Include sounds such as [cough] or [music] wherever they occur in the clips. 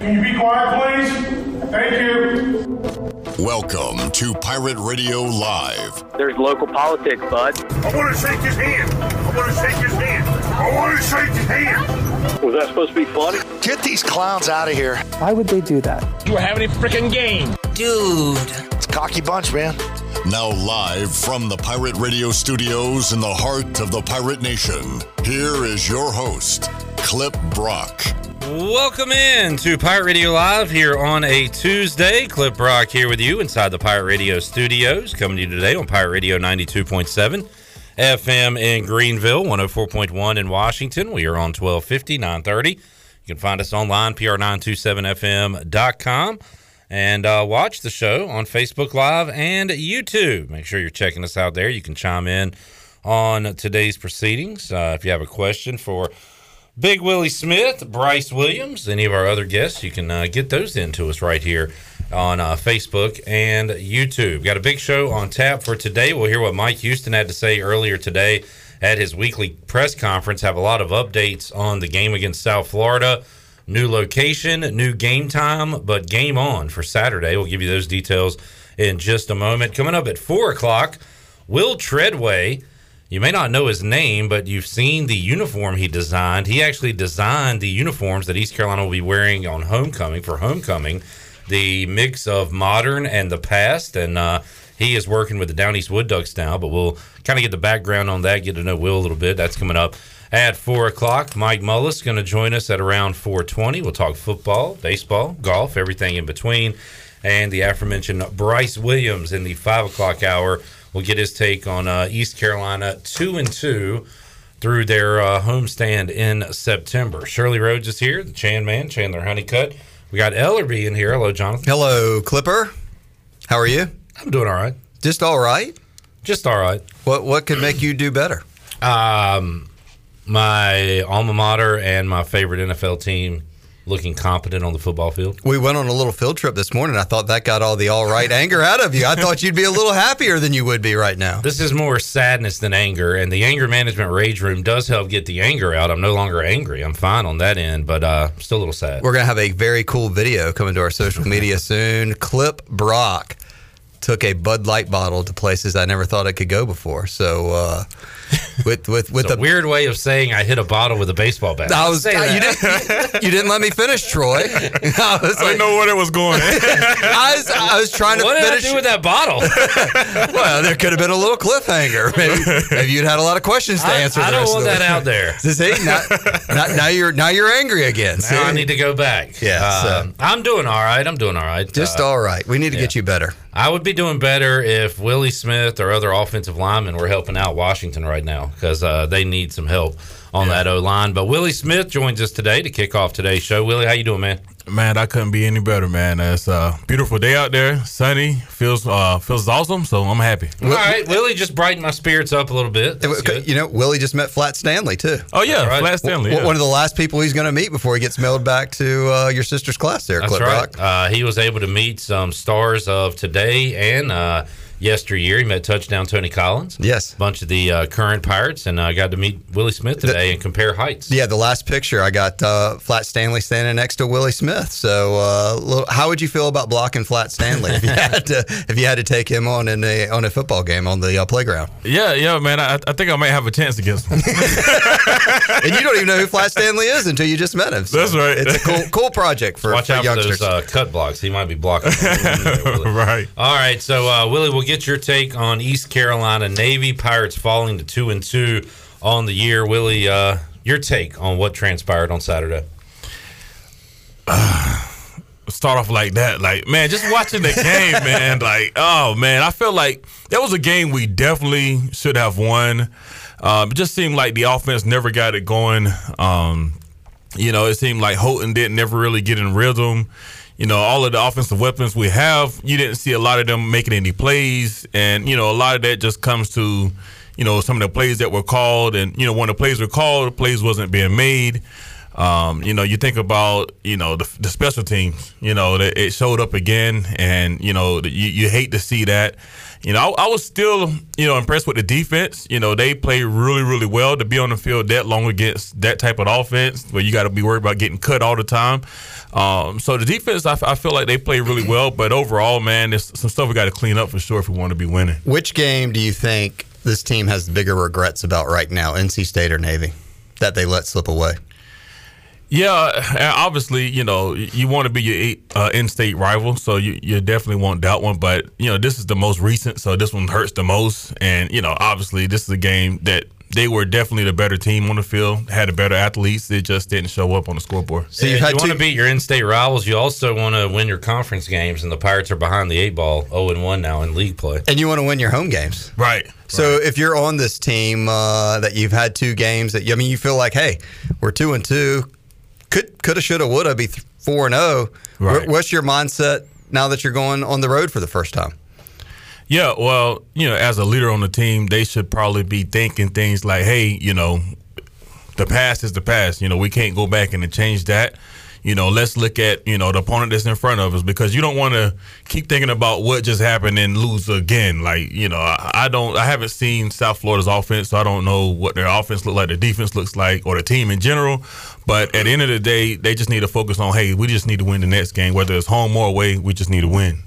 Can you be quiet, please? Thank you. Welcome to Pirate Radio Live. There's local politics, bud. I want to shake his hand. I want to shake his hand. I want to shake his hand. Was that supposed to be funny? Get these clowns out of here. Why would they do that? You were having a freaking game. Dude. It's cocky bunch, man. Now, live from the Pirate Radio studios in the heart of the Pirate Nation, here is your host, Clip Brock. Welcome in to Pirate Radio Live here on a Tuesday. Clip Brock here with you inside the Pirate Radio studios, coming to you today on Pirate Radio 92.7 FM in Greenville, 104.1 in Washington. We are on 1250, 930. You can find us online, pr927fm.com, and uh, watch the show on Facebook Live and YouTube. Make sure you're checking us out there. You can chime in on today's proceedings. Uh, if you have a question for Big Willie Smith, Bryce Williams, any of our other guests, you can uh, get those into us right here on uh, Facebook and YouTube. Got a big show on tap for today. We'll hear what Mike Houston had to say earlier today at his weekly press conference. Have a lot of updates on the game against South Florida. New location, new game time, but game on for Saturday. We'll give you those details in just a moment. Coming up at four o'clock, Will Treadway. You may not know his name, but you've seen the uniform he designed. He actually designed the uniforms that East Carolina will be wearing on homecoming for homecoming, the mix of modern and the past. And uh, he is working with the Down East Wood Ducks now, but we'll kind of get the background on that, get to know Will a little bit. That's coming up at four o'clock. Mike Mullis is going to join us at around four twenty. We'll talk football, baseball, golf, everything in between, and the aforementioned Bryce Williams in the five o'clock hour. We'll get his take on uh, East Carolina two and two through their uh, homestand in September. Shirley Rhodes is here, the Chan Man, Chandler Honeycutt. We got Ellerby in here. Hello, Jonathan. Hello, Clipper. How are you? I'm doing all right. Just all right. Just all right. What What could make you do better? Um, my alma mater and my favorite NFL team looking competent on the football field. We went on a little field trip this morning. I thought that got all the all right anger out of you. I thought you'd be a little happier than you would be right now. This is more sadness than anger, and the anger management rage room does help get the anger out. I'm no longer angry. I'm fine on that end, but uh, still a little sad. We're gonna have a very cool video coming to our social media soon. Clip Brock took a Bud Light bottle to places I never thought it could go before. So. Uh, with with with It's a the weird way of saying I hit a bottle with a baseball bat. I was Say you didn't you didn't let me finish, Troy. [laughs] I was I didn't know where it was going. [laughs] I was, I was trying to What did I do with that bottle? [laughs] well, there could have been a little cliffhanger. Maybe, maybe you'd had a lot of questions to I, answer. I don't want of the that out there. See, now, now, now you're now you're angry again. See? Now I need to go back. Yeah, Uh, so- I'm doing all right. I'm doing all right. Just Uh, all right. We need to get you better. I would be doing better if Willie Smith or other offensive linemen were helping out Washington right now because uh, they need some help on that O line. But Willie Smith joins us today to kick off today's show. Willie, how you doing, man? man, I couldn't be any better, man. It's a beautiful day out there, sunny, feels uh, feels awesome. So I'm happy. All right, Willie just brightened my spirits up a little bit. That's good. You know, Willie just met Flat Stanley too. Oh yeah, right. Flat Stanley. W- yeah. One of the last people he's going to meet before he gets mailed back to uh, your sister's class there, That's Clip right. Rock. Uh, he was able to meet some stars of today and uh, yesteryear. He met touchdown Tony Collins. Yes. A bunch of the uh, current Pirates, and uh, got to meet Willie Smith today and compare heights. Yeah, the last picture I got uh, Flat Stanley standing next to Willie Smith. So, uh, little, how would you feel about blocking Flat Stanley if you [laughs] had to if you had to take him on in a on a football game on the uh, playground? yeah, yeah, man. I, I think I might have a chance against him. [laughs] And you don't even know who Flat Stanley is until you just met him. So That's right. It's a cool cool project for, Watch for out for those uh, cut blocks. He might be blocking. [laughs] Right. All right, so uh, Willie, we'll get your take on East Carolina Navy Pirates falling to two and two on the year. Willie, uh, your take on what transpired on Saturday? [sighs] start off like that. Like, man, just watching the game, [laughs] man. Like, oh man, I feel like that was a game we definitely should have won. Um, it just seemed like the offense never got it going. Um, you know, it seemed like Holton didn't never really get in rhythm. You know, all of the offensive weapons we have, you didn't see a lot of them making any plays, and you know, a lot of that just comes to, you know, some of the plays that were called, and you know, when the plays were called, the plays wasn't being made. Um, you know, you think about you know the, the special teams. You know, that it showed up again, and you know you, you hate to see that. You know, I, I, was still you know impressed with the defense. You know, they play really really well to be on the field that long against that type of offense where you got to be worried about getting cut all the time. Um, so the defense, I, I, feel like they play really well, but overall, man, there's some stuff we got to clean up for sure if we want to be winning. Which game do you think this team has bigger regrets about right now, NC State or Navy, that they let slip away? Yeah, obviously, you know, you want to be your uh, in-state rival, so you, you definitely want that one. But you know, this is the most recent, so this one hurts the most. And you know, obviously, this is a game that they were definitely the better team on the field, had the better athletes. They just didn't show up on the scoreboard. So you, you want to beat your in-state rivals. You also want to win your conference games, and the Pirates are behind the eight ball, zero and one now in league play. And you want to win your home games, right? So right. if you're on this team uh, that you've had two games that I mean, you feel like, hey, we're two and two, could coulda, shoulda, woulda, be four and zero. Oh. Right. What's your mindset now that you're going on the road for the first time? Yeah, well, you know, as a leader on the team, they should probably be thinking things like, hey, you know, the past is the past. You know, we can't go back and change that. You know, let's look at, you know, the opponent that's in front of us because you don't want to keep thinking about what just happened and lose again. Like, you know, I, I, don't, I haven't seen South Florida's offense, so I don't know what their offense look like, their defense looks like, or the team in general. But at the end of the day, they just need to focus on, hey, we just need to win the next game, whether it's home or away, we just need to win.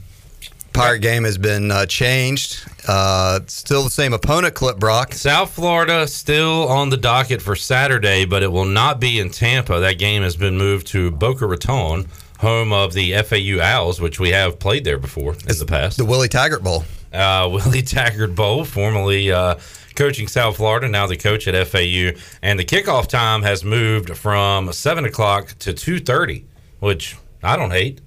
Pirate game has been uh, changed. Uh, still the same opponent, Clip Brock. South Florida still on the docket for Saturday, but it will not be in Tampa. That game has been moved to Boca Raton, home of the FAU Owls, which we have played there before in it's the past. The Willie Taggart Bowl. Uh, [laughs] Willie Taggart Bowl, formerly uh, coaching South Florida, now the coach at FAU, and the kickoff time has moved from seven o'clock to two thirty, which I don't hate.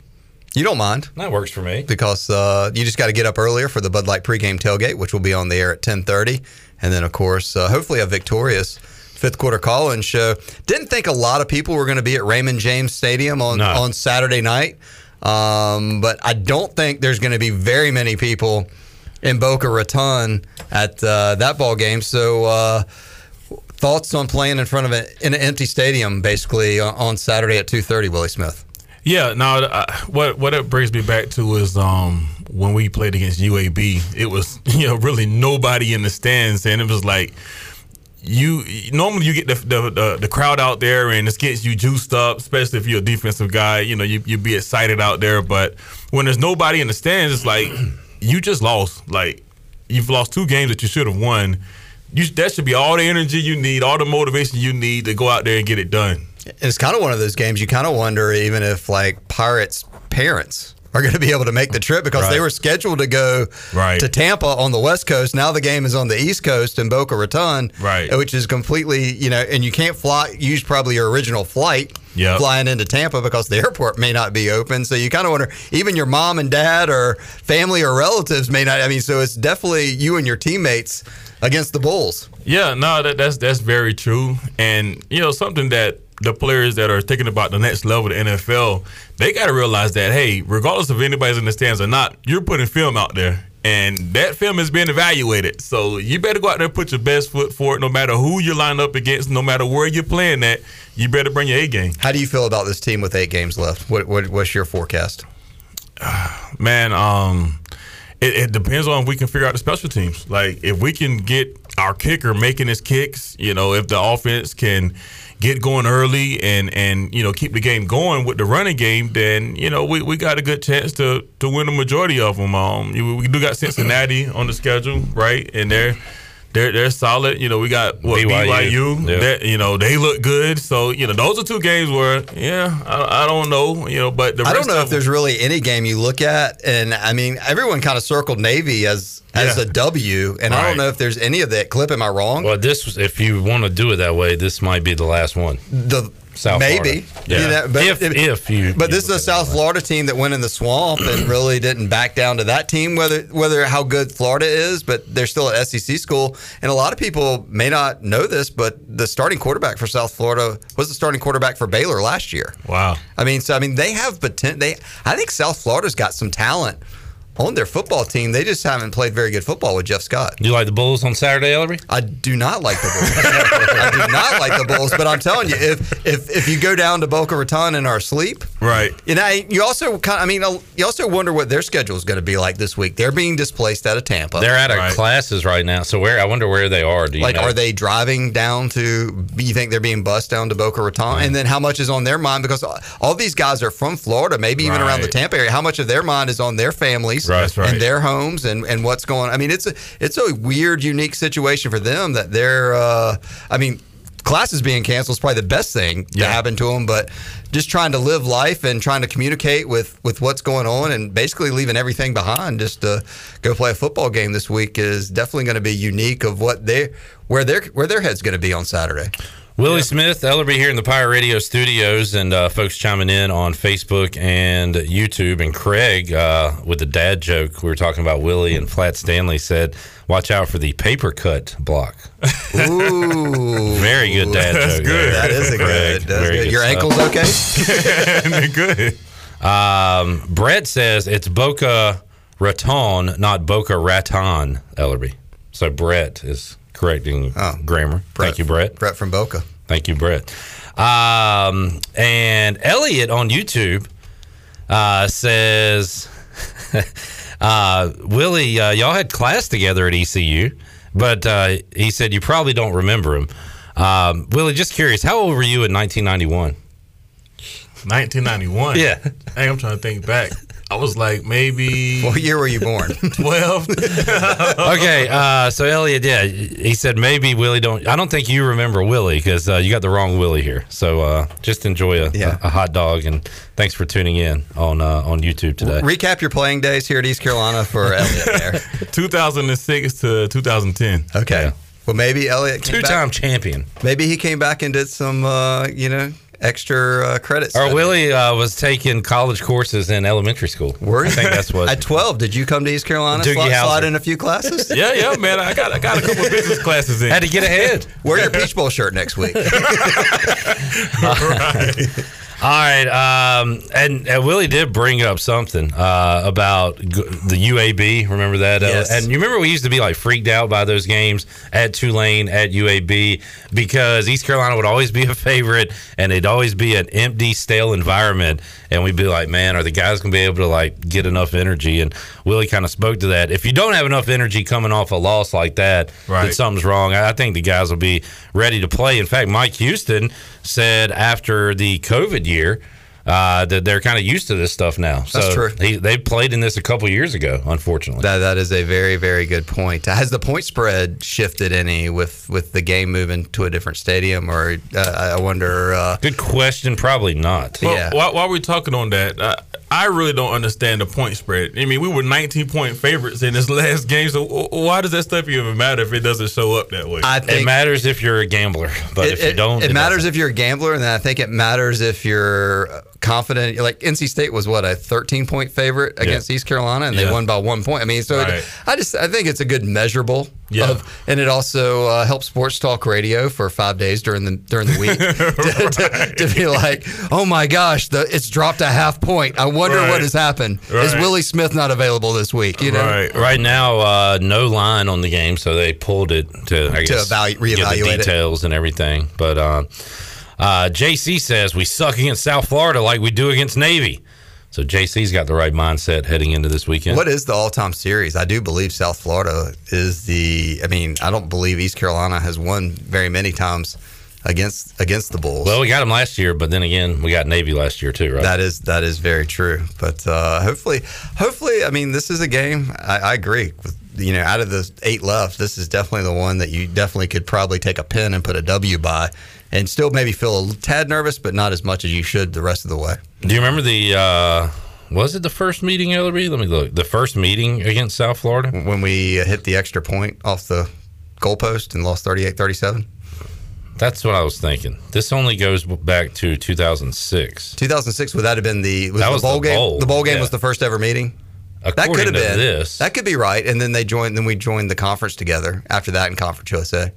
You don't mind. That works for me. Because uh, you just got to get up earlier for the Bud Light pregame tailgate, which will be on the air at 1030. And then, of course, uh, hopefully a victorious fifth quarter call-in show. Didn't think a lot of people were going to be at Raymond James Stadium on, no. on Saturday night. Um, but I don't think there's going to be very many people in Boca Raton at uh, that ball game. So, uh, thoughts on playing in front of an, in an empty stadium, basically on Saturday at 2:30, Willie Smith? Yeah, now what what it brings me back to is um, when we played against UAB, it was [laughs] you know really nobody in the stands, and it was like you normally you get the, the the, the, crowd out there and it gets you juiced up, especially if you're a defensive guy. You know, you you be excited out there, but when there's nobody in the stands, it's like you just lost. Like you've lost two games that you should have won. You, that should be all the energy you need, all the motivation you need to go out there and get it done. It's kind of one of those games you kind of wonder even if like Pirates parents are going to be able to make the trip because right. they were scheduled to go right. to Tampa on the West Coast. Now the game is on the East Coast in Boca Raton, right. which is completely, you know, and you can't fly, use probably your original flight yep. flying into Tampa because the [laughs] airport may not be open. So you kind of wonder, even your mom and dad or family or relatives may not. I mean, so it's definitely you and your teammates against the Bulls. Yeah, no, that, that's that's very true, and you know something that the players that are thinking about the next level of the NFL, they got to realize that, hey, regardless of anybody's in the stands or not, you're putting film out there. And that film is being evaluated. So you better go out there and put your best foot forward no matter who you line up against, no matter where you're playing at. You better bring your A game. How do you feel about this team with eight games left? What, what What's your forecast? [sighs] Man, um, it, it depends on if we can figure out the special teams. Like, if we can get our kicker making his kicks, you know, if the offense can – get going early and and you know keep the game going with the running game, then you know we, we got a good chance to to win the majority of them. Um, we do got Cincinnati on the schedule, right? And they're they're they're solid. You know, we got what BYU. BYU yeah. that, you know, they look good. So you know, those are two games where yeah, I, I don't know. You know, but I don't know if there's really any game you look at, and I mean, everyone kind of circled Navy as as yeah. a W, and right. I don't know if there's any of that clip. Am I wrong? Well, this if you want to do it that way, this might be the last one. The South Maybe. Florida. Yeah. You know, but if, if you. But you this is a South Florida team that went in the swamp and [clears throat] really didn't back down to that team, whether whether how good Florida is, but they're still at SEC school. And a lot of people may not know this, but the starting quarterback for South Florida was the starting quarterback for Baylor last year. Wow. I mean, so I mean they have potential. They I think South Florida's got some talent on their football team. They just haven't played very good football with Jeff Scott. Do you like the Bulls on Saturday, Ellery? I do not like the Bulls. [laughs] I do not like the Bulls, but I'm telling you, if if if you go down to Boca Raton in our sleep, Right. And know, you also kind. I mean, uh, you also wonder what their schedule is going to be like this week. They're being displaced out of Tampa. They're out of Right. classes right now. So where I wonder where they are. Do you like, know? are they driving down to? You think they're being bused down to Boca Raton? And then how much is on their mind? Because all these guys are from Florida, maybe even around the Tampa area. How much of their mind is on their families Right, right. and their homes and, and what's going? on. I mean, it's a it's a weird, unique situation for them that they're. Uh, I mean. Classes being canceled is probably the best thing to Yeah. happen to them, but just trying to live life and trying to communicate with, with what's going on and basically leaving everything behind just to go play a football game this week is definitely going to be unique of what they where their where their head's going to be on Saturday. Willie Smith, Ellerby here in the Pirate Radio studios, and uh, folks chiming in on Facebook and YouTube. And Craig, uh, with the dad joke, we were talking about Willie and Flat Stanley said, "Watch out for the paper cut block." Ooh, Very good dad That's joke. good. there, that is a Craig. good. That's Very good. Your stuff. ankles okay? [laughs] good. Um, Brett says it's Boca Raton, not Boca Raton, Ellerby. So Brett is correcting Oh, grammar. Thank you, Brett. Brett from Boca. Thank you, Brett. Um, and Elliot on YouTube uh, says, [laughs] uh, Willie, uh, y'all had class together at ECU, but uh, he said you probably don't remember him. Um, Willie, just curious, how old were you in 1991? 1991. Yeah. Hey, I'm trying to think back. I was like maybe [laughs] What year were you born? [laughs] 12. [laughs] okay, uh, so Elliot, yeah, he said maybe Willie don't. I don't think you remember Willie because uh, you got the wrong Willie here. So uh, just enjoy a, Yeah. a, a hot dog and thanks for tuning in on uh, on YouTube today. Recap your playing days here at East Carolina for Elliot there. 2006 to 2010. Okay. Yeah. Well, maybe Elliot came Two back- time champion. Maybe he came back and did some, uh, you know, extra uh, credits. Or Willie uh, was taking college courses in elementary school. Were you? I think that's what. At 12, did you come to East Carolina? Doogie Slide, Howser. slide in a few classes? [laughs] Yeah, yeah, man. I got I got a couple of business classes in. had to get ahead. Wear your Peach Bowl shirt next week. [laughs] [laughs] All right, um, and, and Willie did bring up something uh, about g- the UAB. Remember that? Uh, Yes. and you remember we used to be like freaked out by those games at Tulane at UAB because East Carolina would always be a favorite, and it'd always be an empty, stale environment, and we'd be like, "Man, are the guys gonna be able to like get enough energy?" And Willie kind of spoke to that. If you don't have enough energy coming off a loss like that, then something's wrong. I I think the guys will be ready to play. In fact, Mike Houston said after the COVID year uh, that they're kind of used to this stuff now. So That's true. He, they played in this a couple years ago, unfortunately. that that is a very very good point. Has the point spread shifted any with with the game moving to a different stadium, or uh, I wonder? Uh, Good question. Probably not. Well, Yeah. while, while we're talking on that, uh, I really don't understand the point spread. I mean, we were 19 point favorites in this [laughs] last game, so why does that stuff even matter if it doesn't show up that way? I It matters if you're a gambler, but it, if you it- don't, it, matters doesn't. if you're a gambler, and then I think it matters if you're confident. Like NC State was what a 13 point favorite against East Carolina, and they Yeah. won by one point. I mean, so it- Right. I just I think it's a good measurable. Yeah. Of, and it also uh, helps sports talk radio for five days during the during the week [laughs] [laughs] to, to, to be like, oh my gosh, the, it's dropped a half point. I wonder Right. what has happened. Is Willie Smith not available this week? You know, right. Right now, uh, no line on the game, so they pulled it to I guess evalu- get reevaluate the it. details and everything. But uh, uh, JC says we suck against South Florida like we do against Navy. So JC's got the right mindset heading into this weekend. What is the all-time series? I do believe South Florida is the. I mean, I don't believe East Carolina has won very many times against against the Bulls. Well, we got them last year, but then again, we got Navy last year too, right? that is that is very true. But uh, hopefully, hopefully, I mean, this is a game. I, I agree. With, you know, out of the eight left, this is definitely the one that you definitely could probably take a pin and put a W by, and still maybe feel a tad nervous, but not as much as you should the rest of the way. Do you remember the? Uh, was it the first meeting, Ellery? Let me look. The first meeting against South Florida. When we uh, hit the extra point off the goalpost and lost 38-37. That's what I was thinking. This only goes back to 2006. 2006 would that have been the was That the was bowl the game? bowl, the bowl game yeah. was the first ever meeting. That could have been this. That could be right. And then they joined. Then we joined the conference together after that in Conference USA.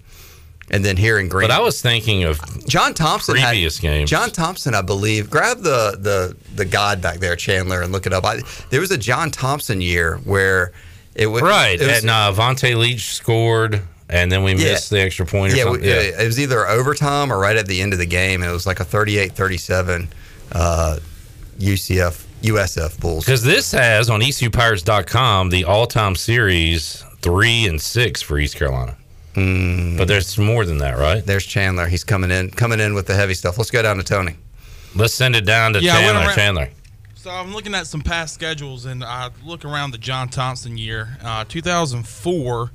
And then here in Green. But I was thinking of John Thompson had- previous games. John Thompson, I believe. Grab the the the god back there, Chandler, and look it up. I, there was a John Thompson year where it was right, It was, and uh, Vonta Leach scored, and then we Yeah. missed the extra point or yeah, something. we- it was either overtime or right at the end of the game. It was like a 38-37 uh, UCF USF Bulls. Because this has on ECUPirates.com the all-time series three and six for East Carolina. Mm. But there's more than that, right? There's Chandler. He's coming in, coming in with the heavy stuff. Let's go down to Tony. Let's send it down to Yeah, Chandler. around- Chandler. So I'm looking at some past schedules, and I look around the John Thompson year. Uh, 2004,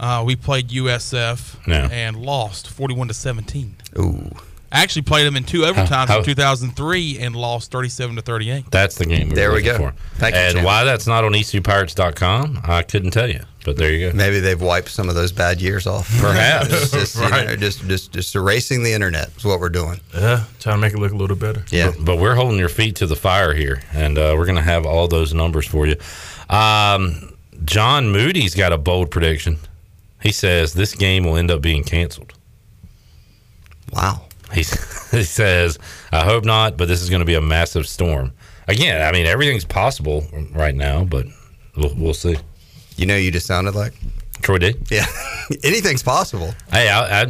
uh, we played USF Yeah. and lost 41 to 17. Ooh, I actually played them in two overtimes how- in 2003 and lost 37 to 38. That's the game. We There were we go. For. Thank you, and Chandler. why that's not on E ECUPirates.com, I couldn't tell you. But there you go. maybe they've wiped some of those bad years off. Perhaps. just, just, you know, just just just erasing the internet is what we're doing. Yeah, trying to make it look a little better. Yeah. But, but we're holding your feet to the fire here, and uh, we're going to have all those numbers for you. Um, John Moody's got a bold prediction. He says this game will end up being canceled. Wow. He, [laughs] he says, I hope not, but this is going to be a massive storm. Again, I mean, everything's possible right now, but we'll, we'll see. You know, you just sounded like. Troy D. Yeah, [laughs] anything's possible. Hey, I, I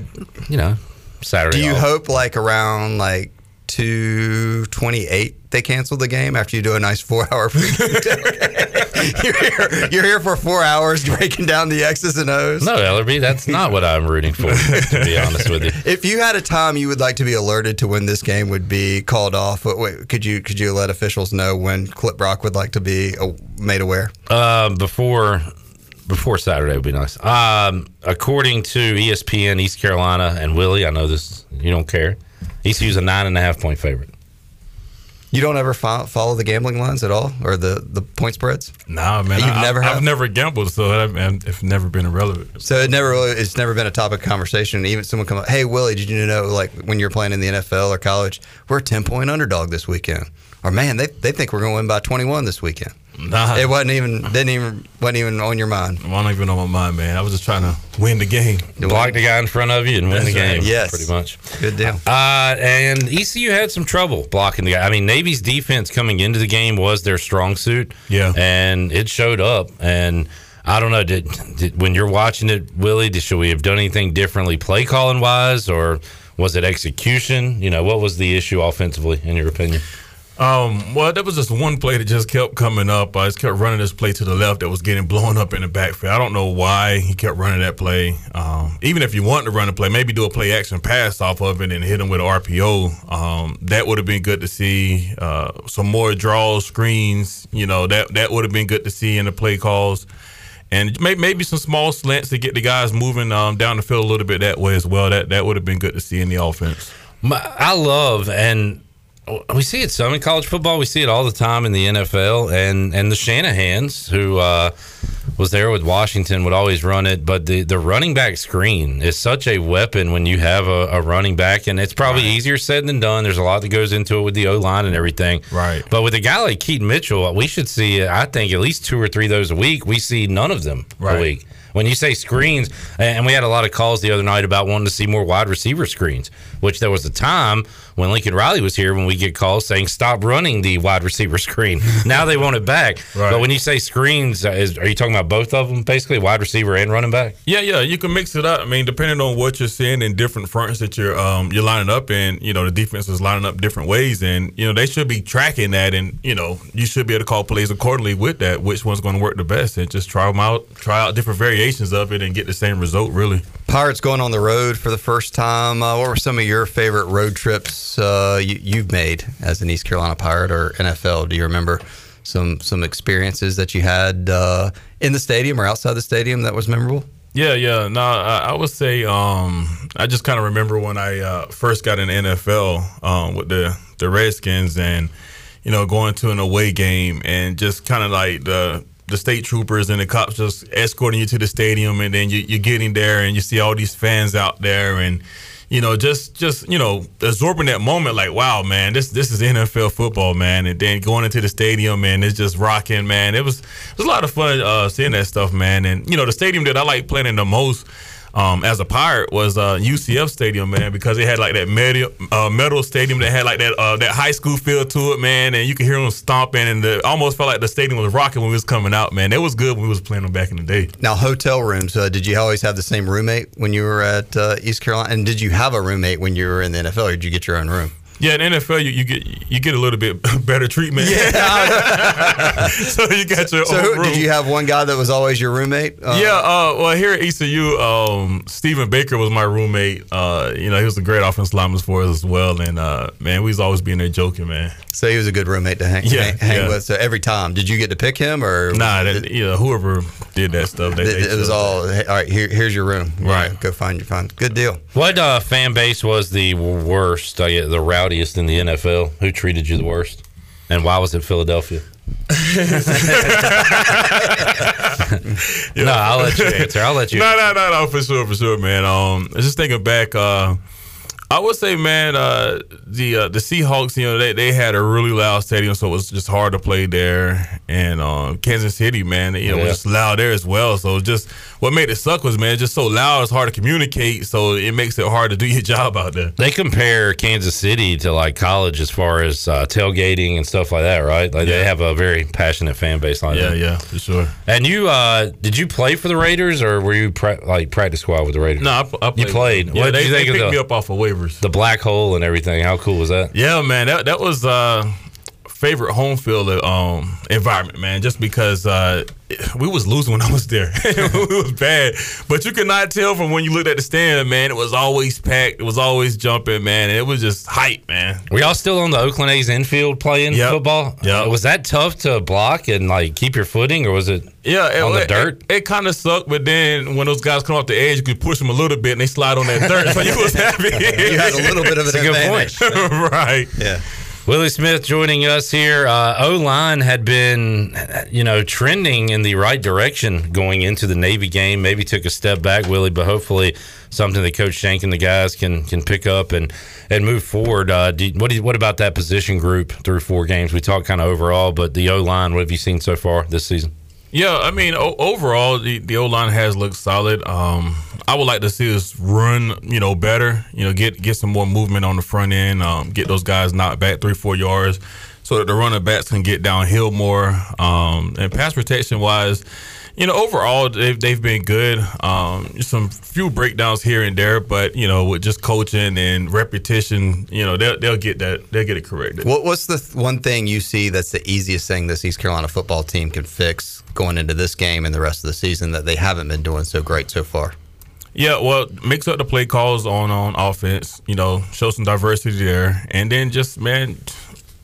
you know, Saturday. Do you off. hope like around like twenty eight they canceled the game after you do a nice four hour pregame? [laughs] [laughs] you're here. You're here for four hours breaking down the X's and O's. No, Ellerby, that's not what I'm rooting for, to be honest with you. If you had a time you would like to be alerted to when this game would be called off, wait, could you could you let officials know when Clip Brock would like to be made aware? Uh, before before Saturday would be nice. Um, according to ESPN, East Carolina and Willie, I know this. You don't care. ECU's a nine and a half point favorite. You don't ever fo- follow the gambling lines at all, or the the point spreads. Nah, man, You've I, never I've never gambled, so that, man, it's never been irrelevant. So it never really, it's never been a topic of conversation. Even someone come up, hey Willie, did you know like when you're playing in the NFL or college, we're a ten point underdog this weekend, or man, they they think we're going to win by twenty one this weekend. Nah, It wasn't even didn't even wasn't even on your mind. I don't even on my mind, man. I was just trying to win the game. Block the guy in front of you and win the right. game. Yes. pretty much. Good deal. Uh, and ECU had some trouble blocking the guy. I mean, Navy's defense coming into the game was their strong suit. Yeah. and it showed up. And I don't know, did, did when you're watching it, Willie, did, should we have done anything differently, play calling wise, or was it execution? You know, what was the issue offensively, in your opinion? Um, well, there was just one play that just kept coming up. I just kept running this play to the left that was getting blown up in the backfield. I don't know why he kept running that play. Um, even if you want to run a play, maybe do a play action pass off of it and hit him with an RPO. Um, that would have been good to see. Uh, some more draws, screens. You know that that would have been good to see in the play calls. And maybe, maybe some small slants to get the guys moving um, down the field a little bit that way as well. That that would have been good to see in the offense. My, I love and we see it some in college football. We see it all the time in the NFL. And and the Shanahan's who uh, was there with Washington would always run it. But the the running back screen is such a weapon when you have a, a running back, and it's probably easier said than done. There's a lot that goes into it with the O line and everything. Right. But with a guy like Keaton Mitchell, we should see I think at least two or three of those a week. We see none of them a week. When you say screens, and we had a lot of calls the other night about wanting to see more wide receiver screens, which there was a time when Lincoln Riley was here when we get calls saying stop running the wide receiver screen. [laughs] now they want it back. Right. But when you say screens, uh, is, are you talking about both of them basically, wide receiver and running back? Yeah, yeah, you can mix it up. I mean, depending on what you're seeing in different fronts that you're um you're lining up in, you know, the defense is lining up different ways, and you know they should be tracking that, and you know you should be able to call plays accordingly with that. Which one's going to work the best, and just try them out, try out different variations of it, and get the same result. Really. Pirates going on the road for the first time. Uh, what were some of your favorite road trips uh, you, you've made as an East Carolina Pirate or NFL? Do you remember some some experiences that you had uh, in the stadium or outside the stadium that was memorable? Yeah, yeah. No, I, I would say um, I just kind of remember when I uh, first got in NFL um, with the the Redskins, and you know, going to an away game, and just kind of like the the state troopers and the cops just escorting you to the stadium, and then you, you're getting there, and you see all these fans out there, and you know, just just you know, absorbing that moment, like, wow, man, this this is NFL football, man, and then going into the stadium, man, it's just rocking, man. It was it was a lot of fun uh, seeing that stuff, man, and you know, the stadium that I like playing in the most. Um, as a pirate was uh, UCF Stadium, man, because it had like that metal, uh, metal stadium that had like that uh, that high school feel to it, man, and you could hear them stomping, and the, almost felt like the stadium was rocking when we was coming out, man. It was good when we was playing them back in the day. Now, hotel rooms. Uh, did you always have the same roommate when you were at uh, East Carolina? And did you have a roommate when you were in the NFL, or did you get your own room? Yeah, in NFL, you, you get you get a little bit [laughs] better treatment. Yeah. [laughs] [laughs] so you got your so own who, room. did you have one guy that was always your roommate? Uh, yeah, uh, well, here at ECU, um, Stephen Baker was my roommate. Uh, you know, he was a great offensive lineman for us as well. And, uh, man, we was always being there joking, man. So he was a good roommate to hang, Yeah, hang, hang yeah. with. So every time, did you get to pick him or? Nah, that, you know, whoever did that stuff, they, It, they it was all hey, all right. Here, here's your room. Right. Yeah, go find your find. Good deal. What uh, fan base was the worst, uh, the rowdiest in the NFL? Who treated you the worst? And why was it Philadelphia? [laughs] No, I'll let you answer. I'll let you. No, no, no, no, for sure, for sure, man. Um, just thinking back, uh, I would say, man, uh, the uh, the Seahawks, you know, they, they had a really loud stadium, so it was just hard to play there. And um, Kansas City, man, you know, Yeah. was just loud there as well. So just what made it suck was, man, it's just so loud, it's hard to communicate, so it makes it hard to do [laughs] your job out there. They compare Kansas City to like college as far as uh, tailgating and stuff like that, right? Like they have a very passionate fan base like Yeah, that. yeah, for sure. And you, uh, did you play for the Raiders or were you pra- like practice squad with the Raiders? No, I, I You played. played. Yeah, What did they, you they think of picked the- me up off a of waivers. The black hole and everything. How cool was that? Yeah, man, that that was uh favorite home field um environment, man. Just because uh we was losing when I was there, [laughs] it was bad. But you could not tell from when you looked at the stand, man. It was always packed. It was always jumping, man. It was just hype, man. Were y'all still on the Oakland A's infield playing Yep. football? Yep. Was that tough to block and like keep your footing, or was it? Yeah, it, On the it- dirt? It, kind of sucked, but then when those guys come off the edge, you could push them a little bit, and they slide on that dirt. [laughs] so you was happy. You had a little bit of an That's a good advantage. point. [laughs] right. Yeah. Willie Smith joining us here. Uh, o line had been, you know, trending in the right direction going into the Navy game. Maybe took a step back, Willie, but hopefully something that Coach Shank and the guys can can pick up and and move forward. Uh, do, what do what about that position group through four games? We talked kind of overall, but the O line. What have you seen so far this season? Yeah, I mean, o- overall, the, the O line has looked solid. Um, I would like to see us run, you know, better. You know, get get some more movement on the front end. Um, get those guys knocked back three, four yards, so that the running backs can get downhill more. Um, and pass protection wise, you know, overall they've they've been good. Um, some few breakdowns here and there, but you know, with just coaching and repetition, you know, they'll they'll get that they'll get it corrected. What, what's the th- one thing you see that's the easiest thing this East Carolina football team can fix going into this game and the rest of the season that they haven't been doing so great so far? Yeah, well, mix up the play calls on on offense. You know, show some diversity there, and then just man,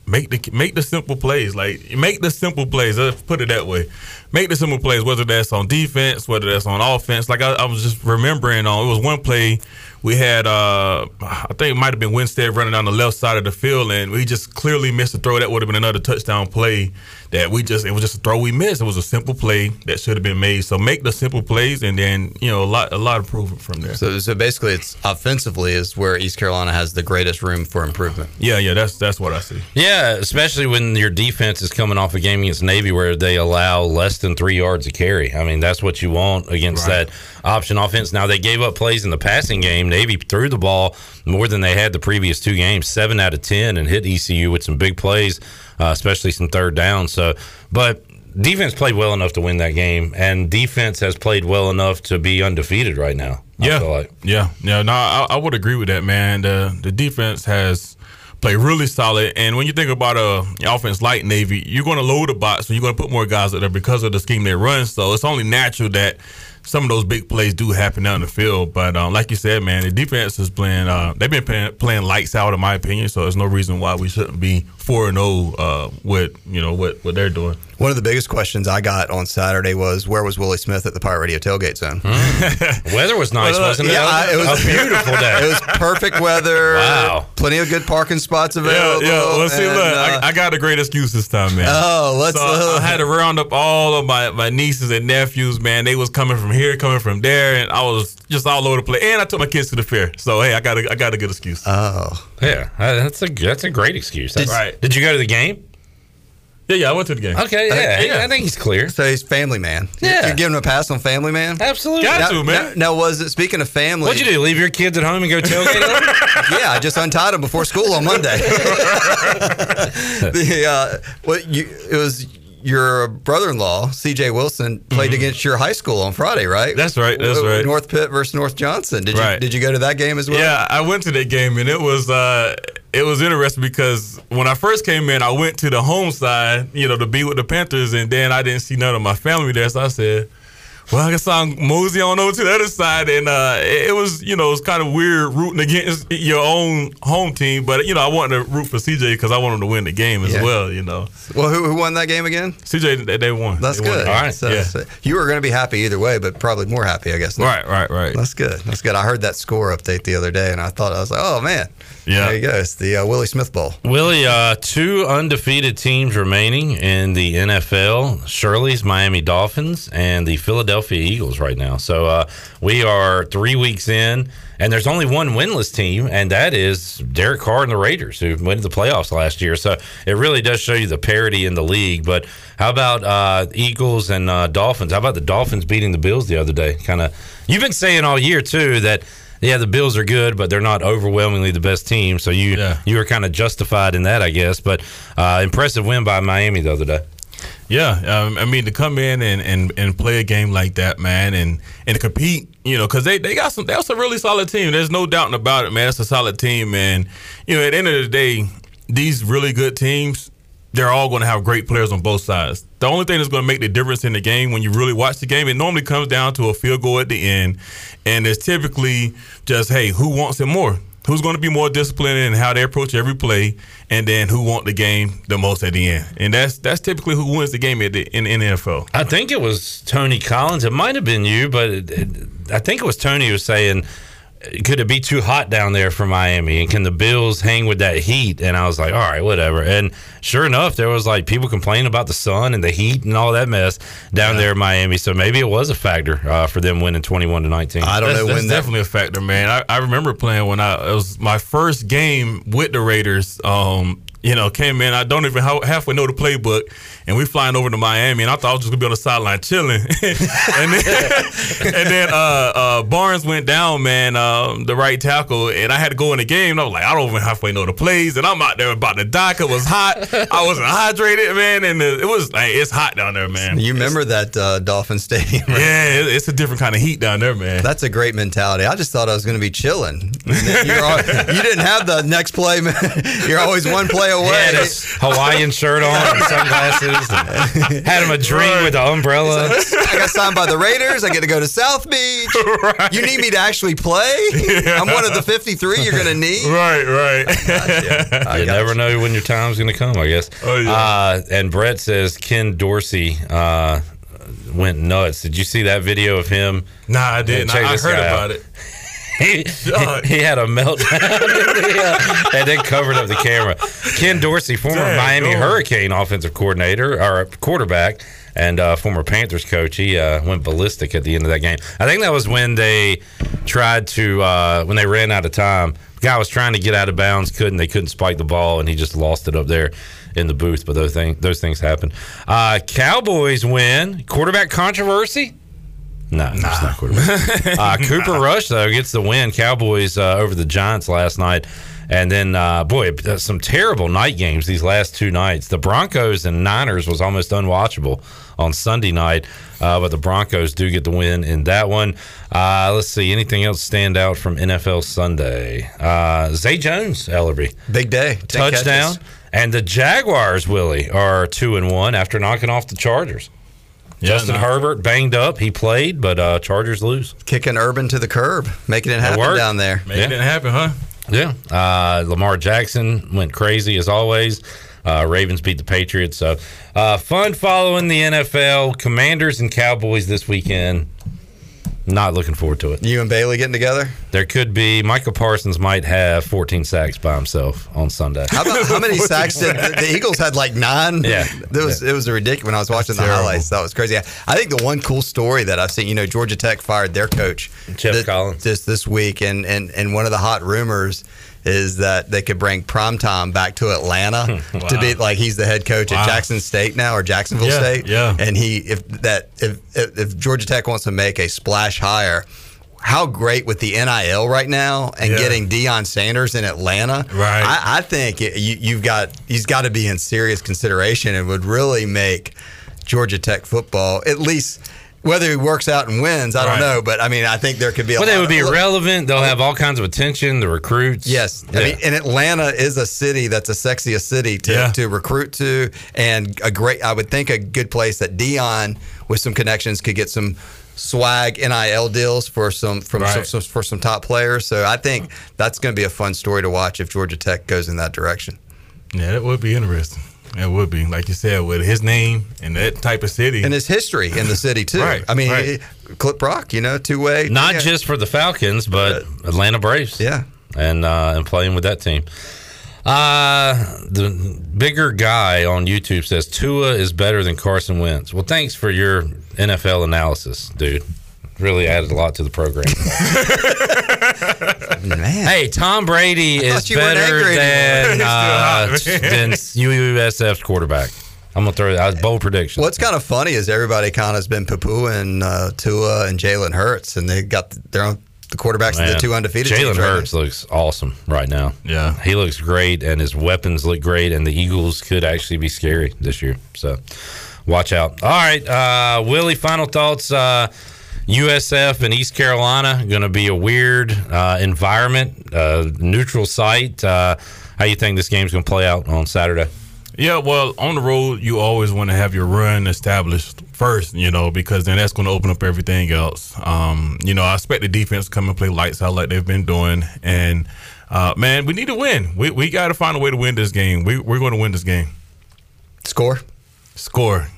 make the make the simple plays. Like make the simple plays. Let's put it that way. Make the simple plays, whether that's on defense, whether that's on offense. Like I, I was just remembering, on it was one play we had. uh I think it might have been Winstead running down the left side of the field, and we just clearly missed a throw. That would have been another touchdown play. That we just it was just a throw we missed. It was a simple play that should have been made. So make the simple plays, and then you know a lot a lot of improvement from there. So, so basically, it's offensively is where East Carolina has the greatest room for improvement. Yeah, yeah, that's that's what I see. Yeah, especially when your defense is coming off a game against Navy where they allow less than three yards of carry. I mean, that's what you want against Right. that option offense. Now they gave up plays in the passing game. Navy threw the ball more than they had the previous two games, seven out of ten, and hit ECU with some big plays, uh, especially some third down. So, but defense played well enough to win that game, and defense has played well enough to be undefeated right now. I Yeah, feel like. yeah, yeah. No, I, I would agree with that, man. The the defense has played really solid, and when you think about a offense like Navy, you're going to load the box, and you're going to put more guys out there because of the scheme they run. So it's only natural that some of those big plays do happen down the field. But um, like you said, man, the defense is playing. Uh, they've been playing, playing lights out, in my opinion. So there's no reason why we shouldn't be four and zero uh, with you know what what they're doing. One of the biggest questions I got on Saturday was where was Willie Smith at the Pirate Radio tailgate zone? [laughs] Weather was nice, Well, wasn't it? yeah, I- it was- a beautiful day. [laughs] It was perfect weather. [laughs] Wow. Plenty of good parking spots Yeah, available. yeah. Well, see, and, look, uh, I, I got a great excuse this time, man. Oh, let's. So uh, I had to round up all of my, my nieces and nephews, man. They was coming from here, coming from there, and I was just all over the place. And I took my kids to the fair, so hey, I got a, I got a good excuse. oh, Yeah, uh, that's a that's a great excuse. That's, Right. Did you go to the game? Yeah, yeah, I went to the game. Okay, yeah, yeah. I think he's clear. So he's family man. Yeah. You're giving him a pass on family man? Absolutely. Got Now, to, man. now, now, was it, speaking of family. What'd you do? Leave your kids at home and go tailgate? them? [laughs] yeah, I just untied him before school on Monday. [laughs] [laughs] the, uh, what you, it was your brother-in-law, C.J. Wilson, played against your high school on Friday, right? Mm-hmm. That's right, that's right. North Pitt versus North Johnston. Did you did you go to that game as well? Yeah, I went to that game and it was uh it was interesting because when I first came in, I went to the home side, you know, to be with the Panthers, and then I didn't see none of my family there, so I said. Well, I guess I'll mosey on over to the other side, and uh, it, it was, you know, it was kind of weird rooting against your own home team, but you know, I wanted to root for CJ because I wanted him to win the game as Yeah. well. You know, Well, who, who won that game again? CJ they, they won. That's They good. it. All right. So, Yeah. so you were going to be happy either way, but probably more happy, I guess. now. Right, right, right. That's good. That's good. I heard that score update the other day, and I thought I was like, oh man, Yeah. there you go. It's the uh, Willie Smith Bowl. Willie, uh, two undefeated teams remaining in the NFL Shirley's Miami Dolphins and the Philadelphia Eagles right now. So uh, we are three weeks in, and there's only one winless team, and that is Derek Carr and the Raiders, who went to the playoffs last year. So it really does show you the parity in the league. But how about uh, Eagles and uh, Dolphins? How about the Dolphins beating the Bills the other day? Kind of, you've been saying all year, too, that. Yeah, the Bills are good, but they're not overwhelmingly the best team. So you Yeah. you were kind of justified in that, I guess. But uh, impressive win by Miami the other day. Yeah, um, I mean to come in and, and, and play a game like that, man, and and compete, you know, because they, they got some that's a really solid team. There's no doubting about it, man. It's a solid team, and you know, at the end of the day, these really good teams, they're all going to have great players on both sides. The only thing that's going to make the difference in the game when you really watch the game, it normally comes down to a field goal at the end, and it's typically just hey, who wants it more? Who's going to be more disciplined in how they approach every play, and then who want the game the most at the end, and that's that's typically who wins the game at the, in, in the NFL. I think it was Tony Collins. It might have been you, but it, it, I think it was Tony who was saying, could it be too hot down there for Miami? And can the Bills hang with that heat? And I was like, all right, whatever. And sure enough, there was like people complaining about the sun and the heat and all that mess down there in Miami. So maybe it was a factor uh, for them winning 21 to 19. I don't That's, know that's when that. definitely a factor, man. I, I remember playing when I it was my first game with the Raiders. Um, you know, came in. I don't even ha- halfway know the playbook, and we flying over to Miami, and I thought I was just gonna be on the sideline chilling. [laughs] and then, [laughs] and then uh, uh, Barnes went down, man, um, the right tackle, and I had to go in the game. And I was like, I don't even halfway know the plays, and I'm out there about to die. 'cause It was hot. I wasn't hydrated, man, and it was like it's hot down there, man. You remember that uh, Dolphin Stadium? right? Yeah, it- it's a different kind of heat down there, man. That's a great mentality. I just thought I was going to be chilling. You're all, you didn't have the next play. man. [laughs] You're always one play away. his Hawaiian shirt on and sunglasses. [laughs] Had him a drink with the umbrella. [laughs] I got signed by the Raiders. I get to go to South Beach. [laughs] You need me to actually play? I'm one of the 53 you're going to need. right, right. I you never know when your time's going to come, I guess. Oh, yeah. Uh, and Brett says Ken Dorsey uh, went nuts. Did you see that video of him? Nah, I didn't. I, I heard about out. it. He, he had a meltdown Yeah. [laughs] and then covered up the camera. Ken Dorsey, former Dang, Miami. Hurricane offensive coordinator or quarterback, and uh, former Panthers coach, he uh, went ballistic at the end of that game. I think that was when they tried to uh, when they ran out of time. The guy was trying to get out of bounds, couldn't. They couldn't spike the ball, and he just lost it up there in the booth. But those things those things happen. Uh, Cowboys win. Quarterback controversy. No, it's not quarterback. [laughs] uh, Cooper Rush though gets the win. Cowboys uh, over the Giants last night, and then uh, boy, uh, some terrible night games these last two nights. The Broncos and Niners was almost unwatchable on Sunday night, uh, but the Broncos do get the win in that one. Uh, let's see, anything else stand out from NFL Sunday? Uh, Zay Jones, Ellerby Big day. Touchdown, and the Jaguars, Willie, are two and one after knocking off the Chargers. Justin no. Herbert banged up. He played, but uh, Chargers lose. Kicking Urban to the curb, making it happen worked. down there. Maybe Yeah. it didn't happen, huh? Yeah. Uh, Lamar Jackson went crazy as always. Uh, Ravens beat the Patriots. So uh, fun following the NFL. Commanders and Cowboys this weekend. Not looking forward to it. You and Bailey getting together? There could be Micah Parsons might have 14 sacks by himself on Sunday. How about how many [laughs] sacks did the, the Eagles had like nine? Yeah. it was it was ridiculous when I was watching the terrible. highlights. That was crazy. I, I think the one cool story that I've seen, you know, Georgia Tech fired their coach Geoff th- Collins. just this week, and and and one of the hot rumors is that they could bring primetime back to Atlanta hmm. [laughs] to be like he's the head coach Wow. at Jackson State now or Jacksonville Yeah, State. yeah. And he if that if, if Georgia Tech wants to make a splash hire, how great with the NIL right now and Yeah. getting Deion Sanders in Atlanta. Right. I, I think it, you, you've got he's got to be in serious consideration and would really make Georgia Tech football at least. Whether he works out and wins, I Right. don't know, but I mean, I think there could be. A Well, they would be of, relevant. They'll have all kinds of attention. The recruits. Yes, I mean, and Atlanta is a city that's a sexiest city to, Yeah. to recruit to, and a great. I would think a good place that Deion with some connections could get some swag NIL deals for some from Right. some, some- for some top players. So I think that's going to be a fun story to watch if Georgia Tech goes in that direction. Yeah, that would be interesting. It would be, like you said, with his name and that type of city. And his history in the city too. Right, I mean, right. Clip Brock, you know, two way. Not just for the Falcons, but Atlanta Braves. Yeah. and uh, and playing with that team. Uh, the bigger guy on YouTube says Tua is better than Carson Wentz. Well, thanks for your NFL analysis, dude. Really added a lot to the program. [laughs] man. hey, Tom Brady I is thought you weren't better than [laughs] uh, Still hot, man. than USF's quarterback. I'm gonna throw that bold prediction. What's kind of funny is everybody kind of has been poo and uh, Tua and Jalen Hurts, and they got their own the quarterbacks of the two undefeated. Jalen teams right Hurts looks awesome right now. Yeah. he looks great, and his weapons look great, and the Eagles could actually be scary this year. So, watch out. All right, uh, Willie. Final thoughts. Uh, USF and East Carolina going to be a weird uh, environment, uh, neutral site. Uh, how you think this game's going to play out on Saturday? Yeah, well, on the road, you always want to have your run established first, you know, because then that's going to open up everything else. Um, you know, I expect the defense to come and play lights out like they've been doing. And, uh, man, we need to win. We, we got to find a way to win this game. We, we're going to win this game. Score. Score.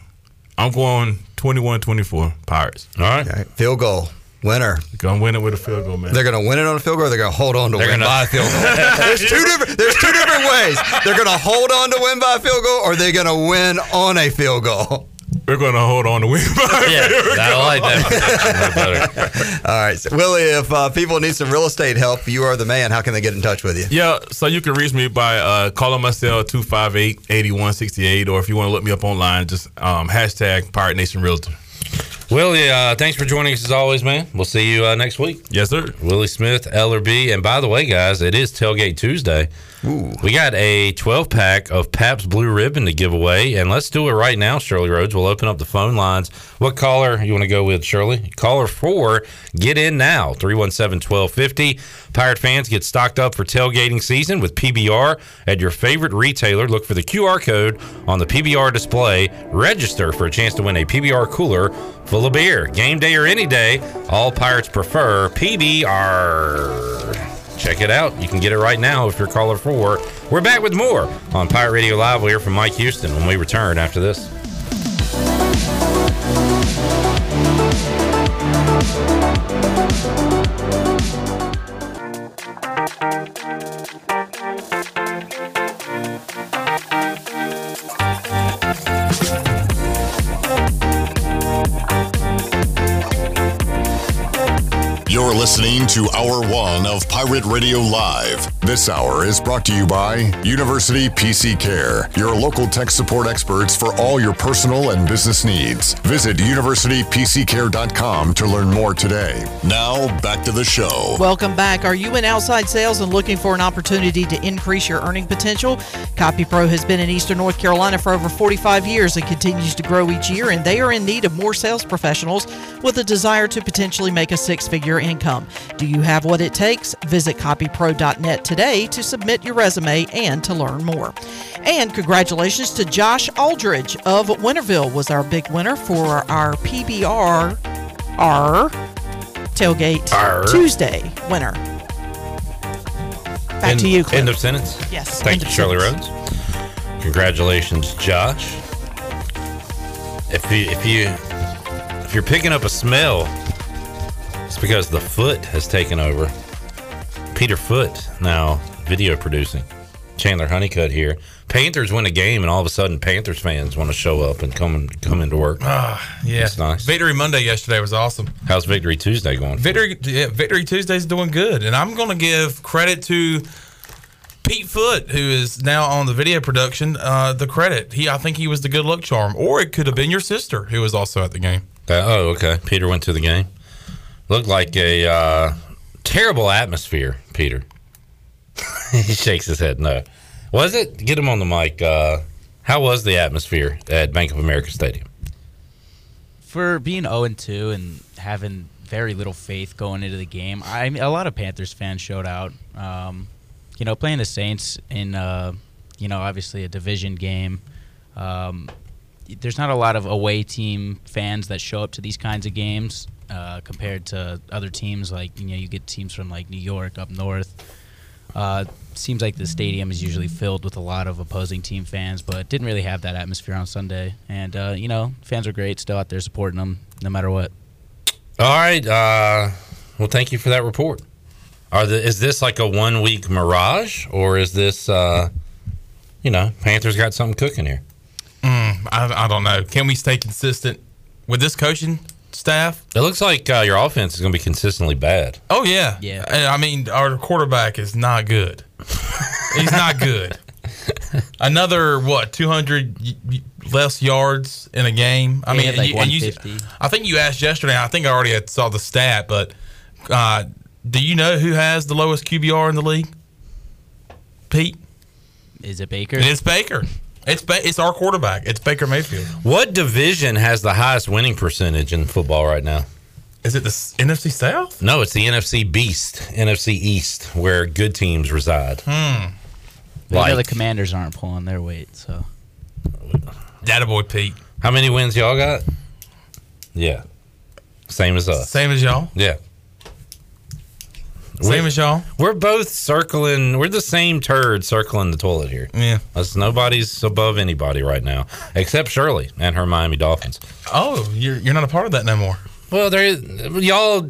I'm going 21 24, Pirates. All right. All right, field goal winner. Going to win it with a field goal, man. They're going to win it on a field goal. or They're going to hold on to They're win gonna- by a [laughs] field goal. there's two different. There's two different ways. They're going to hold on to win by a field goal, or they're going to win on a field goal. We're going to hold on to win. [laughs] Yeah, [laughs] I like that. prediction a little better. All right, so Willie. If uh, people need some real estate help, you are the man. How can they get in touch with you? Yeah, so you can reach me by uh, calling my cell 258-8168, or if you want to look me up online, just um, hashtag Pirate Nation Realtor. Willie, uh, thanks for joining us as always, man. We'll see you uh, next week. Yes, sir. Willie Smith, LRB. And by the way, guys, it is Tailgate Tuesday. Ooh. We got a 12 pack of Pabst Blue Ribbon to give away. And let's do it right now, Shirley Rhodes. We'll open up the phone lines. What caller you want to go with, Shirley? Caller four, get in now. 317 1250. Pirate fans get stocked up for tailgating season with PBR at your favorite retailer. Look for the QR code on the PBR display. Register for a chance to win a PBR cooler full of beer. Game day or any day, all Pirates prefer PBR. Check it out. You can get it right now if you're caller four. We're back with more on Pirate Radio Live. We'll hear from Mike Houston when we return after this. Listening to Hour One of Pirate Radio Live. This hour is brought to you by University PC Care, your local tech support experts for all your personal and business needs. Visit universitypccare.com to learn more today. Now, back to the show. Welcome back. Are you in outside sales and looking for an opportunity to increase your earning potential? CopyPro has been in Eastern North Carolina for over 45 years and continues to grow each year, and they are in need of more sales professionals with a desire to potentially make a six figure income. Do you have what it takes? Visit copypro.net today to submit your resume and to learn more. And congratulations to Josh Aldridge of Winterville was our big winner for our PBR R tailgate Arr. Tuesday winner. Back end, to you, Cliff. End of sentence. Yes, Thank you, Shirley sentence. Rhodes. Congratulations, Josh. If you if you if you're picking up a smell, it's because the foot has taken over. Peter Foot now video producing. Chandler Honeycutt here. Panthers win a game, and all of a sudden, Panthers fans want to show up and come and come into work. Ah, Yeah, nice. Victory Monday yesterday was awesome. How's Victory Tuesday going? Victory, yeah, Victory Tuesday's doing good, and I'm going to give credit to Pete Foot, who is now on the video production, uh, the credit. He, I think he was the good luck charm, or it could have been your sister who was also at the game. Uh, oh, okay. Peter went to the game. Looked like a uh, terrible atmosphere, Peter. [laughs] he shakes his head. No. Was it? Get him on the mic. Uh, how was the atmosphere at Bank of America Stadium? For being 0 and 2 and having very little faith going into the game, I mean, a lot of Panthers fans showed out. Um, you know, playing the Saints in, uh, you know, obviously a division game. Um, there's not a lot of away team fans that show up to these kinds of games uh, compared to other teams. Like you know, you get teams from like New York up north. Uh, seems like the stadium is usually filled with a lot of opposing team fans, but didn't really have that atmosphere on Sunday. And uh, you know, fans are great, still out there supporting them no matter what. All right. Uh, well, thank you for that report. Are the is this like a one week mirage, or is this uh, you know Panthers got something cooking here? Mm, I, I don't know. Can we stay consistent with this coaching staff? It looks like uh, your offense is going to be consistently bad. Oh yeah, Yeah. I I mean, our quarterback is not good. [laughs] He's not good. Another what? Two hundred less yards in a game. I Yeah, he mean, had, like, you, and you, 150. I think you asked yesterday. I think I already had saw the stat, but uh, do you know who has the lowest QBR in the league? Pete. Is it Baker? It's Baker. It's ba- it's our quarterback. It's Baker Mayfield. What division has the highest winning percentage in football right now? Is it the NFC South? No, it's the NFC Beast, NFC East, where good teams reside. Hmm. You know the Commanders aren't pulling their weight, so Data boy Pete. how many wins y'all got? Yeah, same as us. Same as y'all. Yeah, Same We're- as y'all. We're both circling. We're the same turd circling the toilet here. Yeah. Us, nobody's above anybody right now, except Shirley and her Miami Dolphins. Oh, you're you're not a part of that no more. Well, there, y'all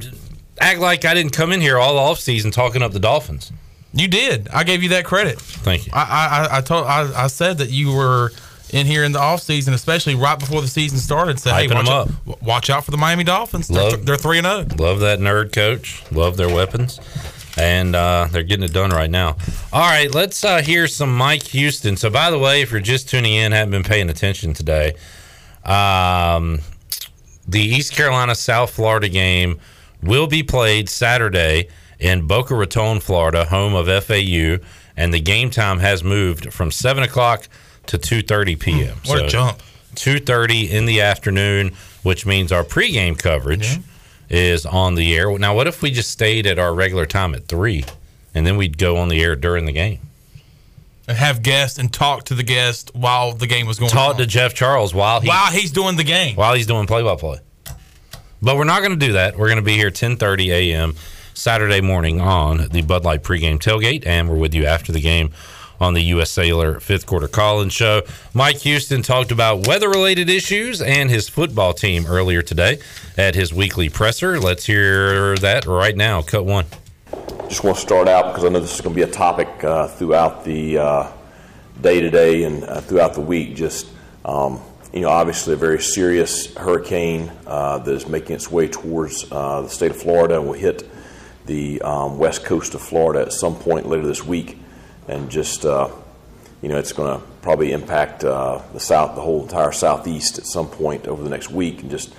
act like I didn't come in here all off season talking up the Dolphins. You did. I gave you that credit. Thank you. I I, I told I, I said that you were in here in the off season, especially right before the season started. Said, hey, watch them out, watch out for the Miami Dolphins. They're, Love- they're three and oh. zero. Love that nerd coach. Love their weapons. And uh, they're getting it done right now. All right, let's uh, hear some Mike Houston. So, by the way, if you're just tuning in, haven't been paying attention today, um, the East Carolina South Florida game will be played Saturday in Boca Raton, Florida, home of FAU, and the game time has moved from seven o'clock to two thirty p.m. Hmm, what a jump. Two thirty in the afternoon, which means our pregame coverage is on the air. Now, what if we just stayed at our regular time at three, and then we'd go on the air during the game? And have guests and talk to the guest while the game was going Talk on. to Jeff Charles while he while he's doing the game. while he's doing play by play. But we're not going to do that. We're going to be here 10:30 a.m. Saturday morning on the Bud Light pregame tailgate, and we're with you after the game on the U.S. Cellular fifth quarter call-in show. Mike Houston talked about weather-related issues and his football team earlier today at his weekly presser. Let's hear that right now. Cut one. Just want to start out because I know this is going to be a topic uh, throughout the uh, day to day and uh, throughout the week. Just um, you know, obviously a very serious hurricane uh, that is making its way towards uh, the state of Florida and will hit the um, west coast of Florida at some point later this week, and just uh, you know, it's going to probably impact uh, the south, the whole entire southeast at some point over the next week, and just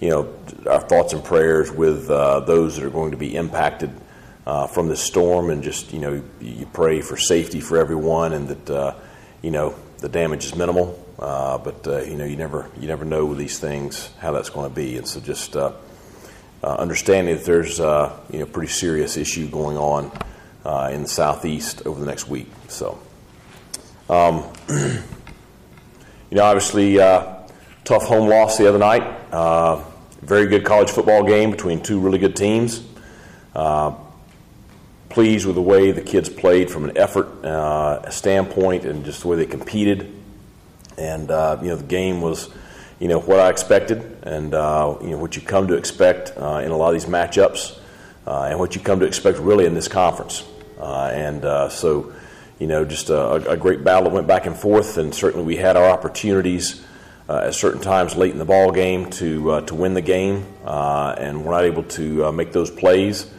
you know, our thoughts and prayers with uh, those that are going to be impacted uh, from this storm, and just you know, you pray for safety for everyone, and that uh, you know the damage is minimal. Uh, but uh, you know, you never you never know with these things how that's going to be, and so just uh, understanding that there's you know pretty serious issue going on uh, in the southeast over the next week. So, um, [clears throat] you know, obviously, uh, tough home loss the other night. Uh, very good college football game between two really good teams. Uh, pleased with the way the kids played from an effort uh, standpoint and just the way they competed. And uh, you know, the game was, you know, what I expected, and you know what you come to expect in a lot of these matchups, and what you come to expect really in this conference. Uh, and uh, so, you know, just a, a great battle that went back and forth, and certainly we had our opportunities uh, at certain times late in the ball game to uh, to win the game, and we're not able to uh, make those plays.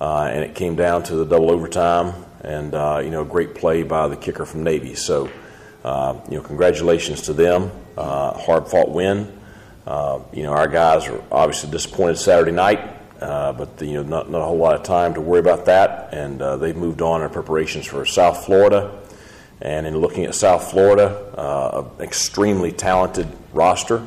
Uh, and it came down to the double overtime, and uh, you know, a great play by the kicker from Navy. So, uh, you know, congratulations to them. Uh, hard fought win. Uh, you know, our guys are obviously disappointed Saturday night, uh, but the, you know, not, not a whole lot of time to worry about that, and uh, they've moved on in preparations for South Florida. And in looking at South Florida, uh, an extremely talented roster,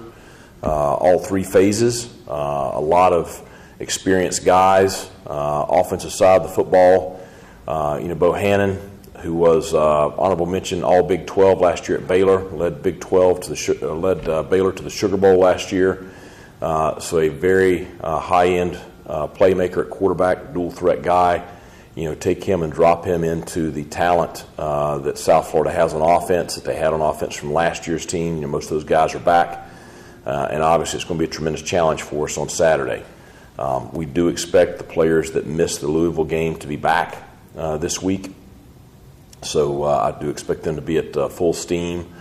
uh, all three phases, uh, a lot of experienced guys, offensive side of the football. You know, Bohanon, who was honorable mention All Big 12 last year at Baylor, led Big 12 to the led Baylor to the Sugar Bowl last year. So a very uh, high-end uh, playmaker at quarterback, dual threat guy. You know, take him and drop him into the talent uh, that South Florida has on offense that they had on offense from last year's team. You know, most of those guys are back, uh, and obviously it's going to be a tremendous challenge for us on Saturday. Um, we do expect the players that missed the Louisville game to be back uh, this week. So uh, I do expect them to be at uh, full steam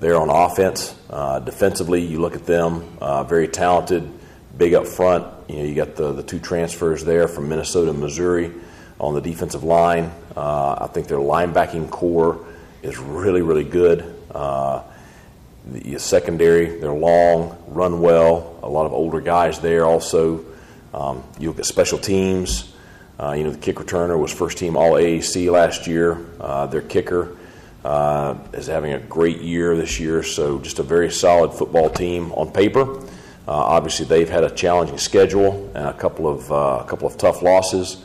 there on offense. Defensively, you look at them, very talented, big up front. You know, you got the, the two transfers there from Minnesota and Missouri on the defensive line. Uh, I think their linebacking core is really, really good. Uh, the secondary, they're long, run well. A lot of older guys there also. Um, you look at special teams. Uh, you know, the kick returner was first team All AAC last year. Uh, their kicker uh, is having a great year this year, so just a very solid football team on paper. Uh, obviously, they've had a challenging schedule and a couple of uh, a couple of tough losses.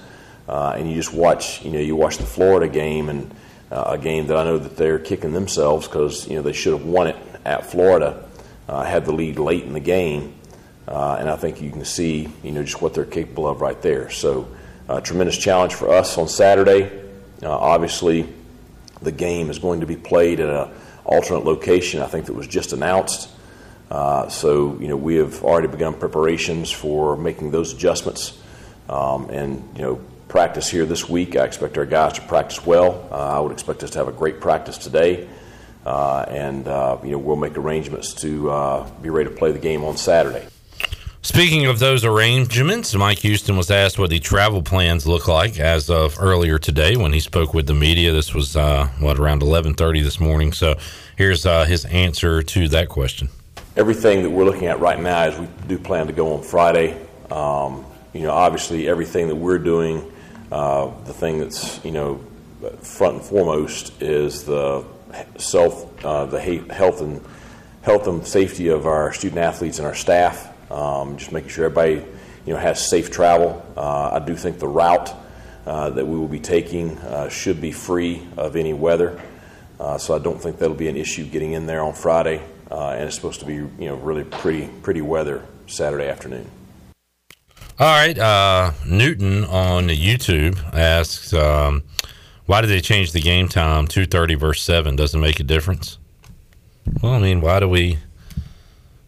Uh, and you just watch, you know, you watch the Florida game and uh, a game that I know that they're kicking themselves because you know they should have won it at Florida, uh, had the lead late in the game, uh, and I think you can see, you know, just what they're capable of right there. So, tremendous challenge for us on Saturday. Obviously, the game is going to be played at an alternate location. I think that was just announced. Uh, so, you know, we have already begun preparations for making those adjustments, um, and you know, practice here this week. I expect our guys to practice well. Uh, I would expect us to have a great practice today. Uh, and you know we'll make arrangements to be ready to play the game on Saturday. Speaking of those arrangements, Mike Houston was asked what the travel plans look like as of earlier today when he spoke with the media. This was uh, what around eleven thirty this morning. So here's uh, his answer to that question. Everything that we're looking at right now is we do plan to go on Friday. Um, you know, obviously everything that we're doing, uh, the thing that's you know front and foremost is the self, uh, the health and health and safety of our student athletes and our staff. Um, just making sure everybody, you know, has safe travel. Uh, I do think the route uh, that we will be taking uh, should be free of any weather, uh, so I don't think that'll be an issue getting in there on Friday. Uh, and it's supposed to be, you know, really pretty pretty weather Saturday afternoon. All right, uh, Newton on YouTube asks, um, "Why did they change the game time two thirty verse seven? Doesn't make a difference." Well, I mean, why do we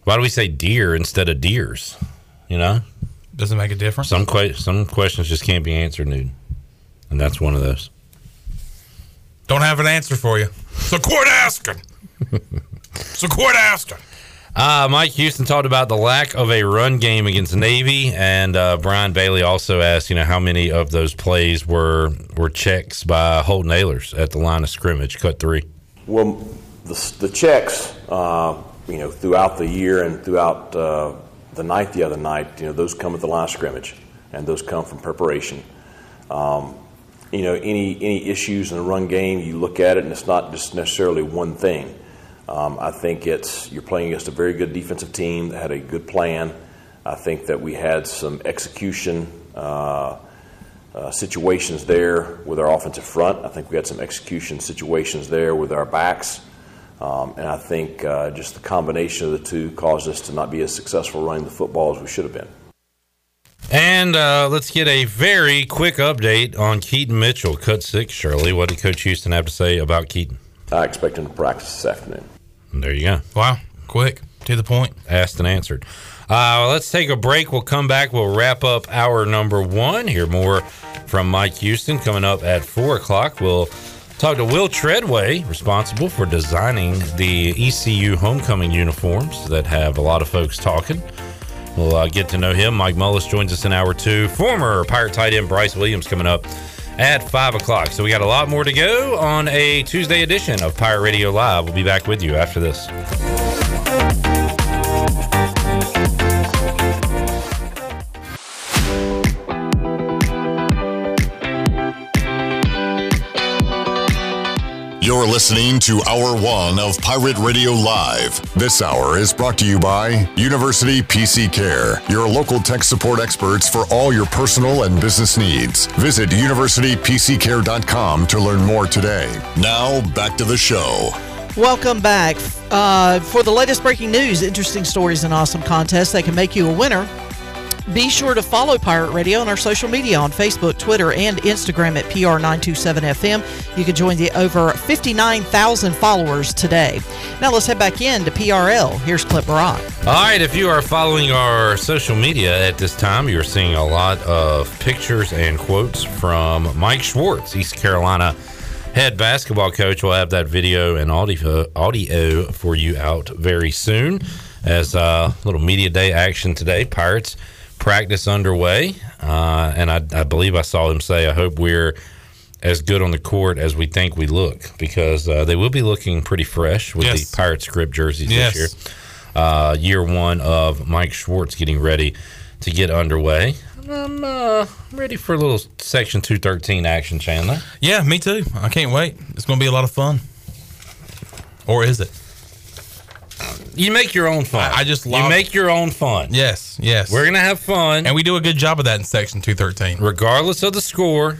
why do we say deer instead of deers? You know, doesn't make a difference. Some que- some questions just can't be answered, Newton, and that's one of those. Don't have an answer for you. So quit asking. [laughs] so quit asking. Uh, Mike Houston talked about the lack of a run game against Navy, and uh, Brian Bailey also asked, you know, how many of those plays were were checks by Holton Ahlers at the line of scrimmage, cut three. Well, the, the checks, uh, you know, throughout the year and throughout uh, the night the other night, you know, those come at the line of scrimmage, and those come from preparation. Um, you know, any any issues in the run game, you look at it, and it's not just necessarily one thing. Um, I think it's you're playing against a very good defensive team that had a good plan. I think that we had some execution uh, uh, situations there with our offensive front. I think we had some execution situations there with our backs. Um, and I think uh, just the combination of the two caused us to not be as successful running the football as we should have been. And uh, let's get a very quick update on Keaton Mitchell, cut six. Shirley, what did Coach Houston have to say about Keaton? I expect him to practice this afternoon. There you go. Wow, quick to the point. Asked and answered. Uh, let's take a break. We'll come back. We'll wrap up our number one. Hear more from Mike Houston coming up at four o'clock. We'll talk to Will Treadway, responsible for designing the ECU homecoming uniforms that have a lot of folks talking. We'll uh, get to know him. Mike Mullis joins us in hour two. Former Pirate tight end Bryce Williams coming up at 5 o'clock. So we got a lot more to go on a Tuesday edition of Pirate Radio Live. We'll be back with you after this. You're listening to Hour One of Pirate Radio Live. This hour is brought to you by University PC Care, your local tech support experts for all your personal and business needs. Visit universitypccare.com to learn more today. Now, back to the show. Welcome back. Uh, for the latest breaking news, interesting stories, and awesome contests that can make you a winner, be sure to follow Pirate Radio on our social media on Facebook, Twitter, and Instagram at PR927FM. You can join the over 59,000 followers today. Now let's head back in to PRL. Here's Clip Rock. All right, if you are following our social media at this time, you're seeing a lot of pictures and quotes from Mike Schwartz, East Carolina head basketball coach. We'll have that video and audio, audio for you out very soon as a uh, little media day action today. Pirates practice underway, uh, and I, I, believe I saw him say, "I hope we're as good on the court as we think we look," because uh, they will be looking pretty fresh with yes. the Pirate script jerseys yes. this year. Uh, year one of Mike Schwartz getting ready to get underway. I'm uh, ready for a little Section 213 action, Chandler. Yeah, me too. I can't wait. It's going to be a lot of fun. Or is it? You make your own fun. I, I just love, you make your own fun. Yes, yes. We're gonna have fun, and we do a good job of that in Section Two Thirteen. Regardless of the score,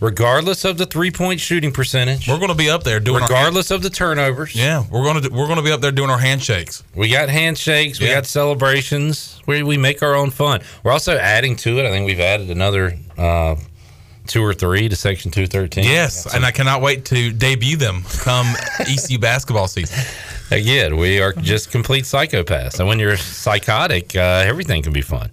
regardless of the three point shooting percentage, we're going to be up there doing. Regardless of the turnovers, yeah, we're going to we're to be up there doing our handshakes. We got handshakes. Yeah. We got celebrations. We we make our own fun. We're also adding to it. I think we've added another. Uh, two or three to Section 213. Yes, and I cannot wait to debut them come [laughs] EC basketball season. Again, we are just complete psychopaths. And when you're psychotic, uh, everything can be fun.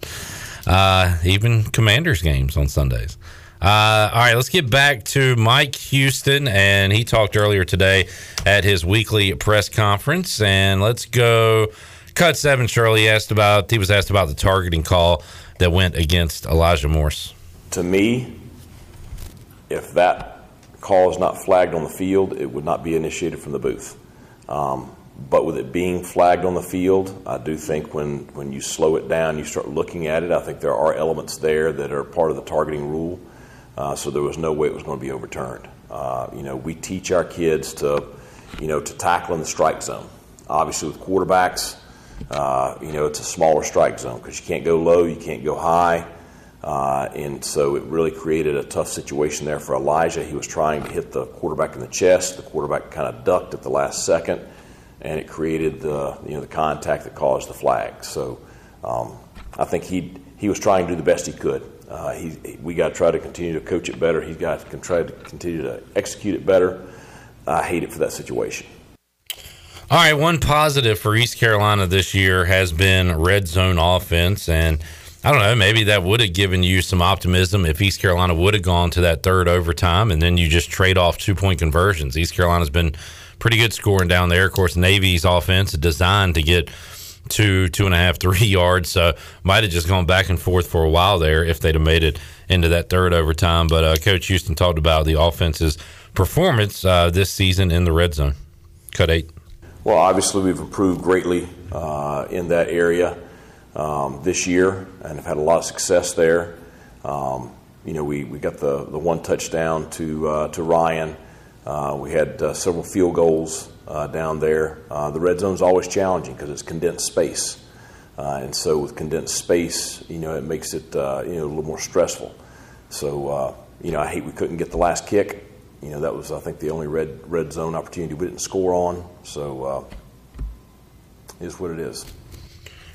Uh, even Commanders games on Sundays. Uh, all right, let's get back to Mike Houston. And he talked earlier today at his weekly press conference. And let's go. Cut seven, Shirley asked about, he was asked about the targeting call that went against Elijah Morse. To me, if that call is not flagged on the field, it would not be initiated from the booth. Um, but with it being flagged on the field, I do think when, when you slow it down, you start looking at it, I think there are elements there that are part of the targeting rule. Uh, so there was no way it was going to be overturned. Uh, you know, we teach our kids to, you know, to tackle in the strike zone. Obviously, with quarterbacks, uh, you know, it's a smaller strike zone because you can't go low, you can't go high. Uh, and so it really created a tough situation there for Elijah. He was trying to hit the quarterback in the chest. The quarterback kind of ducked at the last second and it created the you know the contact that caused the flag. So um, I think he he was trying to do the best he could. Uh, he, we got to try to continue to coach it better. He's got to try to continue to execute it better. I hate it for that situation. All right, one positive for East Carolina this year has been red zone offense, and I don't know, maybe that would have given you some optimism if East Carolina would have gone to that third overtime, and then you just trade off two point conversions. East Carolina's been pretty good scoring down there. Of course, Navy's offense designed to get two, two and a half, three [laughs] yards. So might have just gone back and forth for a while there if they'd have made it into that third overtime. But uh, Coach Houston talked about the offense's performance uh, this season in the red zone. Cut eight. Well, obviously, we've improved greatly uh, in that area um, this year and have had a lot of success there. Um, you know, we, we got the, the one touchdown to, uh, to Ryan. Uh, we had uh, several field goals uh, down there. Uh, the red zone is always challenging because it's condensed space, uh, and so with condensed space, you know, it makes it you know a little more stressful. So you know, I hate we couldn't get the last kick. You know, that was I think the only red red zone opportunity we didn't score on. So is what it is.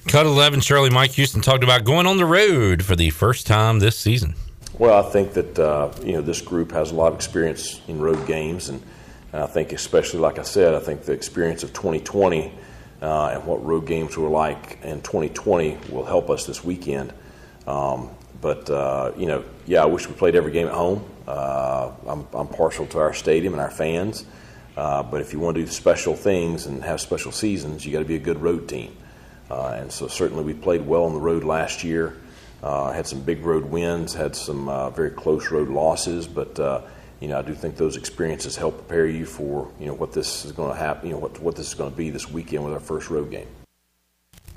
Cut 11, Shirley Mike Houston talked about going on the road for the first time this season. Well, I think that uh, you know this group has a lot of experience in road games, and, and, I think especially like I said, I think the experience of 2020 uh, and what road games were like in 2020 will help us this weekend. Um, but uh, you know, yeah, I wish we played every game at home. Uh, I'm, I'm, partial to our stadium and our fans, uh, but if you want to do special things and have special seasons, you got to be a good road team. Uh, and so certainly we played well on the road last year. Uh, had some big road wins, had some uh, very close road losses, but you know I do think those experiences help prepare you for you know what this is going to happen. You know what what this is going to be this weekend with our first road game.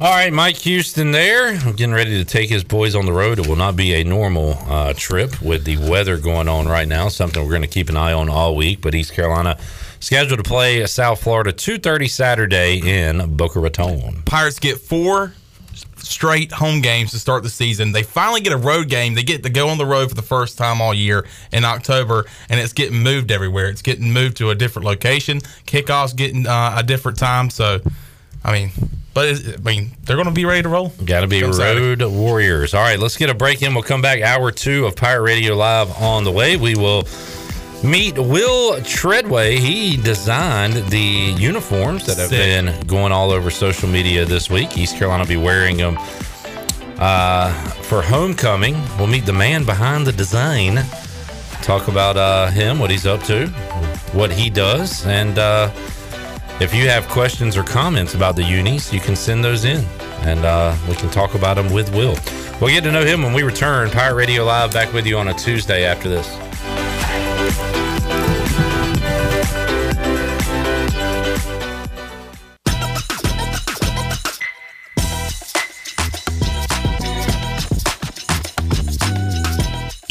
All right, Mike Houston there, getting ready to take his boys on the road. It will not be a normal uh, trip with the weather going on right now. Something we're going to keep an eye on all week. But East Carolina scheduled to play South Florida 2:30 Saturday in Boca Raton. Pirates get four straight home games to start the season. They finally get a road game. They get to go on the road for the first time all year in October, and it's getting moved everywhere. It's getting moved to a different location. Kickoffs getting uh, a different time. So, I mean, but I mean, they're going to be ready to roll. Got to be road Saturday. warriors. All right, let's get a break in. We'll come back. Hour two of Pirate Radio Live on the way. We will meet Will Treadway. He designed the uniforms that have Sick. been going all over social media this week. East Carolina will be wearing them uh, for homecoming. We'll meet the man behind the design. Talk about uh, him, what he's up to, what he does, and uh, if you have questions or comments about the unis, you can send those in, and uh, we can talk about them with Will. We'll get to know him when we return. Pirate Radio Live back with you on a Tuesday after this.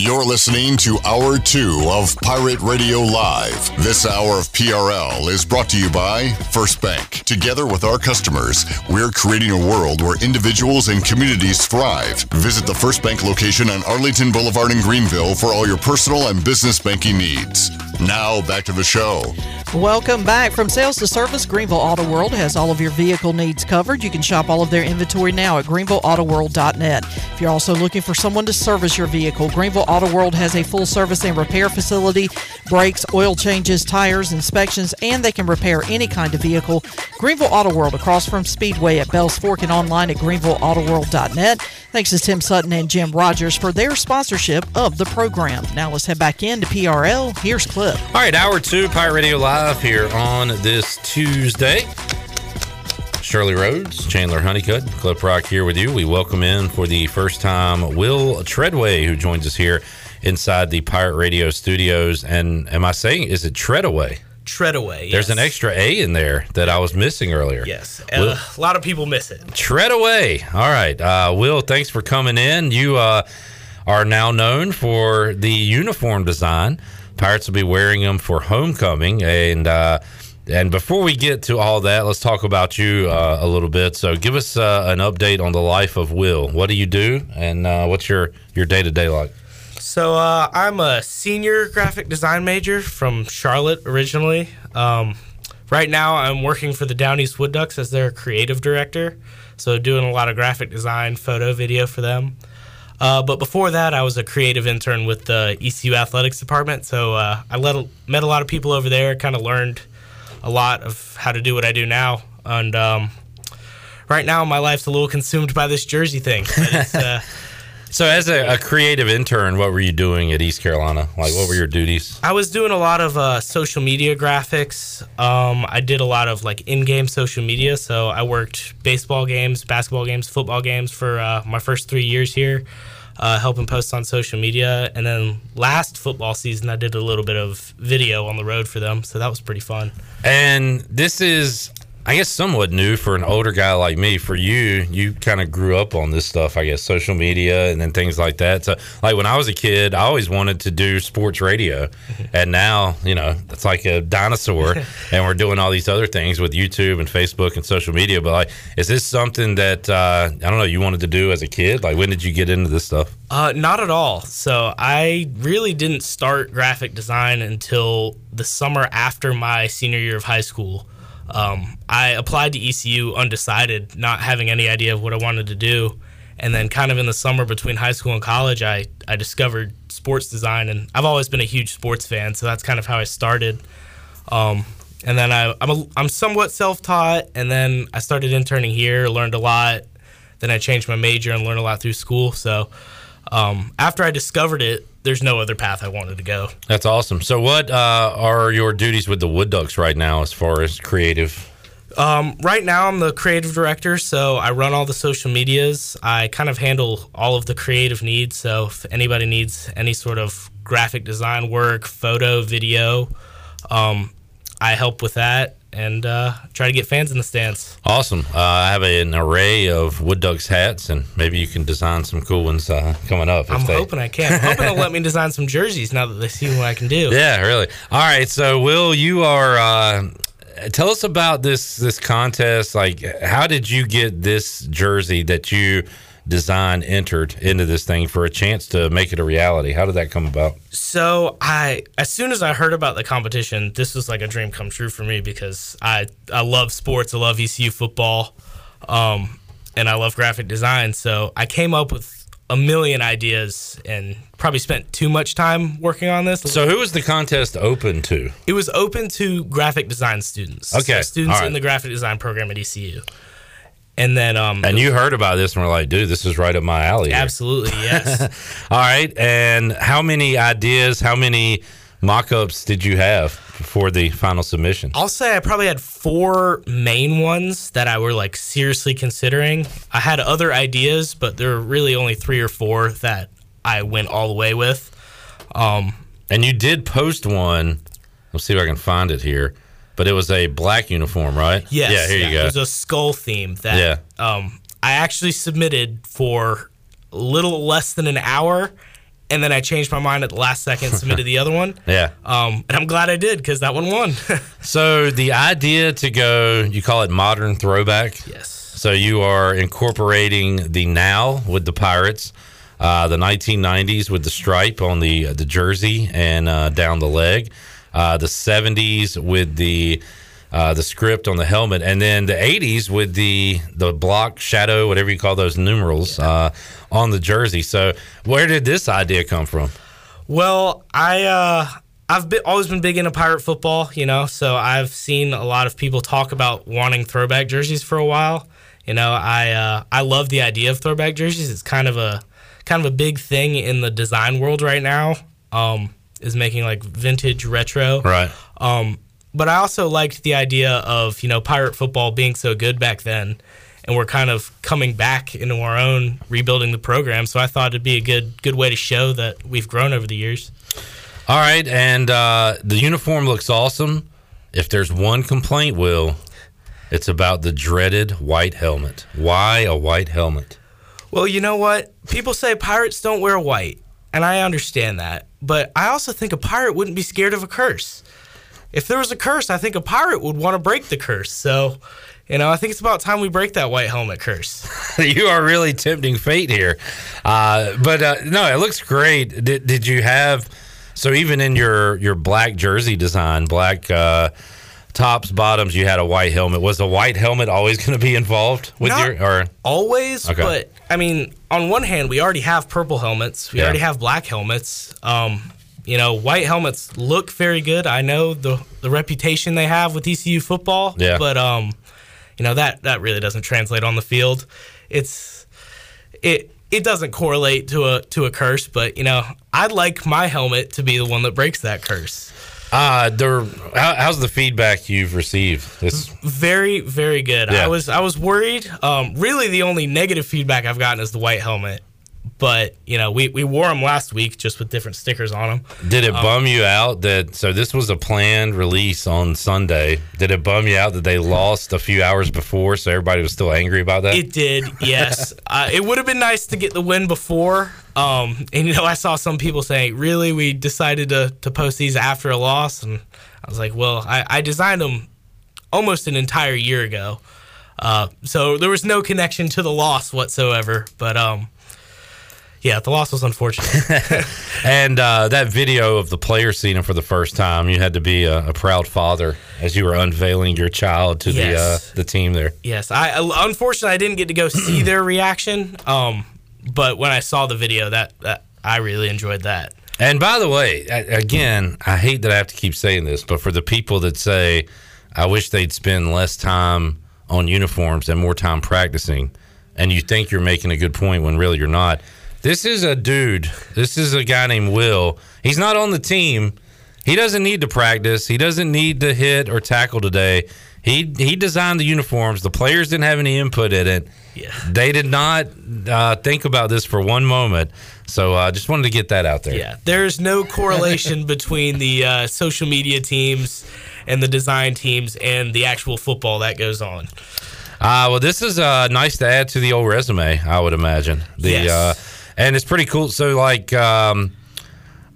You're listening to Hour 2 of Pirate Radio Live. This hour of PRL is brought to you by First Bank. Together with our customers, we're creating a world where individuals and communities thrive. Visit the First Bank location on Arlington Boulevard in Greenville for all your personal and business banking needs. Now, back to the show. Welcome back. From sales to service, Greenville Auto World has all of your vehicle needs covered. You can shop all of their inventory now at greenvilleautoworld.net. If you're also looking for someone to service your vehicle, Greenville Auto World has a full service and repair facility, brakes, oil changes, tires, inspections, and they can repair any kind of vehicle. Greenville Auto World across from Speedway at Bells Fork and online at greenvilleautoworld.net. Thanks to Tim Sutton and Jim Rogers for their sponsorship of the program. Now let's head back into PRL. Here's Clip. All right, hour two, Pirate Radio Live here on this Tuesday. Shirley Rhodes, Chandler Honeycutt, Clip Rock here with you. We welcome in for the first time Will Treadway, who joins us here inside the Pirate Radio studios. And am I saying, is it Treadaway? Treadaway. There's an extra A in there that I was missing earlier. Yes. Will- Uh, a lot of people miss it. Treadaway. All right. Uh, Will, thanks for coming in. You uh, are now known for the uniform design. Pirates will be wearing them for homecoming. And uh, and before we get to all that, let's talk about you uh, a little bit. So give us uh, an update on the life of Will. What do you do? And uh, what's your, your day-to-day like? So uh, I'm a senior graphic design major from Charlotte originally. Um, right now, I'm working for the Down East Wood Ducks as their creative director. So doing a lot of graphic design, photo, video for them. Uh, but before that, I was a creative intern with the ECU athletics department. So uh, I let, met a lot of people over there, kind of learned a lot of how to do what I do now. And um, right now, my life's a little consumed by this jersey thing. But it's, uh, [laughs] So as a, a creative intern, what were you doing at East Carolina? Like, what were your duties? I was doing a lot of uh, social media graphics. Um, I did a lot of like in-game social media. So I worked baseball games, basketball games, football games for uh, my first three years here, uh, helping post on social media. And then last football season, I did a little bit of video on the road for them. So that was pretty fun. And this is, I guess, somewhat new for an older guy like me. For you, you kind of grew up on this stuff, I guess, social media and then things like that. So, like when I was a kid, I always wanted to do sports radio. [laughs] and now, you know, it's like a dinosaur. [laughs] and we're doing all these other things with YouTube and Facebook and social media. But, like, is this something that, uh, I don't know, you wanted to do as a kid? Like, when did you get into this stuff? Uh, not at all. So I really didn't start graphic design until the summer after my senior year of high school. Um, I applied to ECU undecided, not having any idea of what I wanted to do. And then, kind of in the summer between high school and college, I, I discovered sports design. And I've always been a huge sports fan, so that's kind of how I started. Um, and then I, I'm, a, I'm somewhat self taught. And then I started interning here, learned a lot. Then I changed my major and learned a lot through school. So um, after I discovered it, there's no other path I wanted to go. That's awesome. So, what uh, are your duties with the Wood Ducks right now as far as creative? Um, right now, I'm the creative director, so I run all the social medias. I kind of handle all of the creative needs. So if anybody needs any sort of graphic design work, photo, video, um, I help with that and uh, try to get fans in the stands. Awesome. Uh, I have an array of Wood Ducks hats, and maybe you can design some cool ones uh, coming up. I'm they- hoping I can. I'm hoping they'll let me design some jerseys now that they see what I can do. Yeah, really. All right, so Will, you are. Uh, tell us about this this contest. Like, how did you get this jersey that you designed entered into this thing for a chance to make it a reality? How did that come about? So I, as soon as I heard about the competition, this was like a dream come true for me because I, I love sports, I love ECU football, um, and I love graphic design. So I came up with a million ideas and probably spent too much time working on this. So, who was the contest open to? It was open to graphic design students. Okay, So students right. in the graphic design program at ECU. And then, um, And you heard about this and were like, dude, this is right up my alley. here." absolutely yes. [laughs] All right. And how many ideas, how many mock ups did you have before the final submission? I'll say I probably had four main ones that I were like seriously considering. I had other ideas, but there were really only three or four that I went all the way with. Um, and you did post one. Let's see if I can find it here. But it was a black uniform, right? Yes. Yeah, here you go. It was a skull theme that um, I actually submitted for a little less than an hour, and then I changed my mind at the last second, [laughs] submitted the other one. yeah. Um, and I'm glad I did because that one won. [laughs] So the idea to go, you call it modern throwback. Yes. So you are incorporating the now with the Pirates, uh, the 1990s with the stripe on the the jersey and uh, down the leg, uh, the 70s with the uh, the script on the helmet, and then the 80s with the the block shadow, whatever you call those numerals uh, on the jersey. So where did this idea come from? Well, I uh, I've been always been big into pirate football, you know, so I've seen a lot of people talk about wanting throwback jerseys for a while. You know, I uh, I love the idea of throwback jerseys. It's kind of a kind of a big thing in the design world right now. Um, is making like vintage retro. Right. Um, but I also liked the idea of you know pirate football being so good back then, and we're kind of coming back into our own, rebuilding the program. So I thought it'd be a good good way to show that we've grown over the years. All right, and uh, the uniform looks awesome. If there's one complaint, Will, it's about the dreaded white helmet. Why a white helmet? Well, you know what? People say pirates don't wear white, and I understand that. But I also think a pirate wouldn't be scared of a curse. If there was a curse, I think a pirate would want to break the curse. So, you know, I think it's about time we break that white helmet curse. [laughs] you are really tempting fate here. Uh, but uh, no, it looks great. Did, did you have so even in your your black jersey design, black uh, tops, bottoms, you had a white helmet. Was the white helmet always going to be involved with Not your or always, Okay. but I mean, on one hand, we already have purple helmets. We Yeah. already have black helmets. Um, you know, white helmets look very good. I know the the reputation they have with ECU football. Yeah. But um, you know that that really doesn't translate on the field. It's it it doesn't correlate to a to a curse, but you know, I'd like my helmet to be the one that breaks that curse. Uh, there, how, how's the feedback you've received? It's Very, very good. Yeah. I was I was worried. Um, really, the only negative feedback I've gotten is the white helmet. But you know, we, we wore them last week just with different stickers on them. Did it Um, bum you out that so this was a planned release on Sunday? Did it bum you out that they lost a few hours before, so everybody was still angry about that? It did, yes. [laughs] uh, it would have been nice to get the win before. Um, and you know, I saw some people saying, "Really, we decided to to post these after a loss," and I was like, "Well, I, I designed them almost an entire year ago, uh, so there was no connection to the loss whatsoever." But um, yeah, the loss was unfortunate. [laughs] and uh, that video of the player seeing him for the first time, you had to be a, a proud father as you were unveiling your child to Yes. the uh, the team there. Yes, I unfortunately I didn't get to go see [clears throat] their reaction. Um, but when I saw the video, that, that I really enjoyed that. And by the way, again, I hate that I have to keep saying this, but for the people that say, I wish they'd spend less time on uniforms and more time practicing, and you think you're making a good point when really you're not. This is a dude. This is a guy named Will. He's not on the team. He doesn't need to practice. He doesn't need to hit or tackle today. He he designed the uniforms. The players didn't have any input in it. Yeah. They did not uh, think about this for one moment. So I uh, just wanted to get that out there. Yeah, there's no correlation [laughs] between the uh, social media teams and the design teams and the actual football that goes on. Uh, well, this is uh, nice to add to the old resume, I would imagine. The Yes. And it's pretty cool. So, like, um,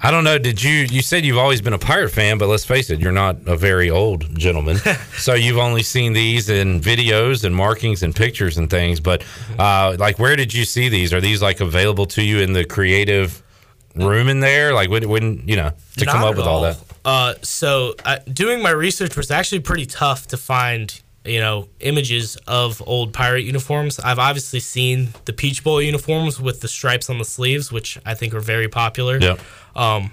I don't know. Did you? You said you've always been a pirate fan, but let's face it, you're not a very old gentleman. [laughs] so you've only seen these in videos and markings and pictures and things. But uh, like, where did you see these? Are these like available to you in the creative room in there? Like, when, when you know to come up with all that? Uh, so uh, doing my research was actually pretty tough to find. You know, images of old pirate uniforms. I've obviously seen the Peach Bowl uniforms with the stripes on the sleeves, which I think are very popular. Yep. Um,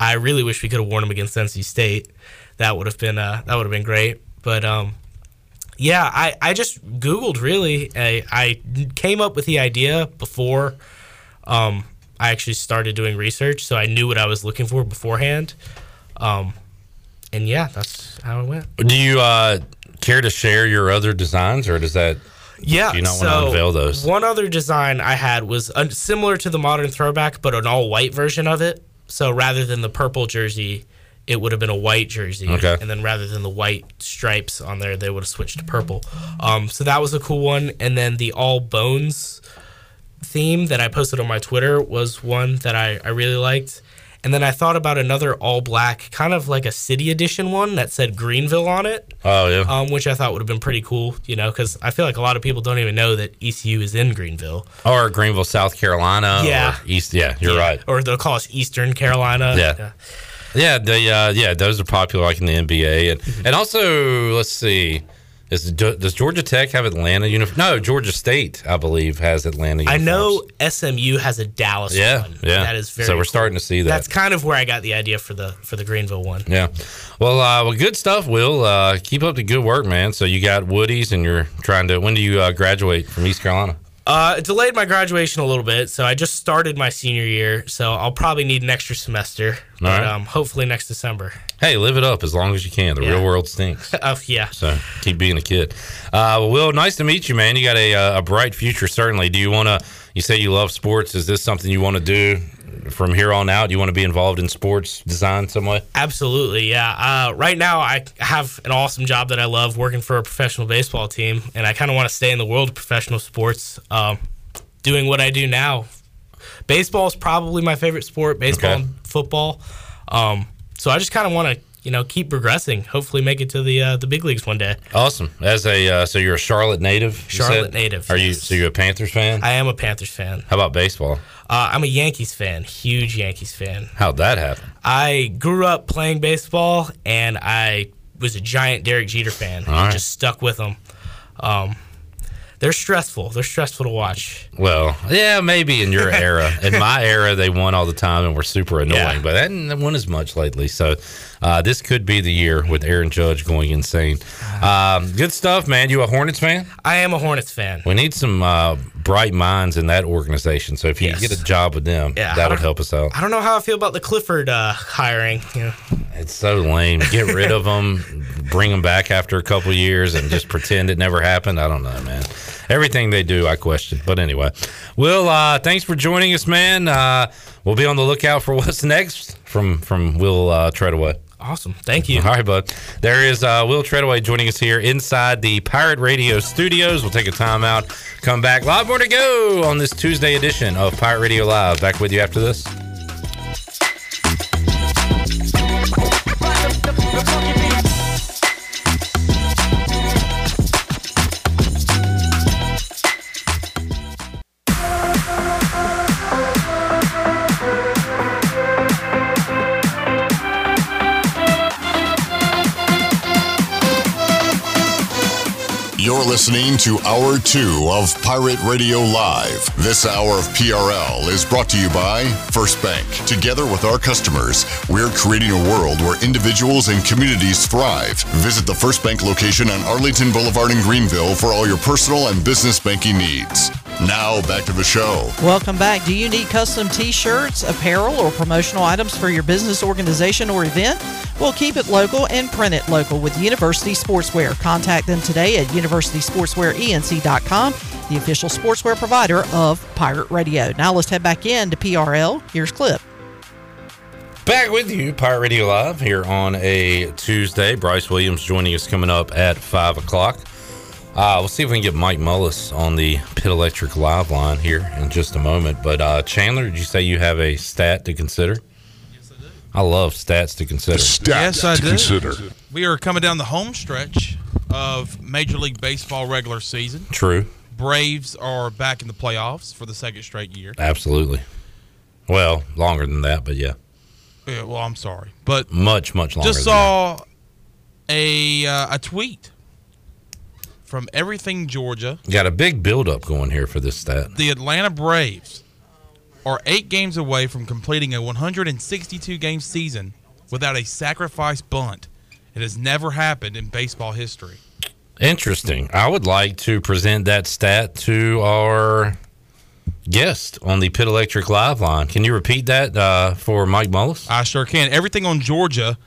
I really wish we could have worn them against NC State. That would have been uh, that would have been great. But um, yeah, I, I just Googled really. I, I came up with the idea before um, I actually started doing research, so I knew what I was looking for beforehand. Um, and yeah, that's how it went. Do you uh, care to share your other designs, or does that? Yeah, Do you not so want to unveil those? One other design I had was uh, similar to the modern throwback, but an all white version of it. So rather than the purple jersey, it would have been a white jersey. Okay. And then rather than the white stripes on there, they would have switched to purple. Um, so that was a cool one. And then the all bones theme that I posted on my Twitter was one that I, I really liked. And then I thought about another all black, kind of like a city edition one that said Greenville on it Oh yeah. um, which I thought would have been pretty cool, you know, because I feel like a lot of people don't even know that ECU is in Greenville. or Greenville, South Carolina. Yeah. East. Yeah, you're right. Or they'll call us Eastern Carolina. Yeah. Yeah, the uh, yeah, those are popular like in the NBA, and Mm-hmm. and also let's see, is does Georgia Tech have Atlanta uniform? No, Georgia State, I believe, has Atlanta. I know SMU has a Dallas Yeah, one. yeah. That is very So we're cool. starting to see that. That's kind of where I got the idea for the for the Greenville one. Yeah. Well, uh, well, good stuff, Will. Uh, keep up the good work, man. So you got Woody's, and you're trying to. When do you uh, graduate from East Carolina? Uh, it delayed my graduation a little bit, so I just started my senior year, so I'll probably need an extra semester. But um, hopefully next December. Hey, live it up as long as you can. The Yeah. real world stinks. [laughs] Oh yeah. So keep being a kid. Uh, well, Will, nice to meet you, man. You got a, uh, a bright future, certainly. Do you want to? You say you love sports. Is this something you want to do from here on out? Do you want to be involved in sports design some way? Absolutely, yeah. Uh, right now, I have an awesome job that I love working for a professional baseball team, and I kind of want to stay in the world of professional sports, um, doing what I do now. Baseball is probably my favorite sport, baseball Okay. and football. Um, so I just kind of want to, you know, keep progressing. Hopefully, make it to the uh, the big leagues one day. Awesome. As a uh, so you're a Charlotte native. Charlotte said? native, Are you so you're a Panthers fan? I am a Panthers fan. How about baseball? Uh, I'm a Yankees fan, huge Yankees fan. How'd that happen? I grew up playing baseball, and I was a giant Derek Jeter fan. All and right. just stuck with them. Um, they're stressful. They're stressful to watch. Well, yeah, maybe in your [laughs] era. In my era, they won all the time and were super annoying, Yeah. but they hadn't won as much lately. So uh, this could be the year with Aaron Judge going insane. Um, good stuff, man. You a Hornets fan? I am a Hornets fan. We need some uh, bright minds in that organization. So if you Yes. get a job with them, Yeah, that would help us out. I don't know how I feel about the Clifford uh, hiring. You know, It's so lame. Get rid of them, bring them back after a couple years, and just pretend it never happened. I don't know, man. Everything they do, I question. But anyway, Will, uh, thanks for joining us, man. Uh, we'll be on the lookout for [laughs] what's next from from Will uh, Treadaway. awesome. Thank you. All right, bud. There is uh, Will Treadaway joining us here inside the Pirate Radio studios. We'll take a time out, come back. A lot more to go on this Tuesday edition of Pirate Radio Live. Back with you after this. You're listening to Hour 2 of Pirate Radio Live. This hour of PRL is brought to you by First Bank. Together with our customers, we're creating a world where individuals and communities thrive. Visit the First Bank location on Arlington Boulevard in Greenville for all your personal and business banking needs. Now back to the show. Welcome back. Do you need custom t shirts, apparel, or promotional items for your business, organization, or event? Well, keep it local and print it local with University Sportswear. Contact them today at universitysportswearenc.com, the official sportswear provider of Pirate Radio. Now let's head back in to PRL. Here's Clip. Back with you, Pirate Radio Live here on a Tuesday. Bryce Williams joining us coming up at 5 o'clock. Uh, we'll see if we can get Mike Mullis on the Pit Electric Live line here in just a moment. But uh, Chandler, did you say you have a stat to consider? Yes, I do. I love stats to consider. yes, I do. We are coming down the home stretch of Major League Baseball regular season. True. Braves are back in the playoffs for the second straight year. Absolutely. Well, longer than that, but yeah. Yeah, well, I'm sorry, but much much longer. Just saw a uh, a tweet from Everything Georgia. Got a big buildup going here for this stat. The Atlanta Braves are eight games away from completing a 162 game season without a sacrifice bunt. It has never happened in baseball history. Interesting. I would like to present that stat to our guest on the Pit Electric Live line. Can you repeat that uh, for Mike Mullis? I sure can. Everything on Georgia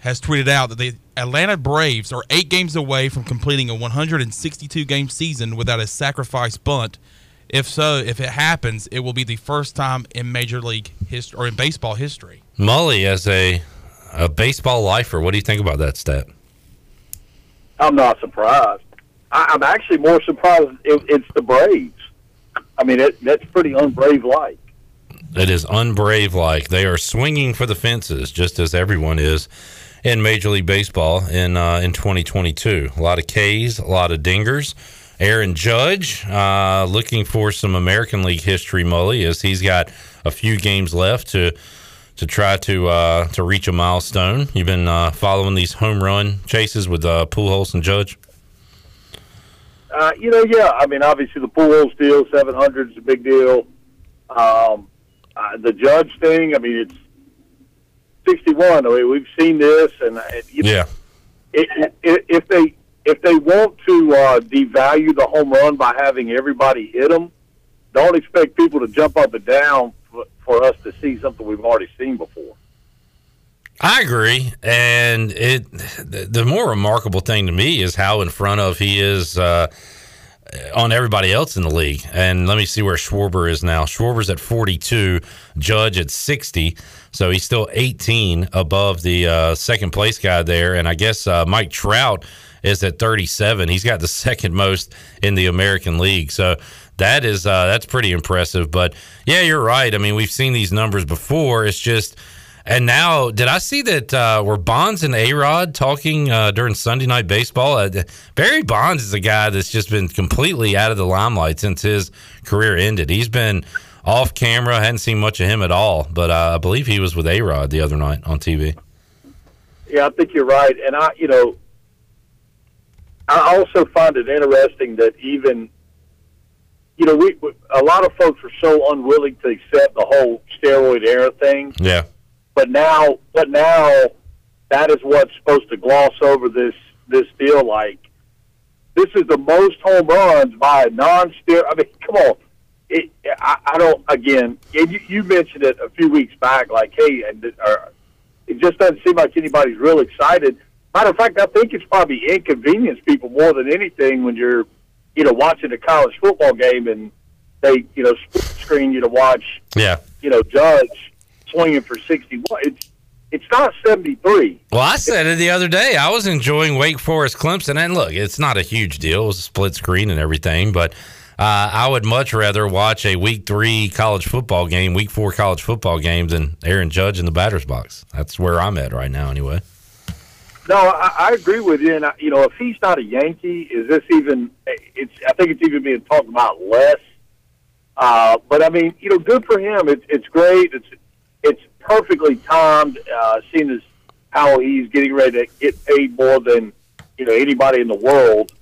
has tweeted out that the Atlanta Braves are eight games away from completing a 162 game season without a sacrifice bunt. If so, if it happens, it will be the first time in Major League history or in baseball history. Mully, as a a baseball lifer, what do you think about that stat? I'm not surprised. I, I'm actually more surprised it, it's the Braves. I mean, it, that's pretty unbrave like. It is unbrave like. They are swinging for the fences, just as everyone is in Major League Baseball in uh, in 2022. A lot of K's, a lot of dingers. Aaron Judge uh, looking for some American League history, Mully, as he's got a few games left to to try to uh, to reach a milestone. You've been uh, following these home run chases with uh, Pujols and Judge. Uh, you know, yeah. I mean, obviously the Pujols deal, seven hundred is a big deal. Um, uh, the Judge thing. I mean, it's sixty-one. I mean, we've seen this, and uh, yeah. It, it, if they if they want to uh, devalue the home run by having everybody hit them, don't expect people to jump up and down for, for us to see something we've already seen before. I agree, and it the, the more remarkable thing to me is how in front of he is uh, on everybody else in the league. And let me see where Schwarber is now. Schwarber's at 42, Judge at 60, so he's still 18 above the uh, second place guy there. And I guess uh, Mike Trout is at 37. He's got the [laughs] second most in the American League. So that is uh, that's pretty impressive. But yeah, you're right. I mean, we've seen these numbers before. It's just and now, did I see that uh, were Bonds and A Rod talking uh, during Sunday Night Baseball? Uh, Barry Bonds is a guy that's just been completely out of the limelight since his career ended. He's been off camera, I hadn't seen much of him at all, but uh, I believe he was with A Rod the other night on TV. Yeah, I think you're right. And I, you know, I also find it interesting that even, you know, we a lot of folks are so unwilling to accept the whole steroid era thing. Yeah. But now, but now, that is what's supposed to gloss over this this deal. Like, this is the most home runs by a non-steroid. I mean, come on. It, I, I don't. Again, and you, you mentioned it a few weeks back. Like, hey, and or, it just doesn't seem like anybody's real excited. Matter of fact, I think it's probably inconvenienced people more than anything when you're, you know, watching a college football game and they, you know, split screen you to watch, Yeah. you know, Judge swinging for 61. It's it's not 73. Well, I said it the other day. I was enjoying Wake Forest Clemson, and look, it's not a huge deal. It was a split screen and everything, but uh, I would much rather watch a Week Three college football game, Week Four college football game, than Aaron Judge in the batter's box. That's where I'm at right now, anyway. No, I, I agree with you. And I, you know, if he's not a Yankee, is this even? It's. I think it's even being talked about less. Uh, but I mean, you know, good for him. It's it's great. It's it's perfectly timed. Uh, seeing as how he's getting ready to get paid more than you know anybody in the world.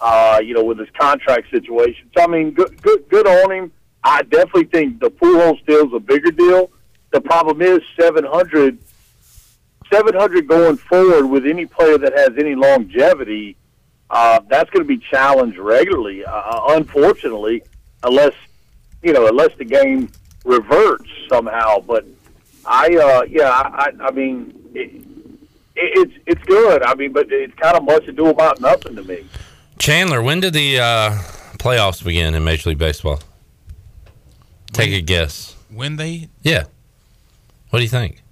Uh, you know, with his contract situation. So I mean, good good good on him. I definitely think the Pujols deal is a bigger deal. The problem is seven hundred 700 going forward with any player that has any longevity, uh, that's going to be challenged regularly. Uh, unfortunately, unless you know, unless the game reverts somehow. But I, uh, yeah, I, I, I mean, it, it, it's it's good. I mean, but it's kind of much ado about nothing to me. Chandler, when did the uh, playoffs begin in Major League Baseball? Take a guess. When they Yeah. What do you think?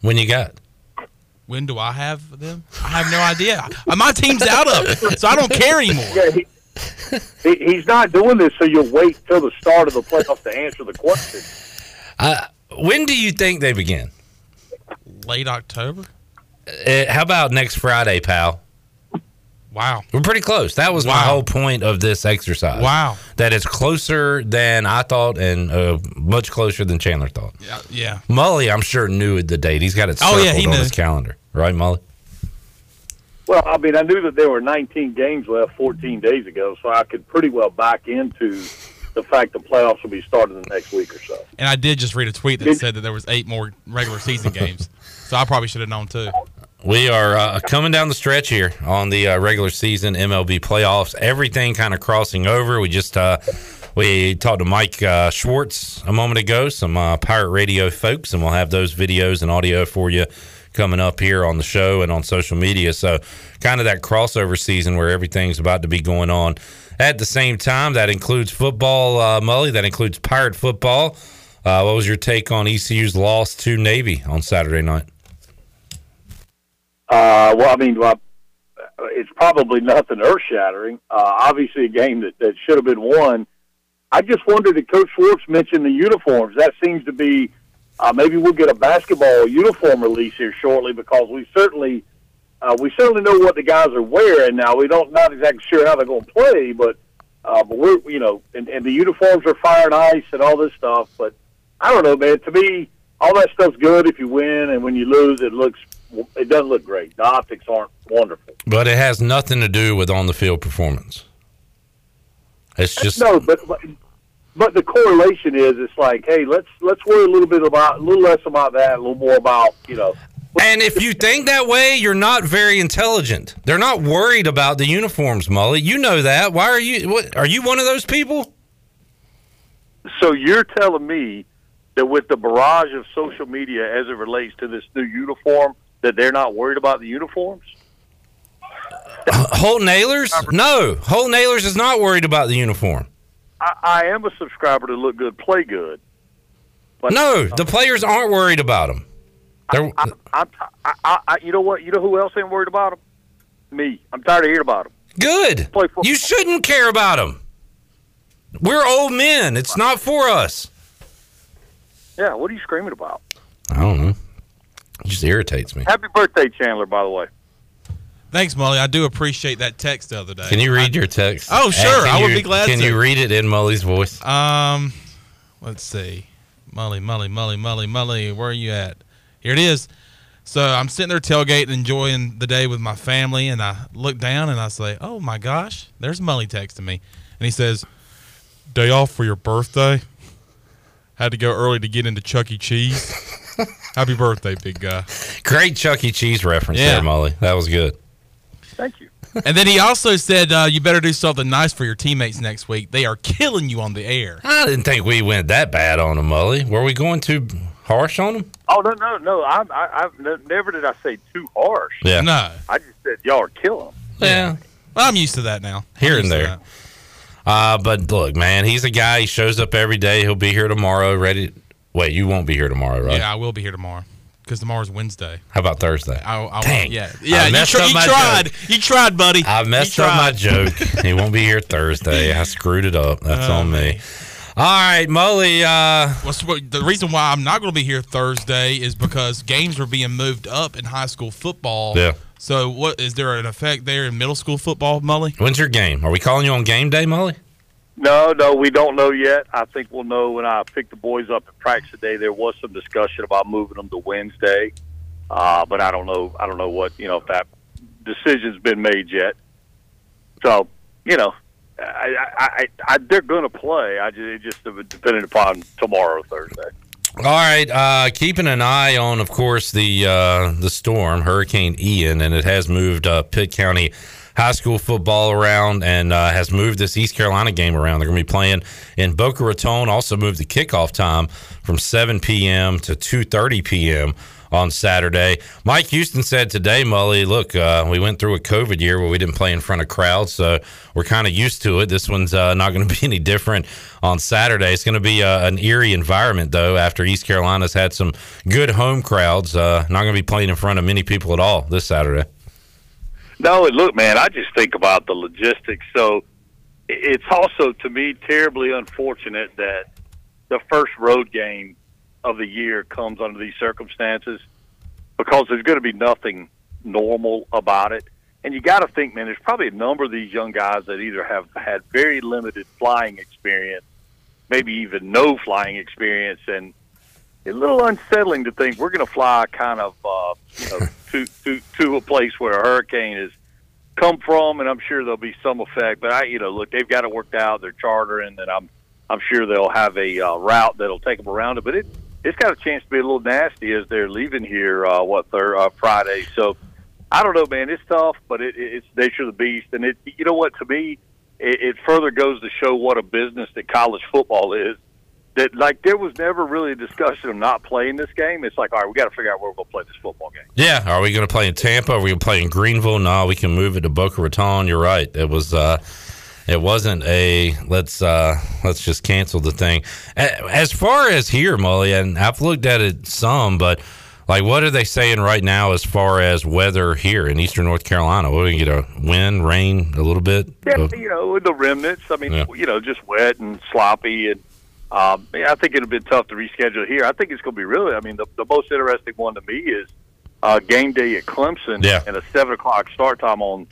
When you got? when do I have them? I have no idea. [laughs] My team's out of it, so I don't care anymore. Yeah, he, he, he's not doing this so you'll wait till the start of the playoffs to answer the question. Uh, when do you think they begin? Late October. Uh, how about next Friday, pal? Wow. We're pretty close. That was my whole point of this exercise. Wow. That it's closer than I thought and uh, much closer than Chandler thought. Yeah, yeah. Mully, I'm sure, knew the date. He's got it Oh, circled yeah, he on knew. his calendar. Right, Mully? Well, I mean, I knew that there were 19 games left 14 days ago, so I could pretty well back into the fact the playoffs will be starting the next week or so. And I did just read a tweet that said that there was eight more regular season games, [laughs] so I probably should have known too. We are uh, coming down the stretch here on the uh, regular season MLB playoffs. Everything kind of crossing over. We just uh, we talked to Mike uh, Schwartz a moment ago, some uh, Pirate Radio folks, and we'll have those videos and audio for you coming up here on the show and on social media. So, kind of that crossover season where everything's about to be going on at the same time. That includes football, uh, Mully. That includes Pirate football. Uh, what was your take on ECU's loss to Navy on Saturday night? Uh, well, I mean, well, it's probably nothing earth shattering. Uh, obviously, a game that, that should have been won. I just wondered if Coach Schwartz mentioned the uniforms. That seems to be uh, maybe we'll get a basketball uniform release here shortly because we certainly uh, we certainly know what the guys are wearing now. We don't not exactly sure how they're going to play, but uh, but we're you know and, and the uniforms are fire and ice and all this stuff. But I don't know, man. To me, all that stuff's good if you win, and when you lose, it looks it doesn't look great. The optics aren't wonderful. But it has nothing to do with on the field performance. It's just no, but, but but the correlation is it's like, hey, let's let's worry a little bit about a little less about that, a little more about you know. And if you think that way, you're not very intelligent. They're not worried about the uniforms, Mully. You know that. Why are you? What, are you one of those people? So you're telling me that with the barrage of social media as it relates to this new uniform, that they're not worried about the uniforms? Holton Ahlers? No, Holton Ahlers is not worried about the uniform. I, I am a subscriber to look good, play good. No, the players aren't worried about them. They're, I, I, I, I, you know what? You know who else ain't worried about them? Me. I'm tired of hearing about them. good. You shouldn't care about them. We're old men. It's not for us. Yeah. What are you screaming about? I don't know. It just irritates me. Happy birthday, Chandler. By the way. Thanks, Molly. I do appreciate that text the other day. Can you read your text? Oh, sure. I would you- be glad Can to. you read it in Molly's voice? Um, let's see. Molly, Molly, Molly, Molly, Molly, Where are you at? Here it is. So I'm sitting there tailgating, enjoying the day with my family, and I look down and I say, "Oh my gosh, there's Molly texting me," and he says, "Day off for your birthday? Had to go early to get into Chuck E. Cheese. Happy birthday, big guy." Great Chuck E. Cheese reference Yeah. there, Molly. That was good. Thank you. and then he also said, uh, "You better do something nice for your teammates next week. They are killing you on the air." I didn't think we went that bad on them, Mully. Were we going too harsh on them? Oh no, no, no! I'm, I, I've ne- never did I say too harsh. Yeah. No. I just said y'all are killing them. Yeah. Well, I'm used to that now. Here and there. Uh, but look, man, he's a guy. He shows up every day. He'll be here tomorrow. Ready? Wait, you won't be here tomorrow, right? Yeah, I will be here tomorrow because tomorrow's Wednesday. How about Thursday? I, I, Dang. Yeah, yeah. You, tr- you tried. joke. You tried, buddy. I messed up my joke. [laughs] he won't be here Thursday. I screwed it up. That's Oh, on me. All right, Molly. Uh, the reason why I'm not going to be here Thursday is because games are being moved up in high school football. Yeah. So, what is there an effect there in middle school football, Molly? when's your game? Are we calling you on game day, Mully? No, no, we don't know yet. I think we'll know when I pick the boys up at practice today. There was some discussion about moving them to Wednesday, uh, but I don't know. I don't know what you know if that decision's been made yet. So you know, I, I, I, I they're going to play. I just it just depending upon tomorrow, Thursday. All right, uh, keeping an eye on, of course, the uh, the storm, Hurricane Ian, and it has moved uh, Pitt County high school football around and uh, has moved this East Carolina game around. They're going to be playing in Boca Raton. Also moved the kickoff time from 7 p.m. to 2:30 p.m. on Saturday. Mike Houston said today, Mully, look, uh, we went through a COVID year where we didn't play in front of crowds, so we're kind of used to it. This one's uh, not going [laughs] to be any different on Saturday. It's going to be uh, an eerie environment, though, after East Carolina's had some good home crowds. Uh, not going to be playing in front of many people at all this Saturday. No, look, man, I just think about the logistics. So it's also, to me, terribly unfortunate that the first road game of the year comes under these circumstances because there's going to be nothing normal about it. And you got to think, man, there's probably a number of these young guys that either have had very limited flying experience, maybe even no flying experience, and a little unsettling to think we're going to fly kind of uh, you know, [laughs] to, to to a place where a hurricane has come from, and I'm sure there'll be some effect. But I, you know, look, they've got it worked out. They're chartering, and I'm I'm sure they'll have a uh, route that'll take them around it. But it it's got a chance to be a little nasty as they're leaving here. Uh, what third uh, Friday? So I don't know, man. It's tough, but it, it's nature of the beast, and it. You know what? To me, it, it further goes to show what a business that college football is. That like there was never really a discussion of not playing this game. It's like, all right, we got to figure out where we're going to play this football game. Yeah, are we going to play in Tampa? Are we going to play in Greenville? No, we can move it to Boca Raton. You're right. It was. Uh, it wasn't a let's uh, let's just cancel the thing. As far as here, Molly, and I've looked at it some, but like, what are they saying right now as far as weather here in Eastern North Carolina? What are we gonna get a wind, rain, a little bit? Yeah, you know, the remnants. I mean, Yeah. you know, just wet and sloppy, and um, yeah, I think it'd been tough to reschedule here. I think it's going to be really. I mean, the, the most interesting one to me is uh, game day at Clemson Yeah. and a seven o'clock start time on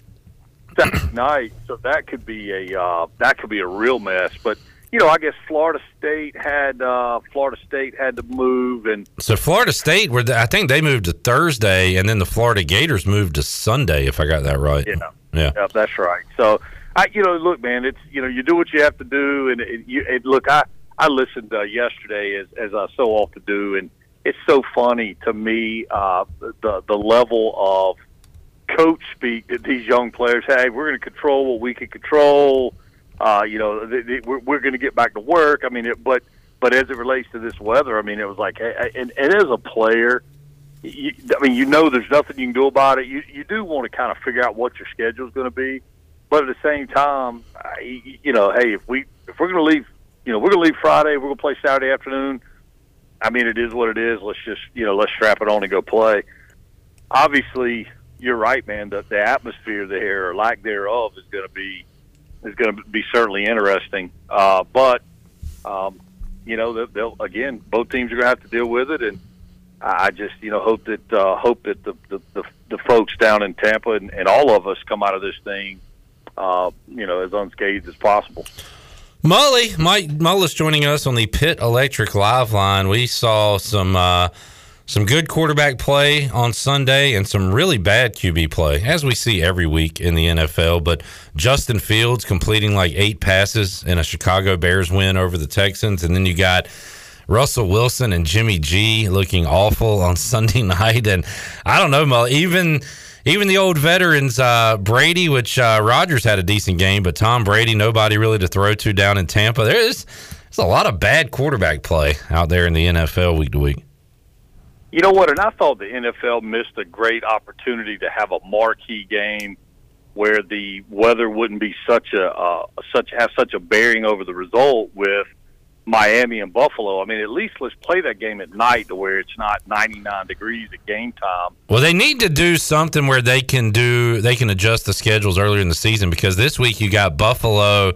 Saturday [coughs] night. So that could be a uh, that could be a real mess. But you know, I guess Florida State had uh, Florida State had to move, and So Florida State, where I think they moved to Thursday, and then the Florida Gators moved to Sunday, if I got that right. Yeah. Yeah. Yeah, that's right. So, I, you know, look, man, it's you know, you do what you have to do, and it, you, it, look, I I listened uh, yesterday as as I so often do, and it's so funny to me uh, the the level of coach speak that these young players have. We're going to control what we can control. Uh, you know, th th we're, we're going to get back to work. I mean, it, but but as it relates to this weather, I mean, it was like, and, and as a player, you, I mean, you know, there's nothing you can do about it. You you do want to kind of figure out what your schedule is going to be, but at the same time, you know, hey, if we if we're going to leave, you know, we're going to leave Friday, we're going to play Saturday afternoon. I mean, it is what it is. Let's just you know, let's strap it on and go play. Obviously, you're right, man. The the atmosphere there or lack thereof is going to be is going to be certainly interesting. Uh, but um, you know, they'll, they'll again, both teams are going to have to deal with it, and I just you know hope that uh, hope that the, the the the folks down in Tampa and, and all of us come out of this thing, uh, you know, as unscathed as possible. Mully, Mike Mullis joining us on the Pit Electric Live line. We saw some uh, some good quarterback play on Sunday and some really bad QB play, as we see every week in the NFL. But Justin Fields completing like eight passes in a Chicago Bears win over the Texans, and then you got Russell Wilson and Jimmy G looking awful on [laughs] Sunday night. And I don't know, Mully, even even the old veterans, uh, Brady, which uh, Rodgers had a decent game, but Tom Brady, nobody really to throw to down in Tampa. There's there's a lot of bad quarterback play out there in the NFL week to week. You know what? And I thought the NFL missed a great opportunity to have a marquee game where the weather wouldn't be such a uh, such have such a bearing over the result with Miami and Buffalo. I mean, at least let's play that game at night to where it's not 99 degrees at game time. Well, they need to do something where they can do they can adjust the schedules earlier in the season because this week you got Buffalo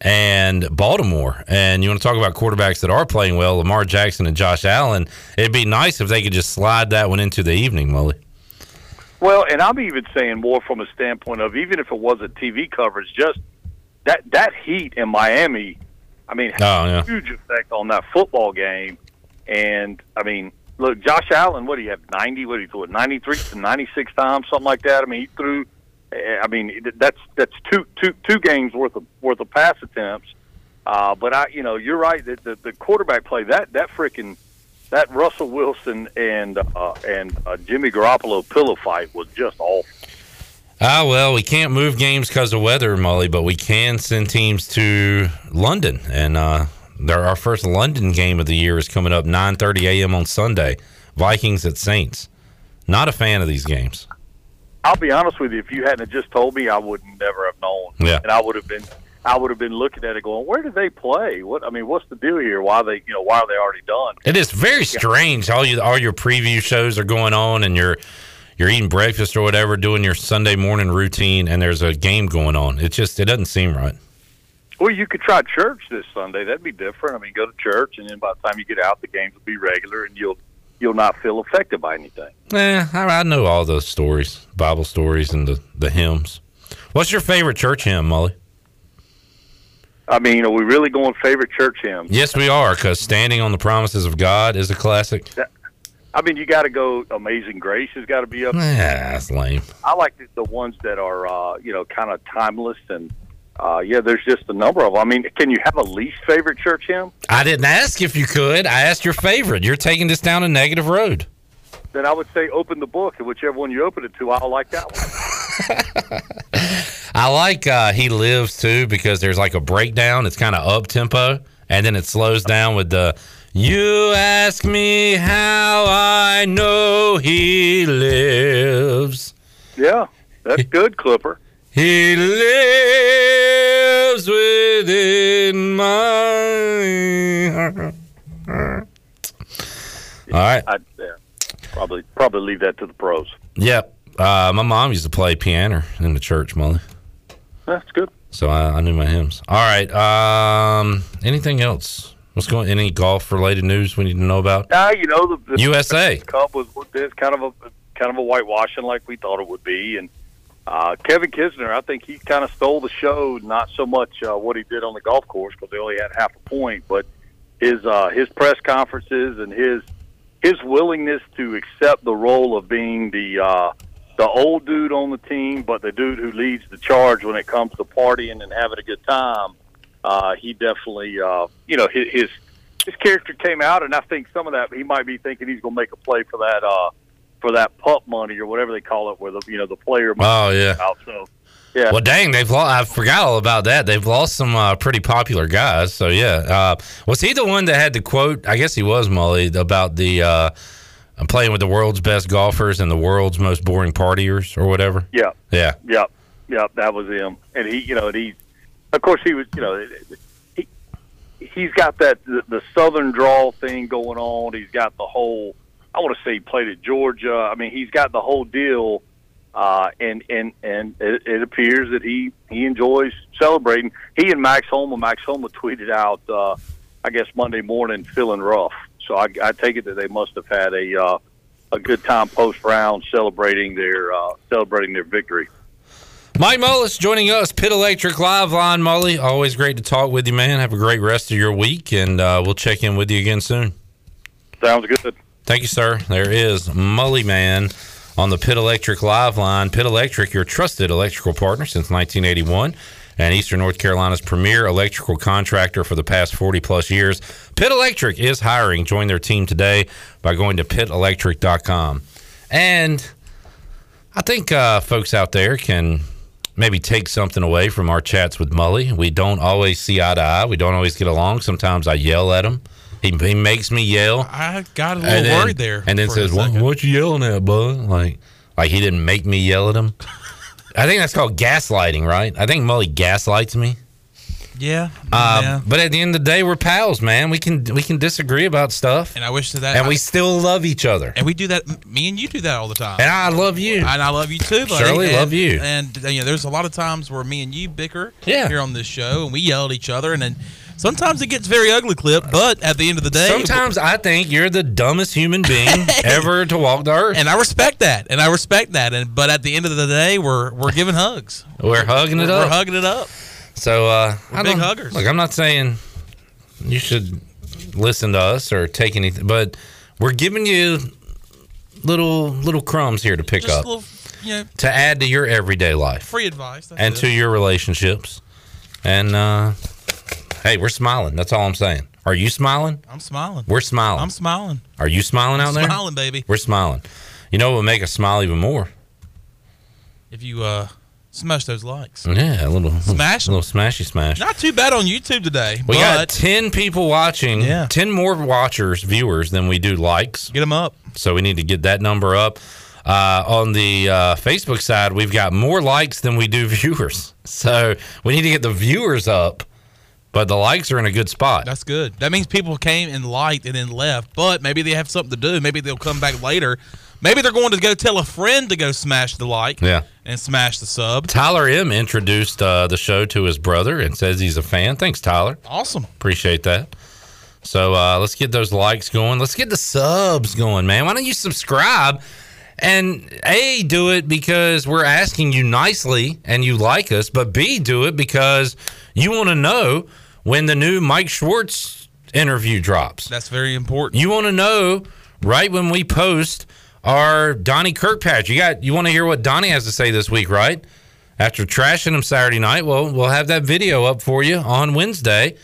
and Baltimore, and you want to talk about quarterbacks that are playing well, Lamar Jackson and Josh Allen. It'd be nice if they could just slide that one into the evening, Molly. Well, and I'm even saying more from a standpoint of even if it wasn't TV coverage, just that that heat in Miami. I mean, Oh, yeah. huge effect on that football game. And I mean, look, Josh Allen, what do you have? Ninety? What do you throw it? Ninety three to ninety six times, something like that. I mean, he threw. eh, I mean, that's that's two two two games worth of worth of pass attempts. Uh, but I, you know, you're right. that the, the quarterback play that that freaking that Russell Wilson and uh, and uh, Jimmy Garoppolo pillow fight was just awful. Ah, well, we can't move games because of weather, Molly, but we can send teams to London, and uh, our first London game of the year is coming up 9:30 a.m. on Sunday. Vikings at Saints. Not a fan of these games. I'll be honest with you. If you hadn't just told me, I would never have known. Yeah. and I would have been, I would have been looking at it going, "Where did they play? What? I mean, what's the deal here? Why they, you know, why are they already done?" It is very strange. All you all your preview shows are going on, and you're you're eating breakfast or whatever, doing your Sunday morning routine, and there's a game going on. It just it doesn't seem right. Well, you could try church this Sunday. That'd be different. I mean, go to church, and then by the time you get out, the games will be regular, and you'll you'll not feel affected by anything. Eh, I, I know all those stories, Bible stories, and the the hymns. What's your favorite church hymn, Molly? I mean, are we really going favorite church hymns? Yes, we are, because "Standing on the Promises of God" is a classic. I mean, you got to go. Amazing Grace has got to be up. Yeah, that's lame. I like the, the ones that are, uh, you know, kind of timeless and. Uh, yeah, there's just a number of them. I mean, can you have a least favorite church hymn? I didn't ask if you could. I asked your favorite. You're taking this down a negative road. Then I would say open the book, and whichever one you open it to, I'll like that one. [laughs] I like uh, "He Lives" too because there's like a breakdown. It's kind of up tempo, and then it slows down with the. You ask me how I know he lives. Yeah, that's good, Clipper. He lives within my heart. All right. I'd yeah, probably probably leave that to the pros. Yep. Uh, my mom used to play piano in the church, Molly. That's good. So I, I knew my hymns. All right. Um, anything else? What's going? Any golf related news we need to know about? Now you know the, the USA. Cup was it's kind of a kind of a whitewashing like we thought it would be, and uh, Kevin Kisner, I think he kind of stole the show. Not so much uh, what he did on the golf course because they only had half a point, but his uh, his press conferences and his his willingness to accept the role of being the uh, the old dude on the team, but the dude who leads the charge when it comes to partying and having a good time. Uh, he definitely, uh, you know, his, his his character came out, and I think some of that he might be thinking he's going to make a play for that uh, for that PIP money or whatever they call it, where the you know the player. Oh, yeah. Out, so yeah. Well, dang, they've lost. I forgot all about that. They've lost some uh, pretty popular guys. So yeah, uh, was he the one that had the quote? I guess he was Molly about the uh, playing with the world's best golfers and the world's most boring partiers or whatever. Yeah. Yeah. Yep, yep, that was him. And he, you know, and he, of course, he was, you know, he he's got that the, the southern drawl thing going on. He's got the whole. I want to say he played at Georgia. I mean, he's got the whole deal. Uh, and and and it, it appears that he he enjoys celebrating. He and Max Homa, Max Homa tweeted out, uh, I guess Monday morning, feeling rough. So I, I take it that they must have had a uh, a good time post round celebrating their uh, celebrating their victory. Mike Mullis joining us, Pit Electric Live Line. Molly, always great to talk with you, man. Have a great rest of your week, and uh, we'll check in with you again soon. Sounds good. Thank you, sir. There is Mully Man on the Pit Electric Live Line. Pit Electric, your trusted electrical partner since 1981 and Eastern North Carolina's premier electrical contractor for the past 40 plus years. Pit Electric is hiring. Join their team today by going to pitelectric.com. And I think uh, folks out there can maybe take something away from our chats with Mully. We don't always see eye to eye. We don't always get along. Sometimes I yell at him. He, he makes me yell. I got a little then- worried there. And then says, what, "What you yelling at, bud?" Like, like he didn't make me yell at him. [laughs] I think that's called gaslighting, right? I think Mully gaslights me. Yeah. Um, yeah. But at the end of the day, we're pals, man. We can we can disagree about stuff, And I wish that. and we still love each other. And we do that. Me and you do that all the time. And I love you. And I love you too, buddy. Shirley, And- love you. And uh, you know, there's a lot of times where me and you bicker Yeah. here on this show, and we yell at each other, and then sometimes it gets very ugly, clip. But at the end of the day, Sometimes I think you're the dumbest human being [laughs] ever to walk the earth. and I respect that, and I respect that. And but at the end of the day, we're we're giving hugs. We're hugging it We're, up. we're hugging it up. So uh, We're I big huggers. Look, I'm not saying you should listen to us or take anything, but we're giving you little little crumbs here to pick Just up little, you know, to add to your everyday life free advice. And it. to your relationships. And uh, hey, we're smiling. That's all I'm saying. Are you smiling? I'm smiling. We're smiling. I'm smiling. Are you smiling out there? Smiling, baby. We're smiling. You know what would make us smile even more? if you uh, smash those likes. Yeah, a little Smash a little smashy smash. Not too bad on YouTube today. We got 10 people watching, Yeah. 10 more watchers, viewers than we do likes. Get them up. So we need to get that number up. Uh, on the uh, Facebook side, we've got more likes than we do [laughs] viewers. So we need to get the viewers up, but the likes are in a good spot. That's good. That means people came and liked and then left, but maybe they have something to do. Maybe they'll come back later. Maybe they're going to go tell a friend to go smash the like Yeah. and smash the sub. Tyler M introduced uh, the show to his brother and says he's a fan. Thanks, Tyler. Awesome. Appreciate that. So uh, let's get those likes going. Let's get the subs going, man. Why don't you subscribe? And A, do it because we're asking you nicely and you like us, but B, do it because you want to know when the new Mike Schwartz interview drops. That's very important. You want to know right when we post our Donnie Kirkpatrick. You got you want to hear what Donnie has to say this week, right? After trashing him Saturday night, well, we'll have that video up for you on Wednesday,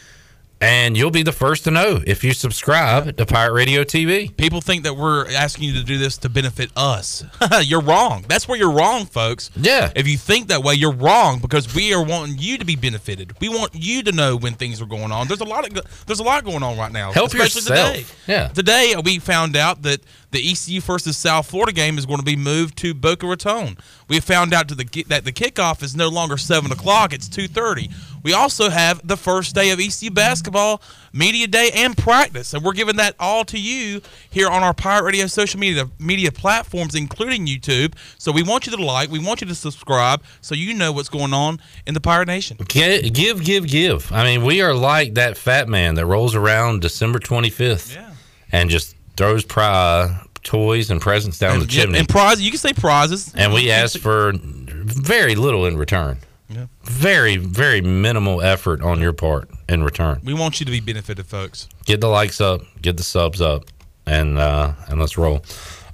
and you'll be the first to know if you subscribe to Pirate Radio TV. People think that we're asking you to do this to benefit us. [laughs] you're wrong. That's where you're wrong, folks. Yeah. If you think that way, you're wrong because we are wanting you to be benefited. We want you to know when things are going on. There's a lot of there's a lot going on right now. Help especially yourself. Today. Yeah. Today we found out that the ECU versus South Florida game is going to be moved to Boca Raton. We found out to the that the kickoff is no longer seven o'clock; it's two thirty. We also have the first day of ECU basketball media day and practice, and we're giving that all to you here on our Pirate Radio social media media platforms, including YouTube. So we want you to like, we want you to subscribe, so you know what's going on in the Pirate Nation. Give, give, give. I mean, we are like that fat man that rolls around December 25th yeah. and just throws pri- toys and presents down the And, yeah, chimney. and prizes, you can say prizes, and we ask for very little in return. Yeah. Very, very minimal effort on your part in return. We want you to be benefited, folks. Get the likes up, get the subs up, and uh, and let's roll.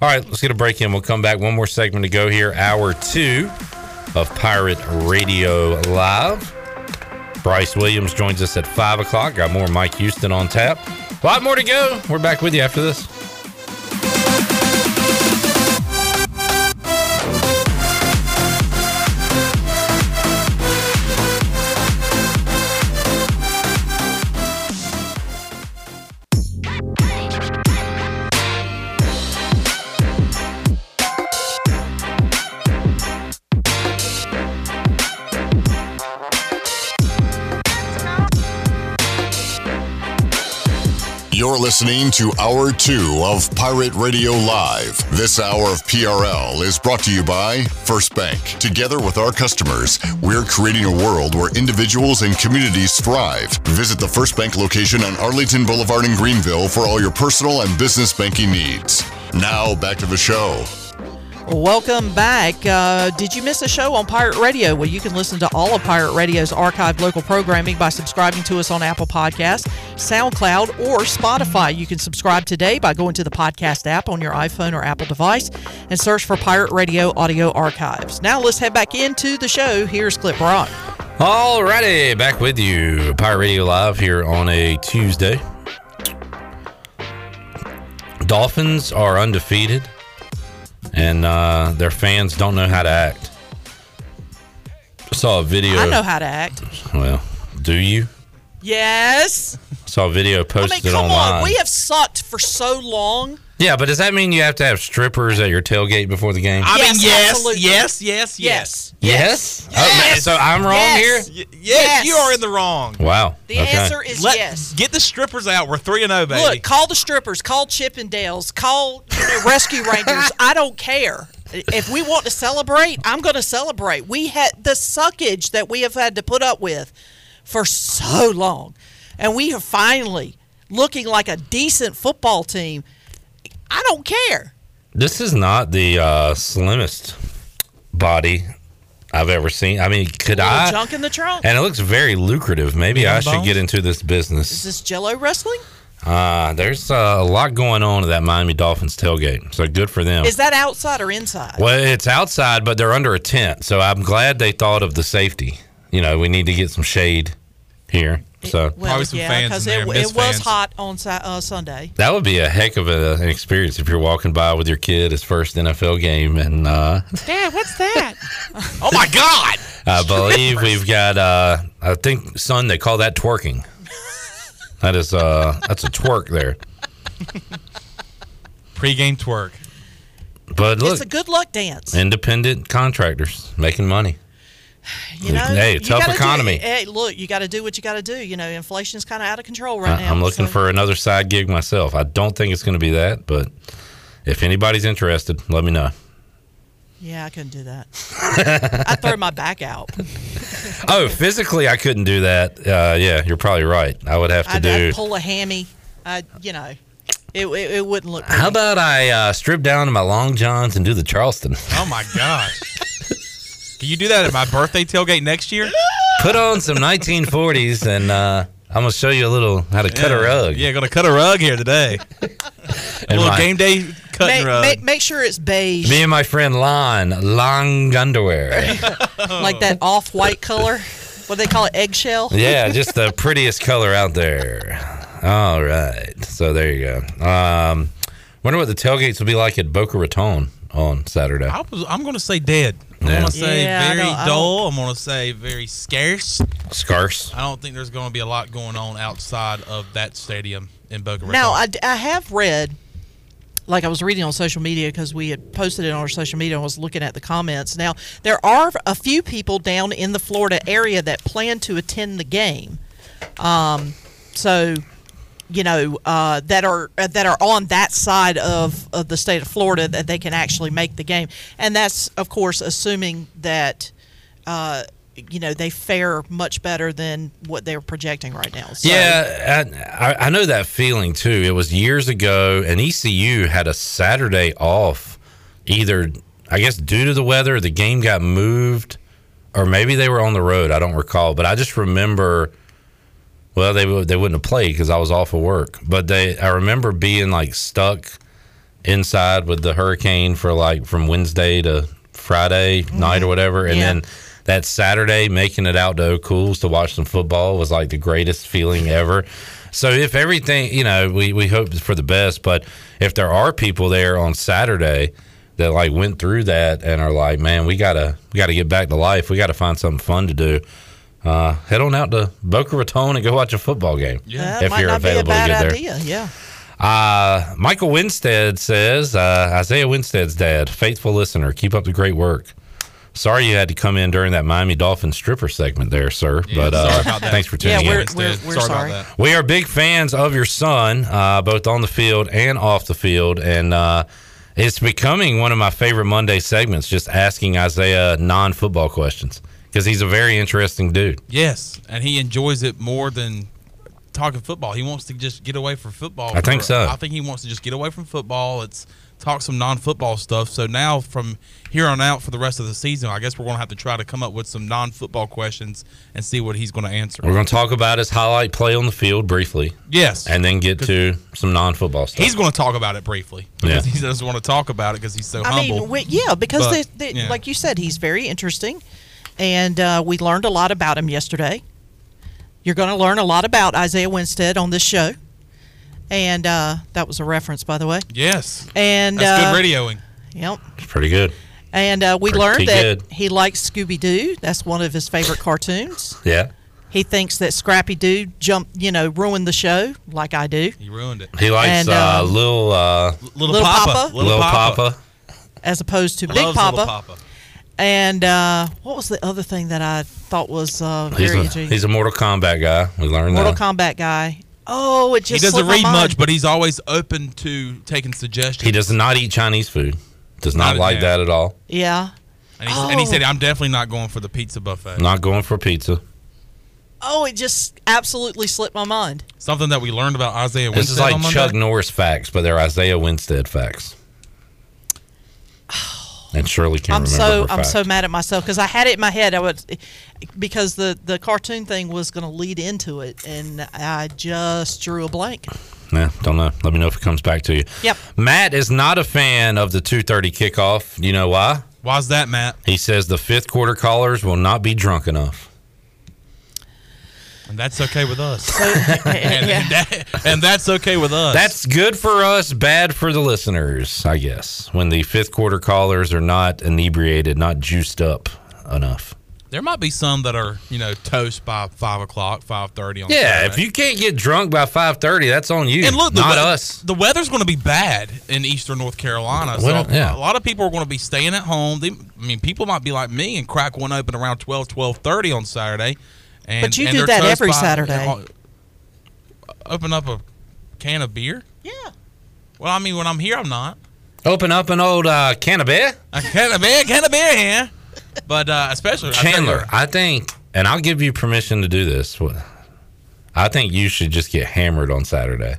All right, let's get a break in. We'll come back. One more segment to go here. Hour two of Pirate Radio Live. Bryce Williams joins us at five o'clock. Got more Mike Houston on tap. A lot more to go. We're back with you after this. You're listening to Hour 2 of Pirate Radio Live. This hour of PRL is brought to you by First Bank. Together with our customers, we're creating a world where individuals and communities thrive. Visit the First Bank location on Arlington Boulevard in Greenville for all your personal and business banking needs. Now, back to the show. Welcome back. Uh, did you miss a show on Pirate Radio? Well, you can listen to all of Pirate Radio's archived local programming by subscribing to us on Apple Podcasts, SoundCloud, or Spotify. You can subscribe today by going to the podcast app on your iPhone or Apple device and search for Pirate Radio Audio Archives. Now let's head back into the show. Here's Clip Rock. Alrighty, back with you. Pirate Radio Live here on a Tuesday. Dolphins are undefeated, and uh, their fans don't know how to act. I Saw a video. I know how to act. Well, do you? Yes. Saw a video I posted mean, come online. on. We have sucked for so long. Yeah, but does that mean you have to have strippers at your tailgate before the game? I mean, Yes, yes, absolutely. yes, yes, yes, yes. Oh, so I'm wrong Yes. here. Y- yes, you are in the wrong. Wow. The okay. answer is Let- yes. Get the strippers out. We're three and zero, baby. Look, call the strippers, call Chippendales, call you know, Rescue [laughs] Rangers. I don't care. If we want to celebrate, I'm going to celebrate. We had the suckage that we have had to put up with for so long, and we are finally looking like a decent football team. I don't care. This is not the uh, slimmest body I've ever seen. I mean, could Little I? junk in the trunk. And it looks very lucrative. Maybe I should bones? get into this business. Is this Jello wrestling? Uh, there's uh, a lot going on at that Miami Dolphins tailgate. So good for them. Is that outside or inside? well, it's outside, but they're under a tent. So I'm glad they thought of the safety. You know, we need to get some shade here. So Well, yeah, because it, it was hot on uh, Sunday. that would be a heck of a, an experience if you're walking by with your kid his first NFL game, and uh, [laughs] Dad, what's that? [laughs] oh my God! I believe we've got. Uh, I think, son, they call that twerking. That is, uh, that's a twerk there. [laughs] Pre-game twerk. But look, it's a good luck dance. independent contractors making money. You know, hey, you tough gotta do- economy. hey, look, you got to do what you got to do. You know, inflation's kind of out of control I- right now. I'm looking so- for another side gig myself. I don't think it's going to be that, but if anybody's interested, let me know. Yeah, I couldn't do that. [laughs] I'd throw my back out. [laughs] Oh, physically, I couldn't do that. Uh, yeah, you're probably right. I would have to I'd, do. I'd pull a hammy. I, you know, it, it, it wouldn't look. How about I uh, strip down to my long johns and do the Charleston? Oh my gosh! [laughs] Can you do that at my birthday tailgate next year? Put on some 1940s, and uh, I'm gonna show you a little how to cut a Yeah. rug. Yeah, gonna cut a rug here today. [laughs] a And little my- game day cutting Make, rug. make, make sure it's beige, Me and my friend Lon, long underwear. [laughs] like that off-white color. What do they call it? Eggshell. yeah, just the prettiest color out there. All right, so there you go. Um, wonder what the tailgates will be like at Boca Raton on Saturday. I was, I'm going to say dead. I'm going to say Yeah, I very don't- I dull. I'm going to say very scarce. Scarce. I don't think there's going to be a lot going on outside of that stadium in Boca Raton. Now, I, d- I have read, like I was reading on social media because we had posted it on our social media and was looking at the comments. Now, there are a few people down in the Florida area that plan to attend the game. Um, so, you know, uh, that are uh, that are on that side of, of the state of Florida that they can actually make the game, and that's of course assuming that. Uh, you know they fare much better than what they're projecting right now. So, Yeah, I, I- I know that feeling too. It was years ago, and ECU had a Saturday off, either I guess due to the weather, the game got moved, or maybe they were on the road. I don't recall, but I just remember. Well, they would- they wouldn't have played because I was off of work, but they I remember being like stuck inside with the hurricane for like from Wednesday to Friday night or mm-hmm. whatever, and Yeah. then that Saturday making it out to O'Cool's to watch some football was like the greatest feeling ever. So if everything, you know, we we hope for the best, but if there are people there on Saturday that like went through that and are like, man, we gotta we gotta get back to life. We gotta find something fun to do. Uh, head on out to Boca Raton and go watch a football game. that if might you're not be a available to bad get there. Yeah. Uh, Michael Winstead says, uh, Isaiah Winstead's dad, faithful listener, keep up the great work. Sorry you had to come in during that Miami Dolphins stripper segment there, sir. but uh, sorry about that. thanks for Yeah, tuning we're- in. we're- we're Sorry about sorry. that. We are big fans of your son, uh, both on the field and off the field. And uh, it's becoming one of my favorite Monday segments, just asking Isaiah non football questions because he's a very interesting dude. Yes, and he enjoys it more than talking football. He wants to just get away from football. I think for- so. I think he wants to just get away from football. It's talk some non-football stuff. So now from here on out for the rest of the season, I guess we're going to have to try to come up with some non-football questions and see what he's going to answer. We're going to talk about his highlight play on the field briefly. Yes. And then get to some non football stuff. He's going to talk about it briefly because Yeah. [laughs] he doesn't want to talk about it because he's so I humble. mean, we, yeah, because But, they, they, yeah. like you said, he's very interesting, and uh, we learned a lot about him yesterday. You're going to learn a lot about Isaiah Winstead on this show, and uh, that was a reference, by the way. yes, And that's uh, good radioing. Yep. It's pretty good. And uh, we Pretty learned that good. he likes Scooby Doo. That's one of his favorite cartoons. Yeah. He thinks that Scrappy Doo jumped, you know, ruined the show, like I do. He ruined it. He likes And, uh, um, Lil uh, Little, Lil Papa. Papa. Little, Lil Papa. Papa. as opposed to Big Papa. Little Papa. And uh, what was the other thing that I thought was uh, He's very a, interesting? he's a Mortal Kombat guy. We learned that Mortal that. Kombat guy. Oh, it just He doesn't read much, but he's always open to taking suggestions. He does not eat Chinese food. Does not, Not like that at all. Yeah. And he, and he Oh. said, "I'm definitely not going for the pizza buffet." Not going for pizza. Oh, it just absolutely slipped my mind. Something that we learned about Isaiah Winstead This is like on Chuck Norris facts, but they're Isaiah Winstead facts. And Shirley can't I'm remember so her I'm fact. so mad at myself because I had it in my head. I would because the the cartoon thing was going to lead into it, and I just drew a blank. Yeah, don't know. Let me know if it comes back to you. Yep. Matt is not a fan of the 2:30 kickoff. You know why? Why's that, Matt? He says the fifth quarter callers will not be drunk enough. And that's okay with us. [laughs] [laughs] and, and that- and that's okay with us. That's good for us, bad for the listeners, I guess. When the fifth quarter callers are not inebriated, not juiced up enough. there might be some that are, you know, toast by five o'clock, five thirty on Yeah, Saturday. if you can't get drunk by five thirty, that's on you. And look, the not we- us. The weather's going to be bad in eastern North Carolina. So Well, yeah. a lot of people are going to be staying at home. They, I mean, people might be like me and crack one open around 12, 12.30 on Saturday. And, But you and do that every by- Saturday. Open up a can of beer? Yeah. Well, I mean, when I'm here, I'm not. Open up an old uh, can of beer. A can of beer, can of beer here. But uh, especially I you Chandler, what, I think, and I'll give you permission to do this. I think you should just get hammered on Saturday.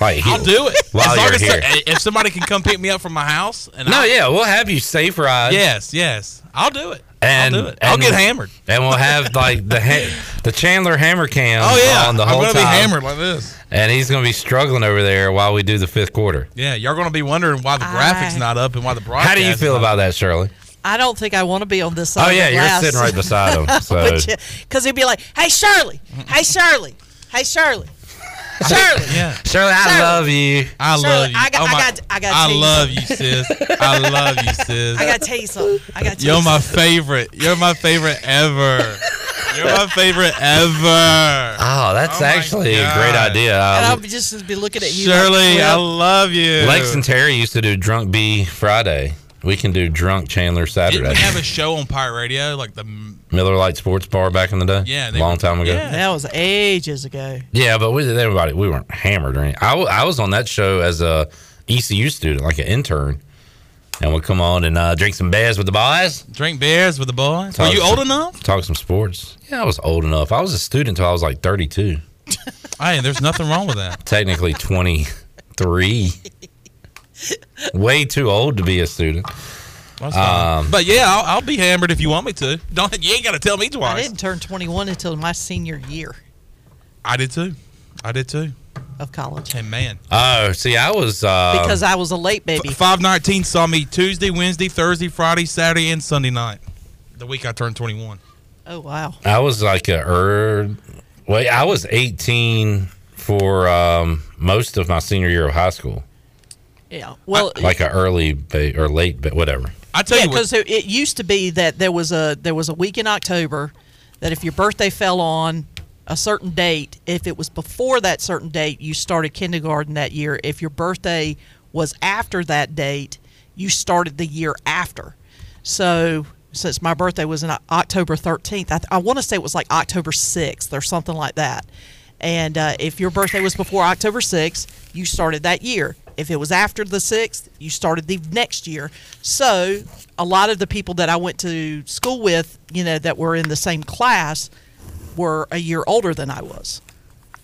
Like, I'll do it. [laughs] while as long you're as here. Eh, if somebody can come pick me up from my house. And No, I'll- yeah, we'll have you safe ride. Yes, yes. I'll do it. And, I'll do it. I'll get hammered. and we'll have [laughs] like the ha- the Chandler hammer cam Oh yeah, on the I'm whole gonna time. be hammered like this. and he's gonna be struggling over there while we do the fifth quarter. Yeah, you're gonna be wondering why the graphics not up and why the broadcast. How do you feel not about that, Shirley? I don't think I want to be on this side. Oh, yeah, of you're sitting right beside him, [laughs] so- because he'd be like, "Hey Shirley, hey Shirley, hey Shirley, [laughs] Shirley." Yeah. Shirley, I Shirley. love you. I Shirley, love you. I got- oh I got- I got I teased. love you, sis. I love you, sis. [laughs] I gotta tell you something. I gotta tell You're you my something. favorite. You're my favorite ever. You're my favorite ever. Oh, that's Oh, my actually a great idea. And Uh, I'll just be looking at you. Shirley, like, I love you. Lex and Terry used to do Drunk B Friday. We can do Drunk Chandler Saturday. Didn't Saturday. we have a show on Pirate Radio like the? Miller Lite Sports Bar back in the day. Yeah, a long were- time ago. yeah. that was ages ago. Yeah, but we everybody we weren't hammered or anything. I, I was on that show as a ECU student, like an intern, and we'd come on and uh, drink some beers with the boys. Drink beers with the boys. Were you some- old enough? Talk some sports. Yeah, I was old enough. I was a student until I was like 32. [laughs] Hey, there's nothing wrong with that. Technically 23. [laughs] Way too old to be a student. That's fine. Um, but yeah, I'll, I'll be hammered if you want me to. [laughs] Don't you ain't got to tell me twice. I didn't turn 21 until my senior year I did too. I did too. of college And man, Oh, see, I was uh, because I was a late baby. five nineteen saw me Tuesday, Wednesday, Thursday, Friday, Saturday, and Sunday night. The week I turned twenty one. Oh wow. I was like a er, well, I was 18 for um, most of my senior year of high school. Yeah. Well, like a early ba- or late, but whatever. I tell yeah, you because it used to be that there was a there was a week in October that if your birthday fell on a certain date, if it was before that certain date, you started kindergarten that year. If your birthday was after that date, you started the year after. So since my birthday was in October 13th, I, I want to say it was like October 6th or something like that. And uh, if your birthday was before October 6th, you started that year. If it was after the 6th, you started the next year. So a lot of the people that I went to school with, you know, that were in the same class were a year older than I was.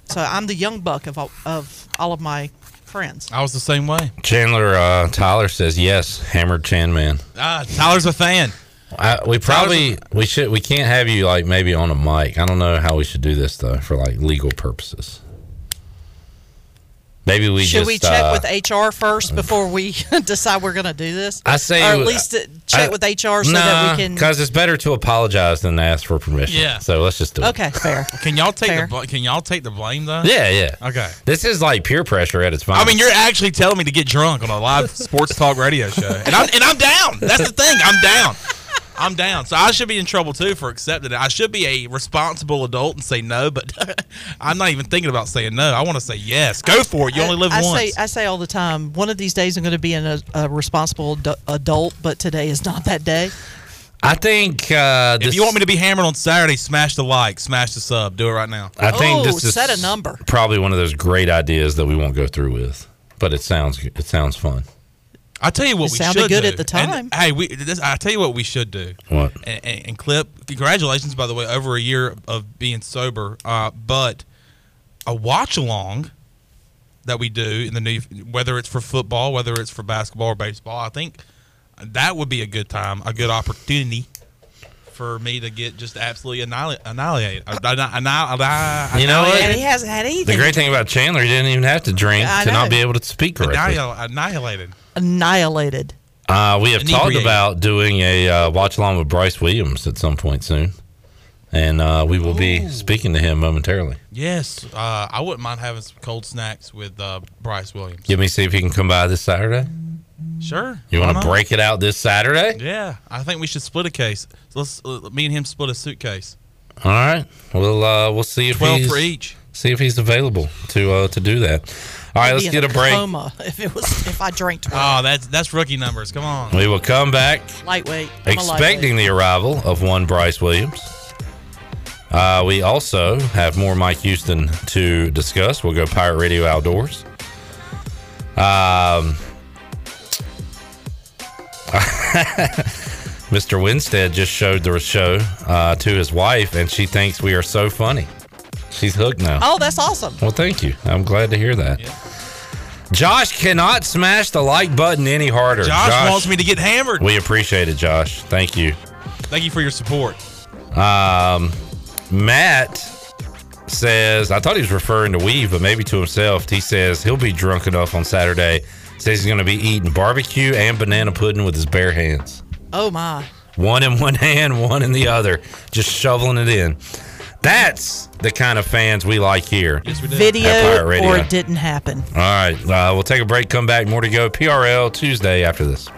So I'm the young buck of all, of all of my friends. I was the same way. Chandler uh, Tyler says yes, hammered Chan man. Ah, Tyler's a fan. I, we probably we should we can't have you like maybe on a mic. I don't know how we should do this though for like legal purposes. Maybe we Should just we check uh, with HR first before we [laughs] decide we're going to do this? I say, or at least uh, check I- with HR so that we can. because it's better to apologize than ask for permission. Yeah. So let's just do it. Okay, fair. [laughs] Can y'all take Fair. the Can y'all take the blame though? Yeah, yeah. Okay. This is like peer pressure at its finest. I mean, you're actually telling me to get drunk on a live sports talk radio show, and I'm and I'm down. That's the thing. I'm down. I'm down. So I should be in trouble too for accepting it. I should be a responsible adult and say no, but [laughs] I'm not even thinking about saying no. I want to say yes. Go for it. You only live I once. say I say all the time. One of these days I'm going to be an, a, a responsible adu- adult, but today is not that day. I think uh, if you want me to be hammered on Saturday, smash the like, smash the sub. Do it right now. I think Oh, this is set a number. Probably one of those great ideas that we won't go through with, but it sounds it sounds fun. I tell you what It we sounded should good do. at the time. And, hey, we. This, I tell you what we should do. What? And, and, and clip. Congratulations, by the way, over a year of being sober. Uh, but a watch along that we do in the new, whether it's for football, whether it's for basketball or baseball, I think that would be a good time, a good opportunity for me to get just absolutely annihil- annihilated. Annihil- annihil- You know what? And he hasn't had anything. The great thing about Chandler, he didn't even have to drink I to not be able to speak correctly. annihil- annihilated. annihilated. Uh, we have talked about doing a uh, watch along with Bryce Williams at some point soon, and uh, we will be speaking to him momentarily. Yes, uh, I wouldn't mind having some cold snacks with uh, Bryce Williams. Give me see if he can come by this Saturday. Sure. You want to break it out this Saturday? Yeah, I think we should split a case. Let's uh, me and him split a suitcase. All right. We'll uh, we'll see if 12 he's, for each. See if he's available to uh, to do that. All right, let's get in a break. Coma [laughs] if it was if I drank 12. Oh, that's that's rookie numbers. Come on. We will come back lightweight. I'm a expecting the arrival of one Bryce Williams. Uh, we also have more Mike Houston to discuss. We'll go Pirate Radio Outdoors. Um, [laughs] Mr. Winstead just showed the show uh, to his wife, and she thinks we are so funny. She's hooked now. Oh, that's awesome. Well, thank you. I'm glad to hear that. Josh cannot smash the like button any harder. Josh, wants me to get hammered. We appreciate it, Josh. Thank you. Thank you for your support. Um, Matt says, I thought he was referring to Weave, but maybe to himself. He says he'll be drunk enough on Saturday. Says he's going to be eating barbecue and banana pudding with his bare hands. Oh my. One in one hand, one in the other, just shoveling it in. That's the kind of fans we like here. at Pirate Video Radio. or it didn't happen. All right, uh, we'll take a break, come back, more to go. PRL Tuesday after this.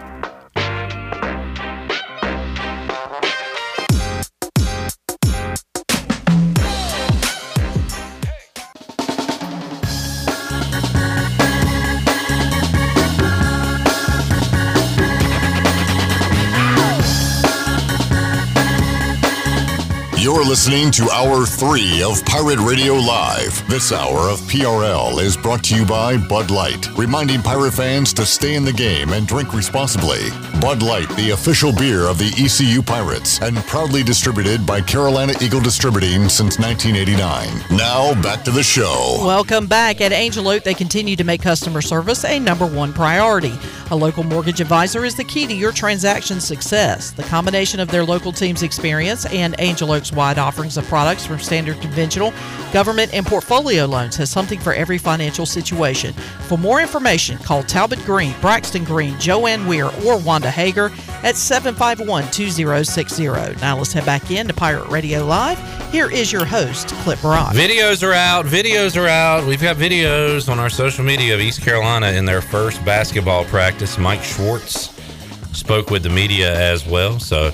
Listening to Hour 3 of Pirate Radio Live. This hour of PRL is brought to you by Bud Light, reminding pirate fans to stay in the game and drink responsibly. Bud Light, the official beer of the ECU Pirates, and proudly distributed by Carolina Eagle Distributing since 1989. Now, back to the show. Welcome back. At Angel Oak, they continue to make customer service a number one priority. A local mortgage advisor is the key to your transaction success. The combination of their local team's experience and Angel Oak's wide offerings of products from standard conventional, government, and portfolio loans has something for every financial situation. For more information, call Talbot Green, Braxton Green, Joanne Weir, or Wanda Hager at 751 2060. Now let's head back in to Pirate Radio Live. Here is your host, Clip Brock. Videos are out. Videos are out. We've got videos on our social media of East Carolina in their first basketball practice. Mike Schwartz spoke with the media as well. So,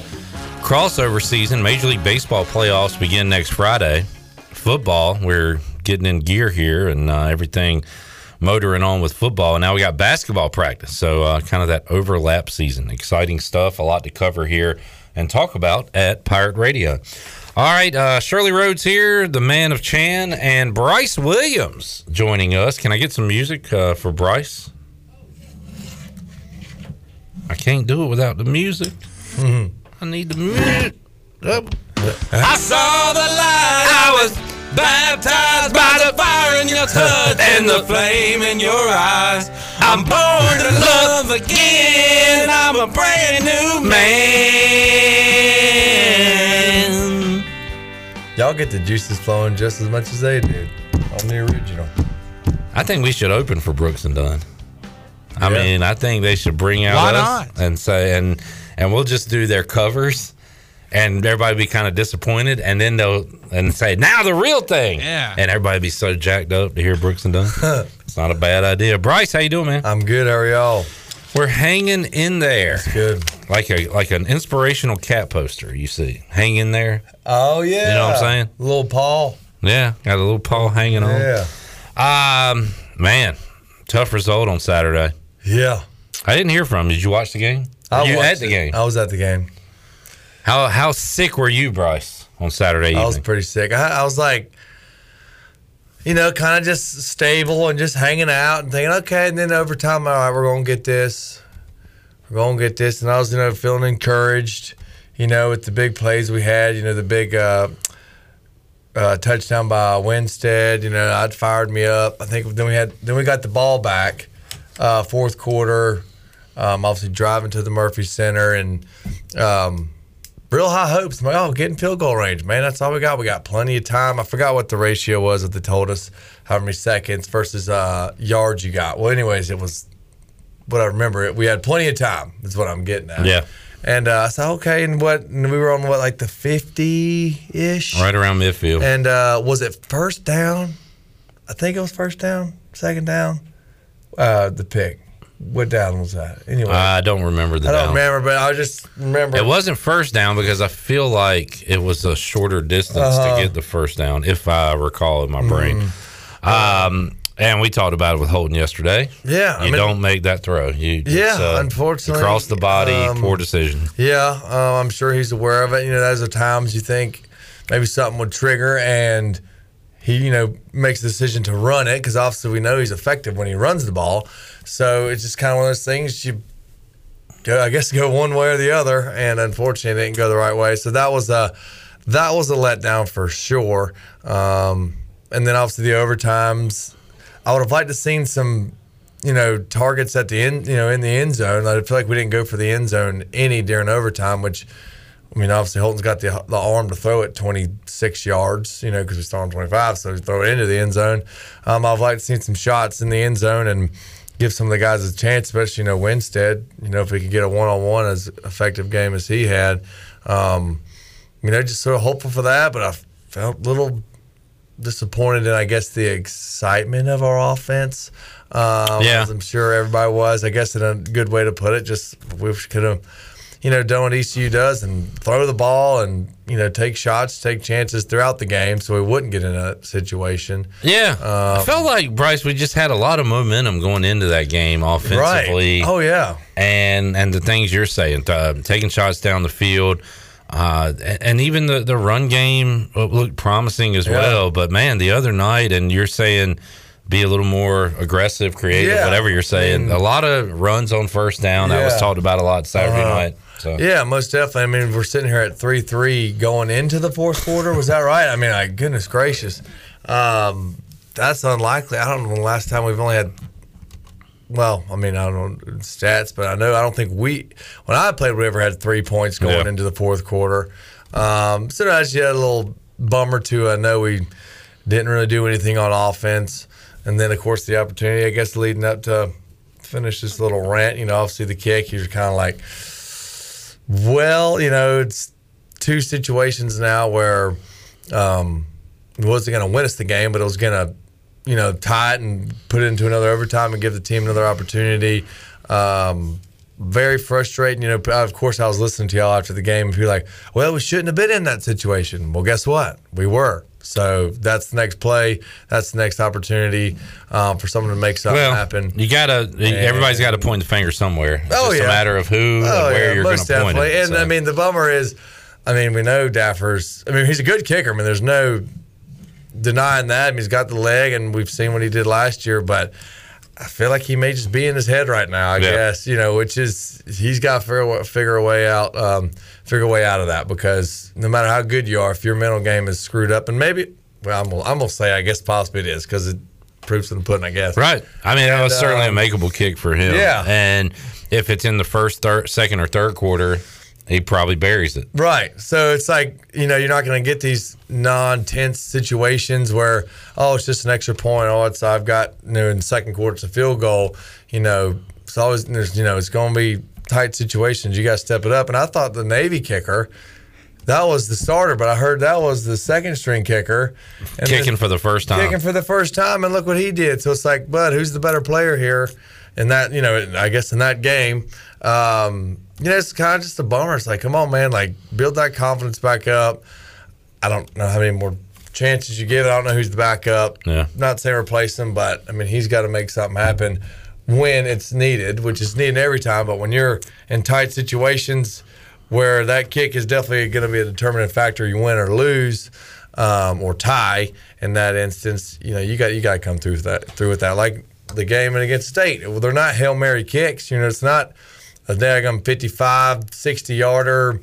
crossover season, Major League Baseball playoffs begin next Friday. Football, we're getting in gear here and uh, everything motoring on with football. And now we got basketball practice. So, uh, kind of that overlap season. Exciting stuff. A lot to cover here and talk about at Pirate Radio. All right, uh, Shirley Rhodes here, the man of Chan, and Bryce Williams joining us. Can I get some music uh, for Bryce? I can't do it without the music. I need the music. Oh. I saw the light. I was baptized by the fire in your touch and the flame in your eyes. I'm born to love again. I'm a brand new man. Y'all get the juices flowing just as much as they did on the original. I think we should open for Brooks and Dunn. I Yeah. mean, I think they should bring out Why us and say and and we'll just do their covers, and everybody be kind of disappointed, and then they'll and say now the real thing, Yeah. and everybody be so jacked up to hear Brooks and Dunn. [laughs] it's not a bad idea. Bryce, how you doing, man? I'm good. How are y'all? We're hanging in there. good. Like a like an inspirational cat poster. You see, hang in there. Oh yeah. You know what I'm saying? Little Paul. Yeah, got a little Paul hanging on. Yeah. Um, man, tough result on Saturday. Yeah. I didn't hear from. him. Did you watch the game? I you at the it. game? I was at the game. How how sick were you, Bryce, on Saturday evening? I was pretty sick. I, I was like, you know, kind of just stable and just hanging out and thinking, okay. And then over time, all right, we're gonna get this. We're gonna get this. And I was, you know, feeling encouraged. You know, with the big plays we had. You know, the big uh, uh, touchdown by Winstead. You know, I'd fired me up. I think then we had then we got the ball back, uh, fourth quarter. Um, obviously driving to the Murphy Center and um, real high hopes. I'm like, oh, getting field goal range, man. That's all we got. We got plenty of time. I forgot what the ratio was that they told us, how many seconds versus uh, yards you got. Well, anyways, it was what I remember. It we had plenty of time. Is what I'm getting at. Yeah. And uh, I said, okay. And what? And we were on what, like the fifty ish, Right around midfield. And uh, was it first down? I think it was first down, second down. Uh, the pick. What down was that? Anyway, I don't remember the I don't down. remember, but I just remember It wasn't first down because I feel like it was a shorter distance Uh-huh. to get the first down, if I recall in my brain. Mm-hmm. Um, and we talked about it with Holton yesterday. Yeah, I you mean- don't make that throw. You Yeah, uh, unfortunately, across the body, um, poor decision. Yeah, uh, I'm sure he's aware of it. You know, those are times you think maybe something would trigger, and he, you know, makes the decision to run it because obviously we know he's effective when he runs the ball. So it's just kind of one of those things you go, I guess, go one way or the other, and unfortunately, it didn't go the right way. So that was a that was a letdown for sure. Um, and then obviously the overtimes, I would have liked to seen some you know, targets at the end, you know, in the end zone. I feel like we didn't go for the end zone any during overtime, which, I mean, obviously Holton's got the the arm to throw it 26 yards, you know, because we started on 25, so we throw it into the end zone. Um, I'd like to see some shots in the end zone and give some of the guys a chance, especially, you know, Winstead, you know, if we could get a one on one as effective game as he had. Um, you know, just sort of hopeful for that, but I felt a little disappointed in, I guess, the excitement of our offense. Um, Yeah. as I'm sure everybody was. I guess in a good way to put it. Just we could have, you know, done what ECU does and throw the ball and you know take shots, take chances throughout the game, so we wouldn't get in a situation. Yeah, I Um, felt like Bryce. We just had a lot of momentum going into that game offensively. Right. Oh yeah. and and the things you're saying, uh, taking shots down the field, uh, and, and even the the run game looked promising as Yeah. well. But man, the other night, and you're saying be a little more aggressive, creative, Yeah. whatever you're saying. A lot of runs on first down. That was Yeah. talked about a lot Saturday Uh-huh. night. So Yeah, most definitely. I mean, we're sitting here at three three going into the fourth quarter. Was that right? I mean, like goodness gracious, um, that's unlikely. I don't know the last time we've only had. Well, I mean, I don't know stats, but I know I don't think we when I played we ever had three points going Yeah. into the fourth quarter. Um, so that's yeah, a little bummer too. I know we didn't really do anything on offense, and then of course the opportunity, I guess, leading up to finish this little rant. You know, obviously the kick, you're kind of like, well, you know, it's two situations now where um, it wasn't going to win us the game, but it was going to, you know, tie it and put it into another overtime and give the team another opportunity. Um, very frustrating. You know, of course, I was listening to y'all after the game. If you're like, well, we shouldn't have been in that situation. Well, guess what? We were. So that's the next play. That's the next opportunity um, for someone to make something well, happen. you gotta. everybody's got to point the finger somewhere. It's Oh, just yeah. a matter of who and Oh, where yeah, you're going most to point definitely. it. And so. I mean, the bummer is, I mean, we know Daffer's. I mean, he's a good kicker. I mean, there's no denying that. I mean, he's got the leg, and we've seen what he did last year. But I feel like he may just be in his head right now. I Yeah. guess you know, which is he's got to figure, figure a way out, um, figure a way out of that because no matter how good you are, if your mental game is screwed up, and maybe, well, I'm, I'm gonna say, I guess possibly it is because it proofs in the pudding, I guess. Right. I mean, that was certainly um, a makeable kick for him. Yeah. And if it's in the first, third, second, or third quarter, he probably buries it. Right. So it's like, you know, you're not going to get these non tense situations where, oh, it's just an extra point. Oh, it's, I've got, you know, in the second quarter, it's a field goal. You know, it's always, there's, you know, it's going to be tight situations. You got to step it up. And I thought the Navy kicker, that was the starter, but I heard that was the second string kicker. And Kicking for the first time. Kicking for the first time, and look what he did. So it's like, bud, who's the better player here? In that, you know, I guess in that game, um, you know, it's kind of just a bummer. It's like, come on, man, like build that confidence back up. I don't know how many more chances you give. it. I don't know who's the backup. Yeah. Not saying replace him, but I mean, he's got to make something happen when it's needed, which is needed every time. But when you're in tight situations where that kick is definitely going to be a determinant factor, you win or lose, um, or tie. In that instance, you know, you got you got to come through with that through with that. Like the game against State, well, they're not hail mary kicks. You know, it's not a daggum 55, 60 yarder.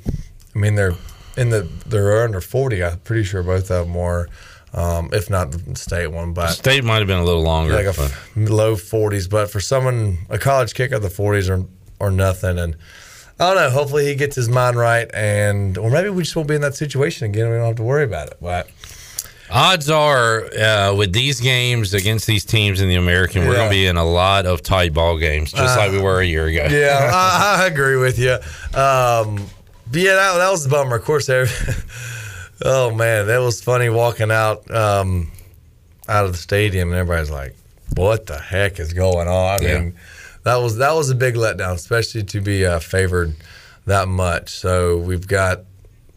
I mean, they're in the they're under 40. I'm pretty sure both of them were, um, if not the state one. But State might have been a little longer. like a but- f- low 40s. But for someone, a college kicker, the 40s are, are nothing. And I don't know. Hopefully he gets his mind right. And, or maybe we just won't be in that situation again. We don't have to worry about it. But Odds are, uh, with these games against these teams in the American, we're Yeah. going to be in a lot of tight ball games, just Uh, like we were a year ago. Yeah, I, [laughs] I agree with you. Um, but yeah, that, that was a bummer. Of course, there. Oh man, that was funny walking out um, out of the stadium, and everybody's like, "What the heck is going on?" I Yeah. mean, that was that was a big letdown, especially to be uh, favored that much. So we've got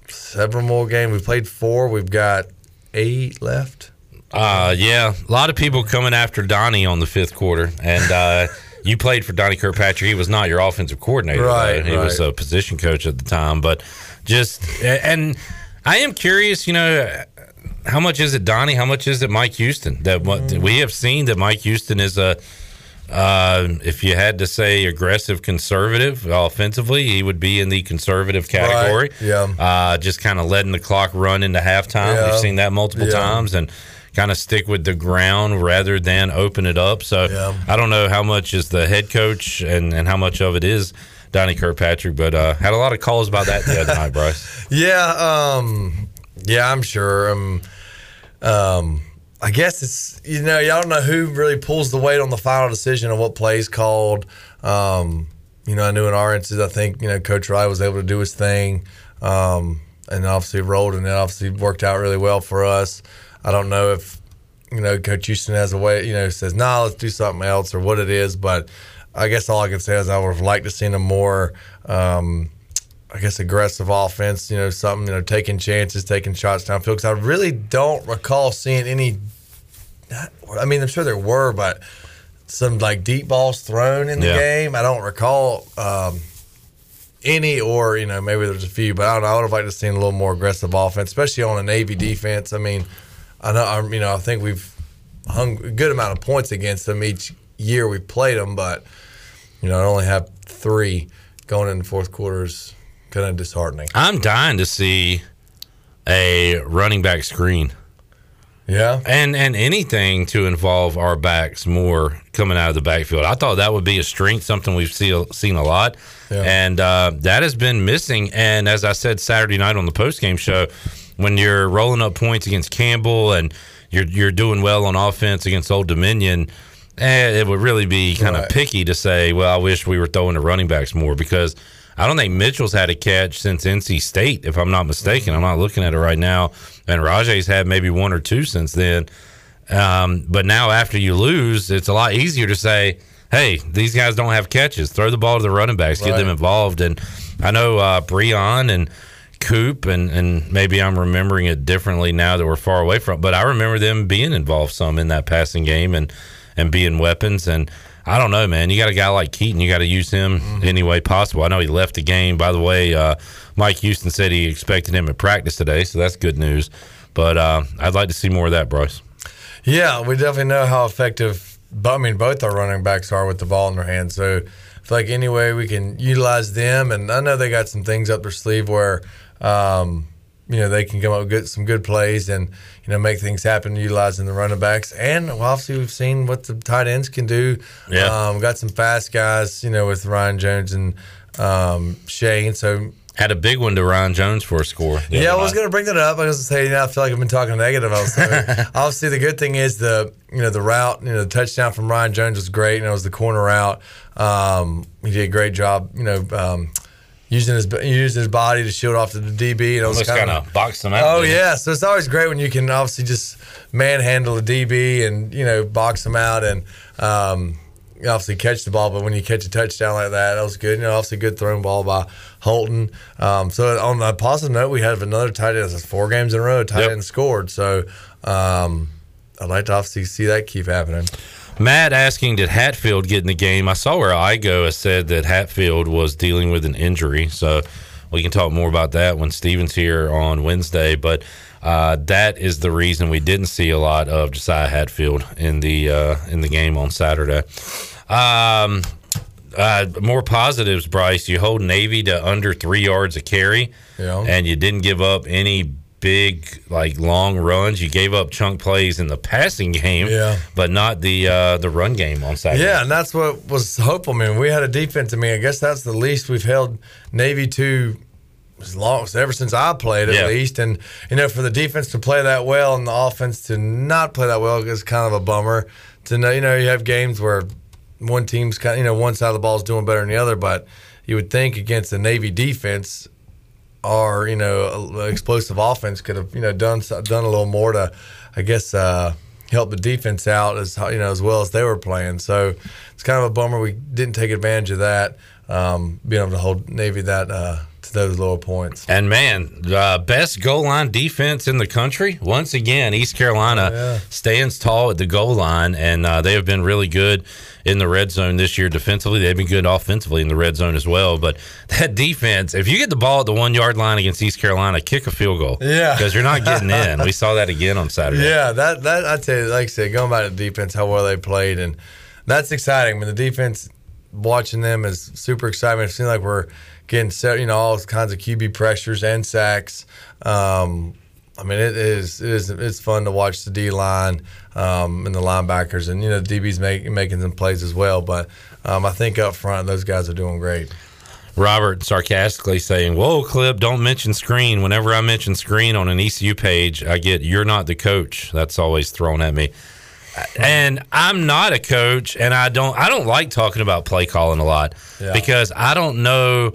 several more games. We played four. We've got eight left. Uh, yeah, a lot of people coming after Donnie on the fifth quarter, and uh, [laughs] you played for Donnie Kirkpatrick. He was not your offensive coordinator, Right, though. He was a position coach at the time, but just and I am curious, you know. How much is it Donnie? How much is it Mike Houston? That what Mm. we have seen that Mike Houston is a uh, if you had to say aggressive conservative offensively, he would be in the conservative category. Right, yeah. Uh, just kind of letting the clock run into halftime. Yeah. We've seen that multiple Yeah. times and kind of stick with the ground rather than open it up. So I don't know how much is the head coach and, and how much of it is Donnie Kirkpatrick, but uh, had a lot of calls about that the other night, Bryce. [laughs] Yeah, um, yeah, I'm sure. Um, um, I guess it's you know y'all don't know who really pulls the weight on the final decision of what plays called. Um, you know, I knew in our instance, I think you know Coach Riley was able to do his thing, um, and obviously rolled, and it obviously worked out really well for us. I don't know if you know Coach Houston has a way, you know, says nah, let's do something else or what it is, but I guess all I can say is I would have liked to seen a more. Um, I guess aggressive offense, you know, something, you know, taking chances, taking shots downfield. Because I really don't recall seeing any. I mean, I'm sure there were, but some like deep balls thrown in the Yeah. game. I don't recall um, any, or you know, maybe there's a few, but I don't know. I would have liked to seen a little more aggressive offense, especially on a Navy defense. I mean, I know, I, you know, I think we've hung a good amount of points against them each year we played them, but you know, I only have three going in the fourth quarters. Kind of disheartening. I'm dying to see a running back screen. Yeah. And and anything to involve our backs more coming out of the backfield. I thought that would be a strength, something we've see, seen a lot. And uh, that has been missing. And as I said Saturday night on the postgame show, when you're rolling up points against Campbell and you're you're doing well on offense against Old Dominion, eh, it would really be kind of Right. picky to say, well, I wish we were throwing the running backs more because I don't think Mitchell's had a catch since NC State, if I'm not mistaken. I'm not looking at it right now. And Rahjai's had maybe one or two since then. Um, but now after you lose, it's a lot easier to say, hey, these guys don't have catches. Throw the ball to the running backs, get them involved. And I know uh, Breon and Coop, and, and maybe I'm remembering it differently now that we're far away from. But I remember them being involved some in that passing game and and being weapons. And I don't know, man. You got a guy like Keaton, you got to use him any way possible. I know he left the game. By the way, uh, Mike Houston said he expected him at practice today, so that's good news. But uh, I'd like to see more of that, Bryce. Yeah, we definitely know how effective. I mean, both our running backs are with the ball in their hands. So, I feel like any way we can utilize them, and I know they got some things up their sleeve where, um, you know, they can come up with good, some good plays and you know make things happen utilizing the running backs. And well, obviously, we've seen what the tight ends can do. Yeah. um, got some fast guys, you know, with Ryan Jones and um, Shane. So Had a big one to Ryan Jones for a score. yeah, I was going to bring that up. I was going to say, you know, I feel like I've been talking negative. [laughs] Obviously the good thing is the you know the route, you know, the touchdown from Ryan Jones was great, and it was the corner route. Um, he did a great job, you know, um, using his using his body to shield off to the DB. And it was Almost kind kinda boxed him out, Oh yeah, so it's always great when you can obviously just manhandle a DB and you know box him out and. Um, obviously catch the ball, but when you catch a touchdown like that, that was good. You know, obviously good thrown ball by Holton. Um, so on a positive note, we have another tight end. That's four games in a row. Tight Yep. end scored. So um, I'd like to obviously see that keep happening. Matt asking, did Hatfield get in the game? I saw where Igo has said that Hatfield was dealing with an injury. So we can talk more about that when Steven's here on Wednesday. But uh, that is the reason we didn't see a lot of Josiah Hatfield in the uh, in the game on Saturday. Um, uh, more positives, Bryce. You hold Navy to under three yards a carry, Yeah. and you didn't give up any big like long runs. You gave up chunk plays in the passing game, Yeah. but not the uh, the run game on Saturday. Yeah, and that's what was hopeful. I mean, we had a defense. I mean, I guess that's the least we've held Navy to as long ever since I played at Yeah. least, and you know, for the defense to play that well and the offense to not play that well is kind of a bummer. To know, you know, you have games where one team's kind, of, you know, one side of the ball is doing better than the other, but you would think against the Navy defense, or you know, explosive offense could have you know done done a little more to, I guess, uh, help the defense out as you know as well as they were playing. So it's kind of a bummer we didn't take advantage of that, um, being able to hold Navy that uh, to those lower points. And man, uh, best goal line defense in the country. Once again, East Carolina Yeah. stands tall at the goal line, and uh, they have been really good in the red zone this year defensively. They've been good offensively in the red zone as well. But [laughs] that defense, if you get the ball at the one yard line against East Carolina, kick a field goal. Yeah. Because you're not getting [laughs] in. We saw that again on Saturday. Yeah, that that I tell you, like I said, going back to the defense, how well they played, and that's exciting. I mean, the defense, watching them is super exciting. It seems like we're getting set, you know, all kinds of QB pressures and sacks. Um, I mean, it is it is it's fun to watch the D line um, and the linebackers, and you know, the DBs make, making some plays as well. But um, I think up front, those guys are doing great. Robert sarcastically saying, Whoa, Clip, don't mention screen. Whenever I mention screen on an ECU page, I get, You're not the coach. That's always thrown at me. And I'm not a coach, and I don't I don't like talking about play calling a lot Yeah. because I don't know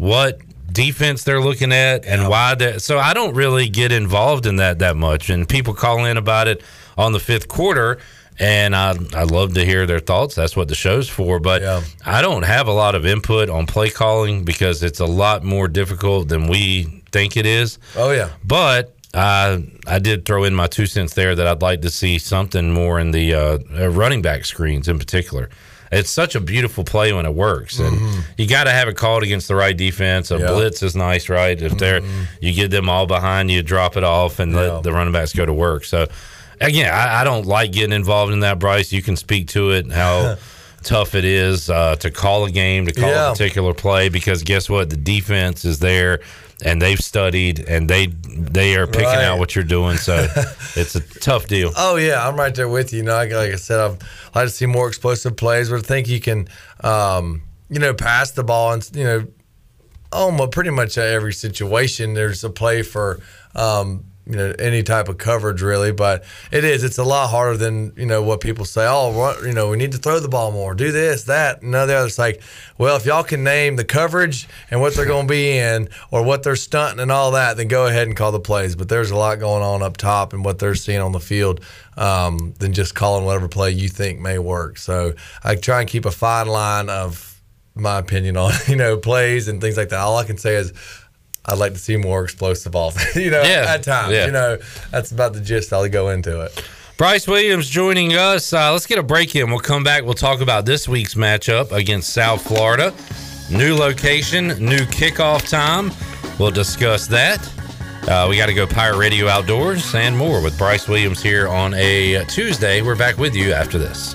what defense they're looking at and why that so I don't really get involved in that that much. And people call in about it on the fifth quarter and I I love to hear their thoughts. That's what the show's for. But I don't have a lot of input on play calling because it's a lot more difficult than we think it is. Oh yeah, but I I did throw in my two cents there that I'd like to see something more in the uh, uh, running back screens in particular. It's such a beautiful play when it works, and Mhm. you got to have it called against the right defense. A Yeah. blitz is nice, right? If they're you get them all behind you, drop it off, and Yeah. let the running backs go to work. So again, I, I don't like getting involved in that. Bryce, you can speak to it how. [laughs] Tough it is uh, to call a game, to call Yeah. a particular play, because guess what? The defense is there, and they've studied, and they they are picking Right. out what you're doing. So [laughs] it's a tough deal. Oh yeah, I'm right there with you. You know, like, like I said, I've like to see more explosive plays, but I think you can, um, you know, pass the ball and you know, almost pretty much every situation. There's a play for, um, you know, any type of coverage really, but it is. It's a lot harder than you know what people say. Oh, what, you know, we need to throw the ball more, do this, that, and the other. It's like, well, if y'all can name the coverage and what they're going to be in, or what they're stunting and all that, then go ahead and call the plays. But there's a lot going on up top and what they're seeing on the field um, than just calling whatever play you think may work. So I try and keep a fine line of my opinion on [laughs] you know plays and things like that. All I can say is I'd like to see more explosive offense. [laughs] you know, Yeah, at times. yeah. You know, that's about the gist. I'll go into it. Bryce Williams joining us. Uh, let's get a break in. We'll come back. We'll talk about this week's matchup against South Florida. New location, new kickoff time. We'll discuss that. Uh, we got to go Pirate Radio Outdoors and more with Bryce Williams here on a Tuesday. We're back with you after this.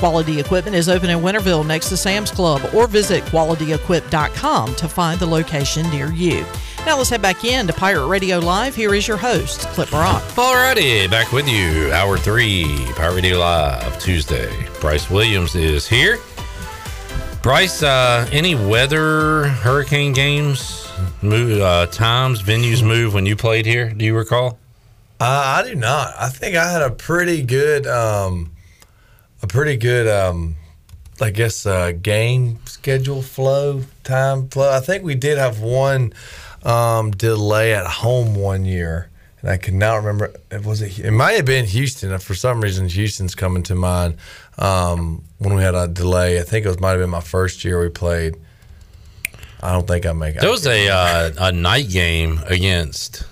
Quality Equipment is open in Winterville next to Sam's Club or visit qualityequip.com to find the location near you. Now let's head back in to Pirate Radio Live. Here is your host, Clip Brock. Alrighty, back with you. Hour three, Pirate Radio Live, Tuesday. Bryce Williams is here. Bryce, uh, any weather hurricane games, move, uh, times, venues move when you played here? Do you recall? Uh, I do not. I think I had a pretty good, um, a pretty good, um, I guess, uh, game schedule flow, time flow. I think we did have one um, delay at home one year, and I cannot remember. It was it. It might have been Houston. For some reason, Houston's coming to mind um, when we had a delay. I think it was might have been my first year we played. I don't think I make. There was a uh, a night game against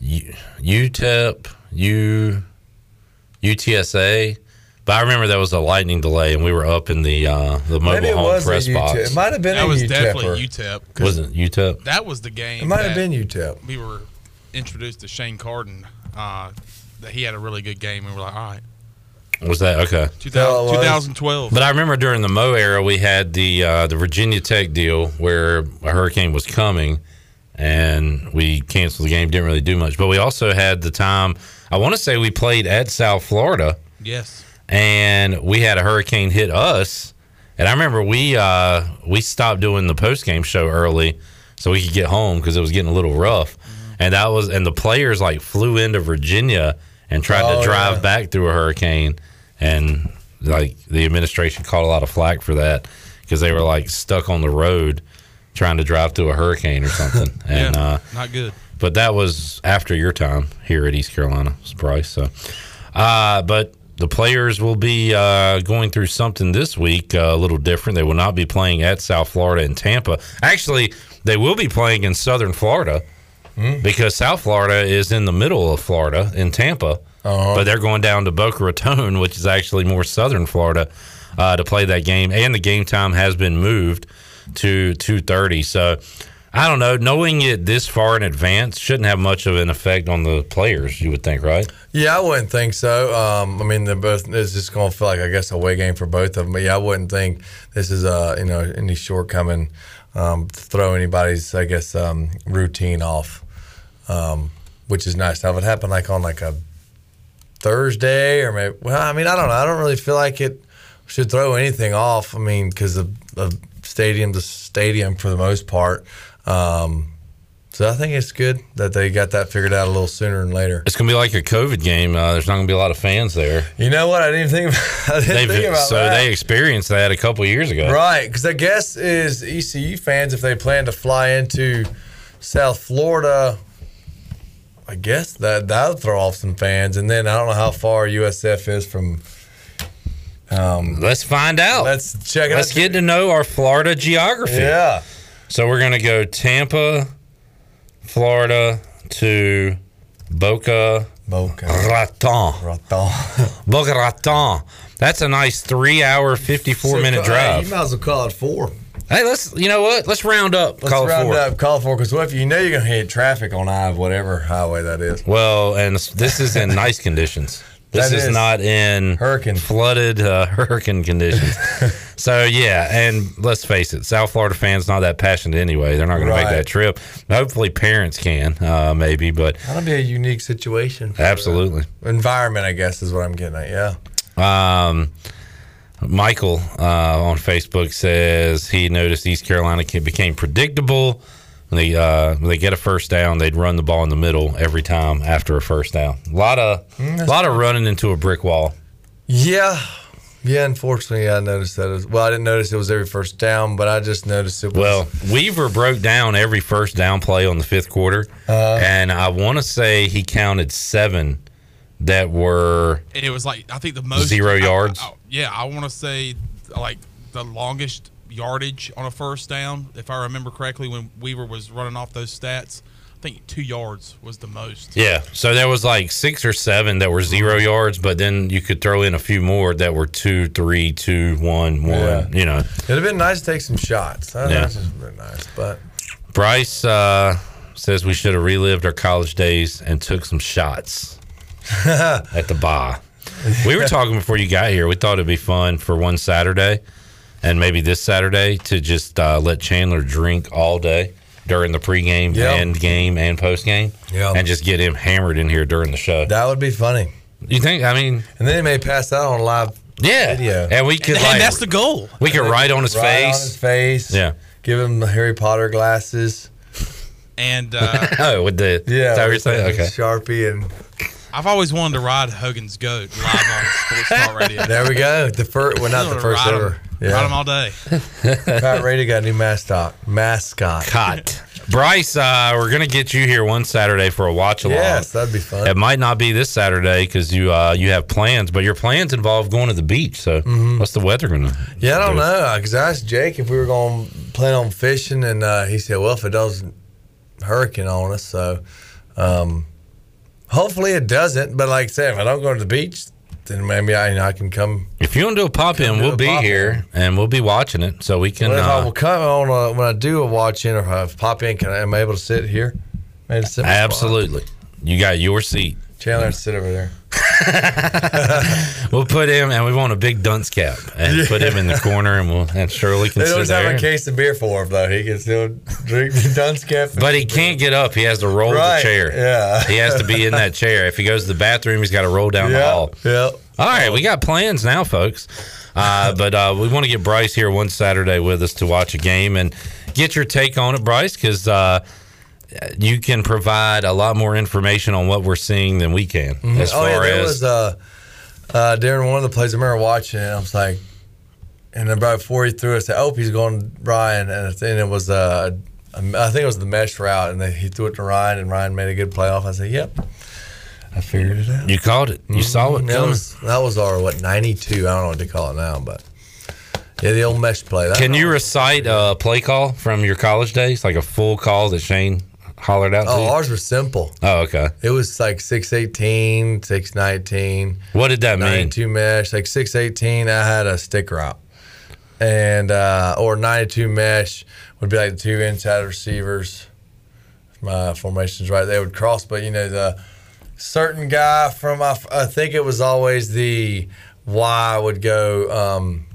U- UTEP, U UTSA. But I remember that was a lightning delay, and we were up in the uh, the mobile Maybe it home was a press UTEP. box. It might have been That a was UTEP definitely or- UTEP. 'cause Was it UTEP? That was the game. It might have been UTEP. We were introduced to Shane Carden. Uh, that he had a really good game. and We were like, all right, Was that okay? 2000, 2012. But I remember during the Mo era, we had the uh, the Virginia Tech deal where a hurricane was coming, and we canceled the game. Didn't really do much. But we also had the time. I want to say we played at South Florida, Yes. And we had a hurricane hit us. And I remember we uh, we stopped doing the post game show early so we could get home because it was getting a little rough. And that was and the players like flew into Virginia and tried Oh, to drive yeah. back through a hurricane, and like the administration caught a lot of flack for that because they were like stuck on the road trying to drive through a hurricane or something. [laughs] and Yeah, uh, not good. but that was after your time here at East Carolina, Bryce. So, uh, but the players will be uh, going through something this week uh, a little different. They will not be playing at South Florida and Tampa. Actually, they will be playing in Southern Florida because South Florida is in the middle of Florida in Tampa. Uh-huh. But they're going down to Boca Raton, which is actually more Southern Florida, uh, to play that game. And the game time has been moved to two thirty. So I don't know. Knowing it this far in advance shouldn't have much of an effect on the players. You would think, right? Yeah, I wouldn't think so. Um, I mean, they're both. It's just going to feel like I guess a away game for both of them. But yeah, I wouldn't think this is a you know any shortcoming um, to throw anybody's I guess um, routine off, um, which is nice. Now, if it happened like on like a Thursday or maybe well, I mean, I don't know. I don't really feel like it should throw anything off. I mean, because the, of stadium to stadium for the most part. Um, so I think it's good that they got that figured out a little sooner than later. It's going to be like a COVID game. Uh, there's not going to be a lot of fans there. You know what? I didn't think about, [laughs] didn't They've- think about so that. they experienced that a couple years ago. Right, because I guess is ECU fans if they plan to fly into South Florida, I guess that that'll throw off some fans, and then I don't know how far USF is from. Um, let's find out. Let's check it out. Let's get to know our Florida geography. Yeah. So we're going to go Tampa, Florida to Boca, Boca Raton. Raton. [laughs] Boca Raton. That's a nice three-hour, fifty-four minute Hey, drive. you might as well call it four. Hey, let's. You know what? Let's round up. Let's call it round four. up, call it four, because what if you know you're gonna hit traffic on I whatever highway that is. Well, and this is in nice conditions. This is, is. not in hurricane flooded uh, [laughs] hurricane conditions. [laughs] so yeah, and let's face it, South Florida fans not that passionate anyway. They're not going to make that trip. Hopefully, parents can uh, maybe, but That'll be a unique situation. absolutely. Environment, I guess, is what I'm getting at. Yeah. Um, Michael uh, on Facebook says he noticed East Carolina became predictable. When they uh, when they get a first down, they'd run the ball in the middle every time after a first down. A lot of Mm, a that's lot of running into a brick wall. Yeah. Yeah, unfortunately, I noticed that. As, well, I didn't notice it was every first down, but I just noticed it was. Well, Weaver broke down every first down play on the fifth quarter, Uh, and I want to say he counted seven that were And it was like I think the most Zero I- yards? I- I- yeah, I want to say like the longest yardage on a first down, if I remember correctly, when Weaver was running off those stats. I think two yards was the most. Yeah, so there was like six or seven that were zero yards, but then you could throw in a few more that were two, three, two, one, one. Yeah. You know, it'd have been nice to take some shots. That, Yeah. That's just been nice, but Bryce uh, says we should have relived our college days and took some shots [laughs] at the bar. We were talking before you got here. We thought it'd be fun for one Saturday, and maybe this Saturday to just uh, let Chandler drink all day during the pregame Yeah. and game and postgame, Yeah. and just get him hammered in here during the show. that would be funny. You think? I mean, And then he may pass out on live yeah, video. and we could And like that's the goal. we could write on his face. on his face. Yeah. Give him the Harry Potter glasses. And uh, [laughs] oh, with the Yeah. is that what you're with saying? the Okay. Sharpie and I've always wanted to ride Hogan's goat live on Sports Talk Radio. there we go. The first, well, not the first ride 'em- ever. Ride 'em all day. [laughs] Pat Rady got a new mascot. Mascot. Cot. Bryce, uh, we're gonna get you here one Saturday for a watch along. Yes, that'd be fun. It might not be this Saturday because you uh, you have plans, but your plans involve going to the beach. So Mm-hmm. what's the weather gonna? Yeah, I don't do? know. Because I asked Jake if we were going to plan on fishing, and uh, he said, "Well, if it doesn't hurricane on us, so um, hopefully it doesn't." But like I said, if I don't go to the beach, then maybe I I can come. If you want to do a pop in, we'll be here and we'll be watching it, so we can. What if I Uh, will come on a, when I do a watch in or I pop in? Can I am I able to sit here? Maybe sit my spot? absolutely, you got your seat. Chandler, sit over there. [laughs] We'll put him, and we want a big dunce cap, and put him in the corner, and we'll and Shirley can They always have there. a case of beer for him though. He can still drink the Dunce Cap. But he can't get up. He has to roll Right, the chair. yeah. He has to be in that chair. If he goes to the bathroom, he's got to roll down the hall. yeah. All right, we got plans now, folks. Uh, but uh, we want to get Bryce here one Saturday with us to watch a game and get your take on it, Bryce, because uh, you can provide a lot more information on what we're seeing than we can. Mhm. As oh far yeah, there as was uh, uh, during one of the plays I remember watching it. I was like, and then right before he threw it, I said, "Oh, he's going Ryan," and then it was uh, I think it was the mesh route, and then he threw it to Ryan, and Ryan made a good play off. I said, "Yep." I figured it out. you called it, you saw it Mhm. That was that was our what ninety two. I don't know what to call it now, but yeah, the old mesh play. That Can you recite a play call from your college days, like a full call that Shane hollered out to Oh, ours were simple. Oh, okay. It was like 618, 619. What did that mean? 92 mesh. Like 618, I had a stick route. And, uh, or 92 mesh would be like the two inside receivers. My formation's right. They would cross, but you know, the certain guy from, I, I think it was always the Y would go um,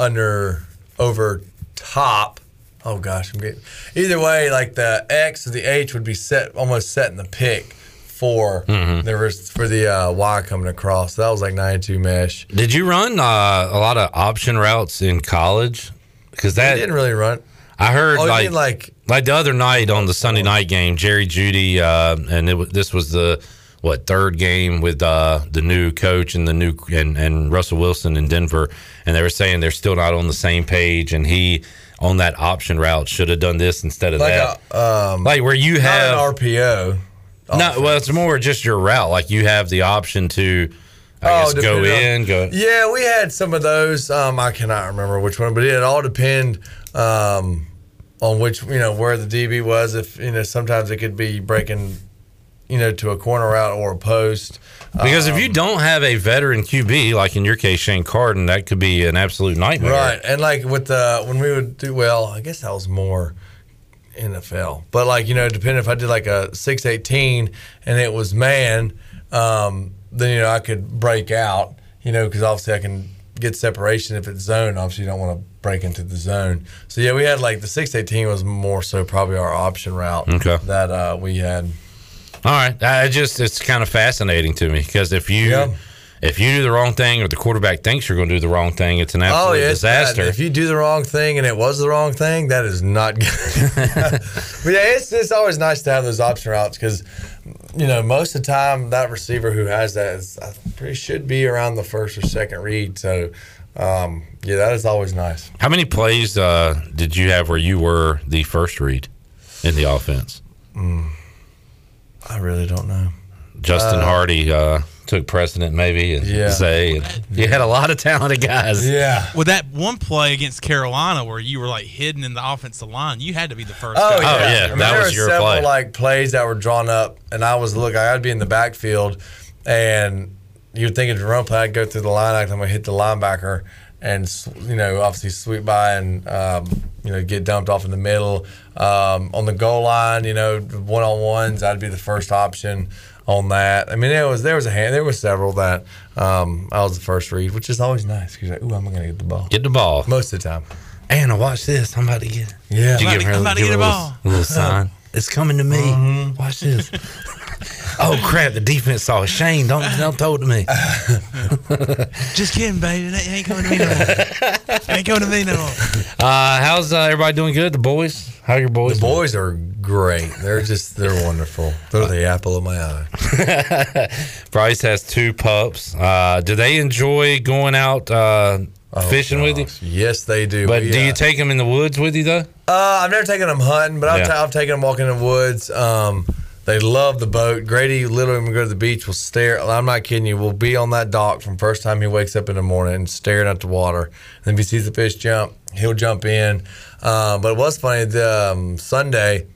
under, over top. Oh gosh, I'm getting. Either way, like the X or the H would be set almost set in the pick for Mhm. there was for the uh, Y coming across. So that was like 92 mesh. Did you run uh, a lot of option routes in college? Because that didn't really run. I heard Oh, like, like- like the other night on the Sunday night game, Jerry Jeudy, uh, and it, this was the what third game with uh, the new coach and the new and, and Russell Wilson in Denver, and they were saying they're still not on the same page, and he on that option route should have done this instead of Like that, a, um, like where you have an RPO. no, well, it's more just your route. Like you have the option to, I guess, go Oh, on- in, go. Yeah, we had some of those. Um, I cannot remember which one, but it all depend um, on which you know where the DB was. If you know, sometimes it could be breaking, you know, to a corner route or a post. Because if Um, you don't have a veteran QB, like in your case, Shane Carden, that could be an absolute nightmare. Right, and like with the when we would do well, I guess that was more NFL. But like you know, depending if I did like a six eighteen and it was man, um, then you know I could break out. You know, because obviously I can get separation if it's zone. Obviously, you don't want to break into the zone. So yeah, we had like the six eighteen was more so probably our option route. Okay. that uh, we had. All right. I just it's kind of fascinating to me because if you Yeah. if you do the wrong thing or the quarterback thinks you're going to do the wrong thing, it's an absolute oh yeah, bad. disaster. If you do the wrong thing and it was the wrong thing, that is not good. [laughs] but yeah, it's it's always nice to have those option routes because you know most of the time that receiver who has that is I pretty should be around the first or second read. So um, yeah, that is always nice. How many plays uh, did you have where you were the first read in the offense? Mm, I really don't know. Justin Uh, Hardy uh, took precedent, maybe, and Yeah. say you had a lot of talented guys. Yeah. With that one play against Carolina where you were like hidden in the offensive line, you had to be the first. Oh guy. yeah, I mean, there were several like plays that were drawn up, and I was look. I had to be in the backfield, and you're thinking it's a run play. I'd go through the line, I'm gonna hit the linebacker, and you know, obviously sweep by and um, you know get dumped off in the middle. Um, on the goal line, you know, one on ones, I'd be the first option on that. I mean, there was there was a hand, there was several that um, I was the first read, which is always nice because like, ooh, I'm gonna get the ball. Get the ball most of the time. Anna, watch this. I'm about to get. It. Yeah. I'm give about her to- I'm about to get her a a ball. little, little sign? [laughs] It's coming to me. Mm-hmm. Watch this. [laughs] oh crap! The defense saw it. Shane, don't don't throw it to me. [laughs] Just kidding, baby. That ain't coming to me no more. ain't coming to me no more. Uh, how's uh, everybody doing? Good. The boys. How are your boys? The boys are great. They're just they're wonderful. They're the apple of my eye. [laughs] Bryce has two pups. Uh, do they enjoy going out uh, fishing with you? Yes, they do. But We, do you uh, take them in the woods with you though? Uh, I've never taken them hunting, but I've, Yeah. ta- I've taken them walking in the woods. Um, they love the boat. Grady, literally, when we go to the beach, will stare. I'm not kidding you. We'll be on that dock from first time he wakes up in the morning and staring at the water. And if he sees the fish jump, he'll jump in. Uh, but it was funny. The um, Sunday,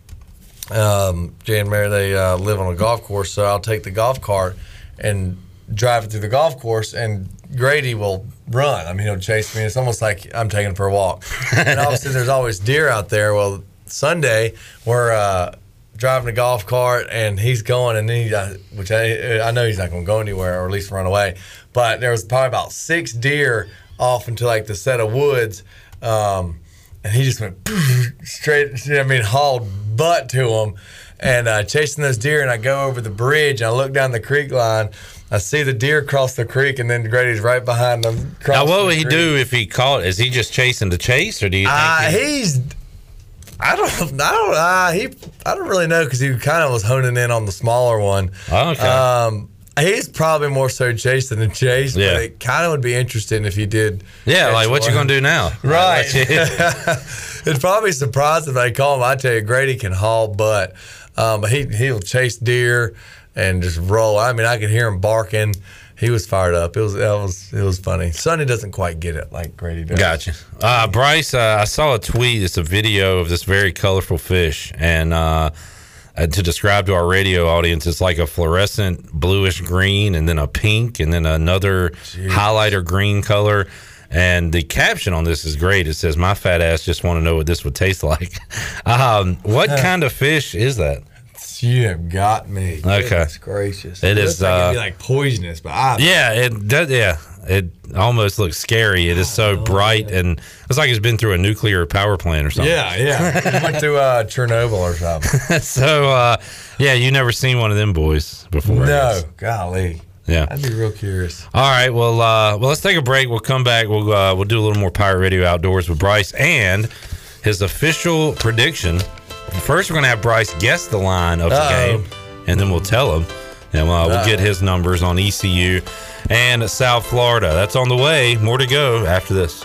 um, Jay and Mary they uh, live on a golf course, so I'll take the golf cart and drive it through the golf course, and Grady will run. I mean, he'll chase me. It's almost like I'm taking for a walk. and obviously, there's always deer out there. Well, Sunday we're uh, driving a golf cart, and he's going, and then he, uh, which I, I know he's not going to go anywhere, or at least run away. But there was probably about six deer off into like the set of woods. Um, and he just went [laughs] straight. I mean, hauled butt to him, and uh, chasing those deer. And I go over the bridge, and I look down the creek line. I see the deer cross the creek, and then Grady's right behind them. Now, what would he creek. do if he caught? Is he just chasing to chase, or do you think? Uh, he- he's. I don't. [laughs] I don't. Uh, he. I don't really know because he kind of was honing in on the smaller one. Okay. Um, he's probably more so chasing than chase. Yeah. But it kind of would be interesting if he did. yeah, like what you gonna do now? [laughs] Right. [laughs] It'd probably be surprised if they call him. I tell you, Grady can haul butt, um, but he he'll chase deer and just roll. I mean, I could hear him barking. He was fired up. It was that was it was funny. Sonny doesn't quite get it like Grady does. Gotcha. Uh, Bryce, uh, I saw a tweet. It's a video of this very colorful fish, and uh, uh, to describe to our radio audience, it's like a fluorescent bluish green, and then a pink, and then another highlighter green color. And the caption on this is great. It says, "My fat ass just want to know what this would taste like." [laughs] um, what kind of fish is that? You have got me. Okay. Goodness gracious. It is, like it'd be uh, like poisonous, but I Yeah, it does. Yeah, it almost looks scary. It is so bright, and it's like it's been through a nuclear power plant or something. yeah, yeah. [laughs] Went through uh, Chernobyl or something. [laughs] so, uh, yeah, you never seen one of them boys before. No, golly. Yeah. I'd be real curious. All right. Well, uh, well, let's take a break. We'll come back. We'll uh, we'll do a little more Pirate Radio Outdoors with Bryce and his official prediction. First, we're gonna have Bryce guess the line of the Uh-oh. game, and then we'll tell him, and uh, we'll get his numbers on ECU and South Florida. That's on the way. More to go after this.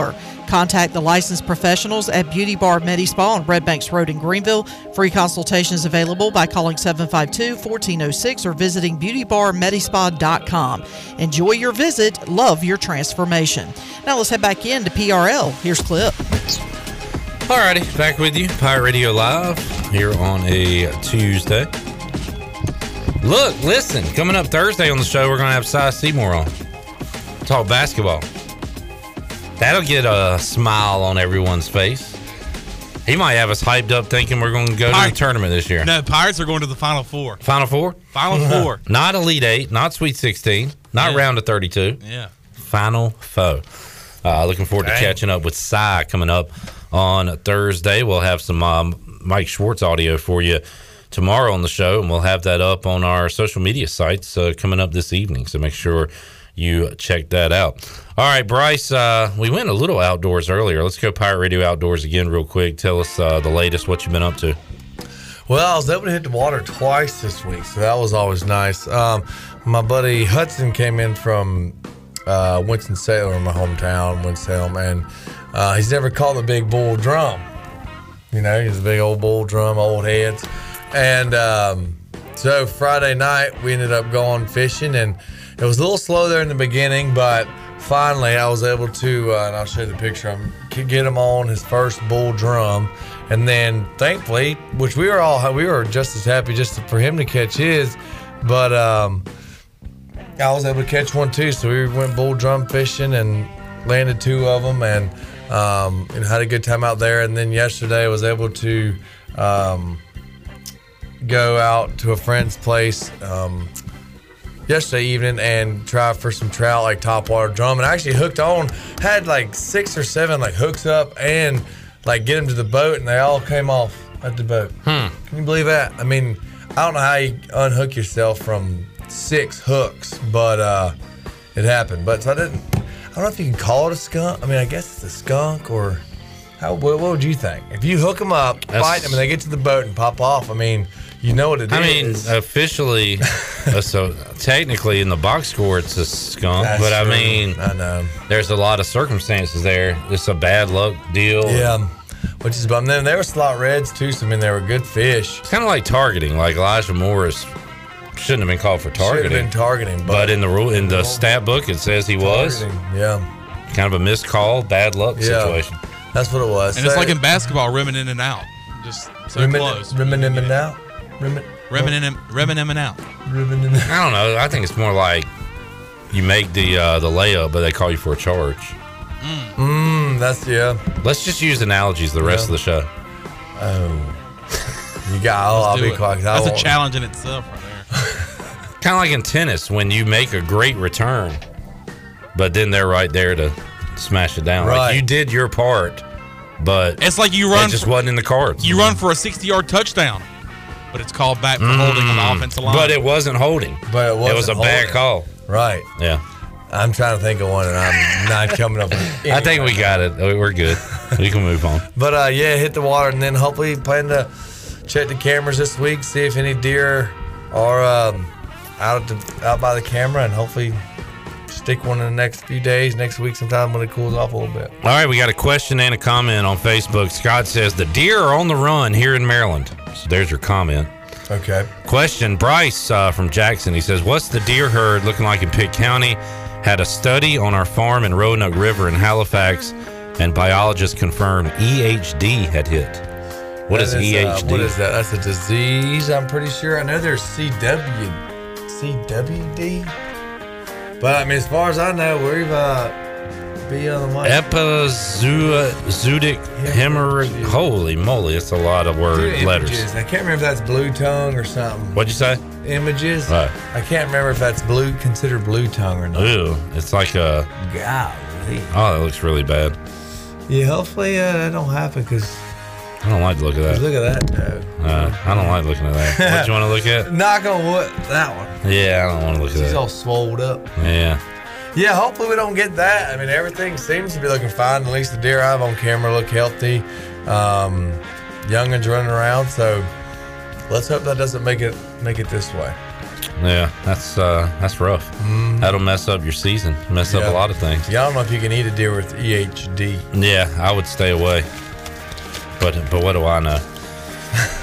Contact the licensed professionals at Beauty Bar Medi Spa on Red Banks Road in Greenville. Free consultation is available by calling 752 1406 or visiting beautybarmedispa.com. Enjoy your visit. Love your transformation. Now let's head back in to PRL. Here's Clip. Alrighty, back with you, Pirate Radio Live here on a Tuesday. Look, listen, coming up Thursday on the show, we're gonna have Cy Seymour on. Talk basketball. That'll get a smile on everyone's face. He might have us hyped up thinking we're going to go to the tournament this year. No, Pirates are going to the Final Four. Final Four? Final [laughs] Four. Not Elite Eight, not Sweet 16, not Yeah. round of 32. Yeah. Final foe. Uh, looking forward to catching up with Cy coming up on Thursday. We'll have some um, Mike Schwartz audio for you tomorrow on the show, and we'll have that up on our social media sites uh, coming up this evening. So make sure you check that out. All right, Bryce, uh, we went a little outdoors earlier. Let's go Pirate Radio Outdoors again, real quick. Tell us uh, the latest, what you've been up to. Well, I was able to hit the water twice this week, so that was always nice. Um, my buddy Hudson came in from uh, Winston-Salem, my hometown, Winston-Salem, and uh, he's never caught the big bull drum. You know, he's a big old bull drum, old heads. And um, so Friday night, we ended up going fishing, and it was a little slow there in the beginning, but finally I was able to, uh, and I'll show you the picture, c- get him on his first bull drum. And then thankfully, which we were all, we were just as happy just for him to catch his, but um, I was able to catch one too. So we went bull drum fishing and landed two of them and, um, and had a good time out there. And then yesterday I was able to um, go out to a friend's place um, yesterday evening and tried for some trout like topwater drum. And I actually hooked on, had like six or seven like hooks up and like get them to the boat and they all came off at the boat. Hmm. Can you believe that? I mean, I don't know how you unhook yourself from six hooks, but uh, it happened. But so I didn't. I don't know if you can call it a skunk. I mean, I guess it's a skunk or how. What, what would you think if you hook them up, That's- fight them, and they get to the boat and pop off? I mean, you know what it is. I mean, officially, [laughs] uh, so technically in the box score it's a skunk, That's but I mean, I know there's a lot of circumstances there. It's a bad luck deal. yeah. Which is, but then there were slot reds too. So I mean, they were good fish. It's kind of like targeting. Like Elijah Morris shouldn't have been called for Should have targeting. been targeting, but, but, in the rule in the stat book it says he was yeah. kind of a missed call, bad luck Yeah. situation. That's what it was. And it's like in basketball, rimming in and out. Just so Rimming- close. rimming in and out. Rimming, Rimming in and, rimming in and out. rimming in. I don't know. I think it's more like you make the uh, the layup, but they call you for a charge. Mm, that's yeah. Let's just use analogies the rest Yeah. of the show. Oh, you got. Let's I'll be it. quiet. 'cause That's a won't- challenge in itself, right there. [laughs] Kind of like in tennis when you make a great return, but then they're right there to smash it down. Right. Like you did your part, but It's like you run. it run. just for- wasn't in the cards. You run for a 60 yard touchdown, but it's called back for holding on the Mm. offensive line. But it wasn't holding. But it It was a wasn't bad call. Right. Yeah. I'm trying to think of one, and I'm not coming up. with [laughs] I think we got it. We're good. We can move on. [laughs] But uh, yeah, hit the water, and then hopefully plan to check the cameras this week, see if any deer are um, out at the, out by the camera, and hopefully stick one in the next few days, next week sometime when it cools off a little bit. All right, we got a question and a comment on Facebook. Scott says the deer are on the run here in Maryland. So there's your comment. Okay. Question Bryce uh, from Jackson. He says, What's the deer herd looking like in Pitt County? Had a study on our farm in Roanoke River in Halifax, and biologists confirmed EHD had hit. What That is, uh, EHD? what is that? That's a disease. I'm pretty sure. I know there's CW, CWD. But I mean, as far as I know, we've uh, be on the mic. Epizootic hemorrhage. Holy moly, it's a lot of word Two letters. images. I can't remember if that's blue tongue or something. What'd you say? Images. Right. I can't remember if that's blue considered blue tongue or not. Ooh, it's like a. Golly. Oh, that looks really bad. Yeah, hopefully uh, that don't happen because I don't like to look at that. look at that. Though. Uh, I don't like looking at that. What you want to look at? [laughs] Knock on wood. That one. Yeah, I don't want to look at She's that. all swolled up. Yeah. Yeah, hopefully we don't get that. I mean, everything seems to be looking fine. At least the deer I have on camera look healthy. Um, youngins running around. So let's hope that doesn't make it make it this way. Yeah, that's uh, that's rough. That'll mess up your season. Mess up Mm-hmm. A lot of things. Yeah, I don't know if you can eat a deer with EHD. Yeah, I would stay away. But but what do I know?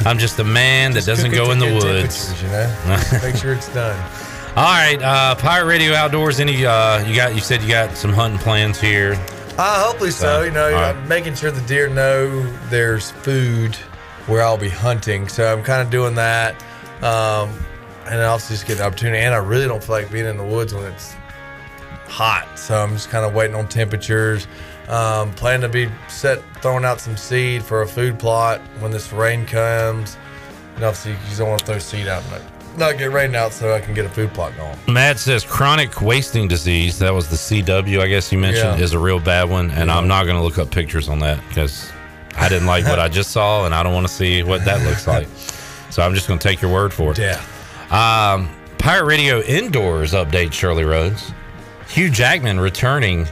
I'm just a man that doesn't go in the woods. You know, [laughs] make sure it's done. All right, uh, Pirate Radio Outdoors. Any uh, you got? You said you got some hunting plans here. Uh, hopefully so. So, You know, right. I'm making sure the deer know there's food where I'll be hunting. So I'm kind of doing that. Um, and obviously just get the opportunity. And I really don't feel like being in the woods when it's hot. So I'm just kind of waiting on temperatures. Um, plan to be set throwing out some seed for a food plot when this rain comes. And obviously you don't want to throw seed out and not- get rain out so I can get a food plot going. Matt says chronic wasting disease. That was the CW, I guess you mentioned, Yeah. is a real bad one, and I'm not going to look up pictures on that because I didn't like what I [laughs] just saw, and I don't want to see what that looks like. [laughs] So I'm just going to take your word for it. Yeah. Um, Pirate Radio indoors update Shirley Rhodes. Hugh Jackman returning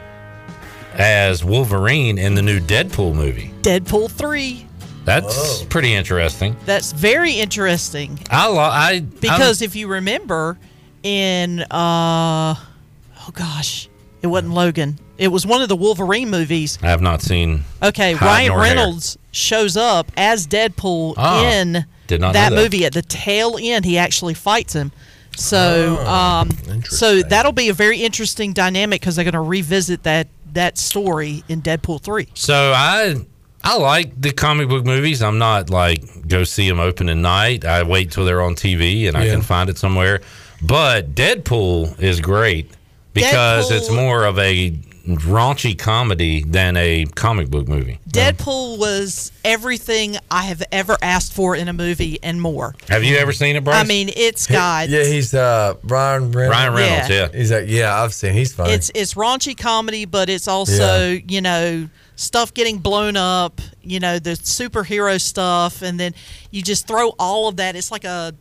as Wolverine in the new Deadpool movie. Deadpool 3. That's pretty interesting. That's very interesting. I, lo- I Because if you remember in uh oh gosh, it wasn't Logan. It was one of the Wolverine movies. I have not seen. Okay, Ryan nor hair. Reynolds shows up as Deadpool Ah, in did not that that. movie. At the tail end, he actually fights him. So, Oh, um, so that'll be a very interesting dynamic because they're going to revisit that that story in Deadpool three. So I I like the comic book movies. I'm not like go see them opening night. I wait till they're on TV and I can find it somewhere. But Deadpool is great because it's more of a raunchy comedy than a comic book movie. Deadpool was everything I have ever asked for in a movie and more. Have you ever seen it, Bryce? I mean, it's got Yeah, he's uh Ryan Reynolds. Ryan Reynolds, yeah. He's like, yeah, I've seen. He's funny. it's it's raunchy comedy, but it's also you know stuff getting blown up. You know the superhero stuff, and then you just throw all of that. It's like a,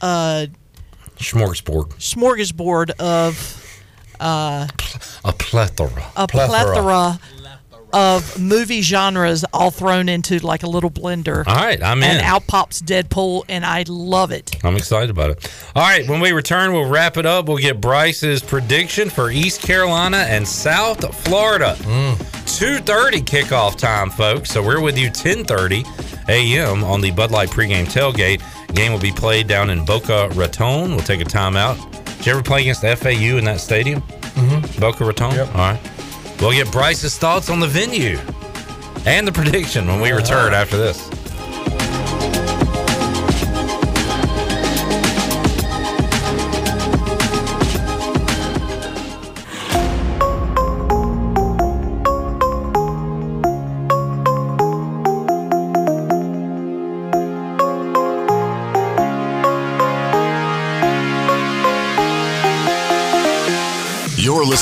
a Smorgasbord. smorgasbord of uh, A plethora. a plethora. of movie genres all thrown into like a little blender. All right, I'm and in. out pops Deadpool, and I love it. I'm excited about it. All right, when we return, we'll wrap it up. We'll get Bryce's prediction for East Carolina and South Florida. 2:30 kickoff time, folks. So we're with you 10:30 a.m. on the Bud Light pregame tailgate. Game will be played down in Boca Raton. We'll take a timeout. Did you ever play against FAU in that stadium? Mhm. Boca Raton. All right. We'll get Bryce's thoughts on the venue and the prediction when we return after this.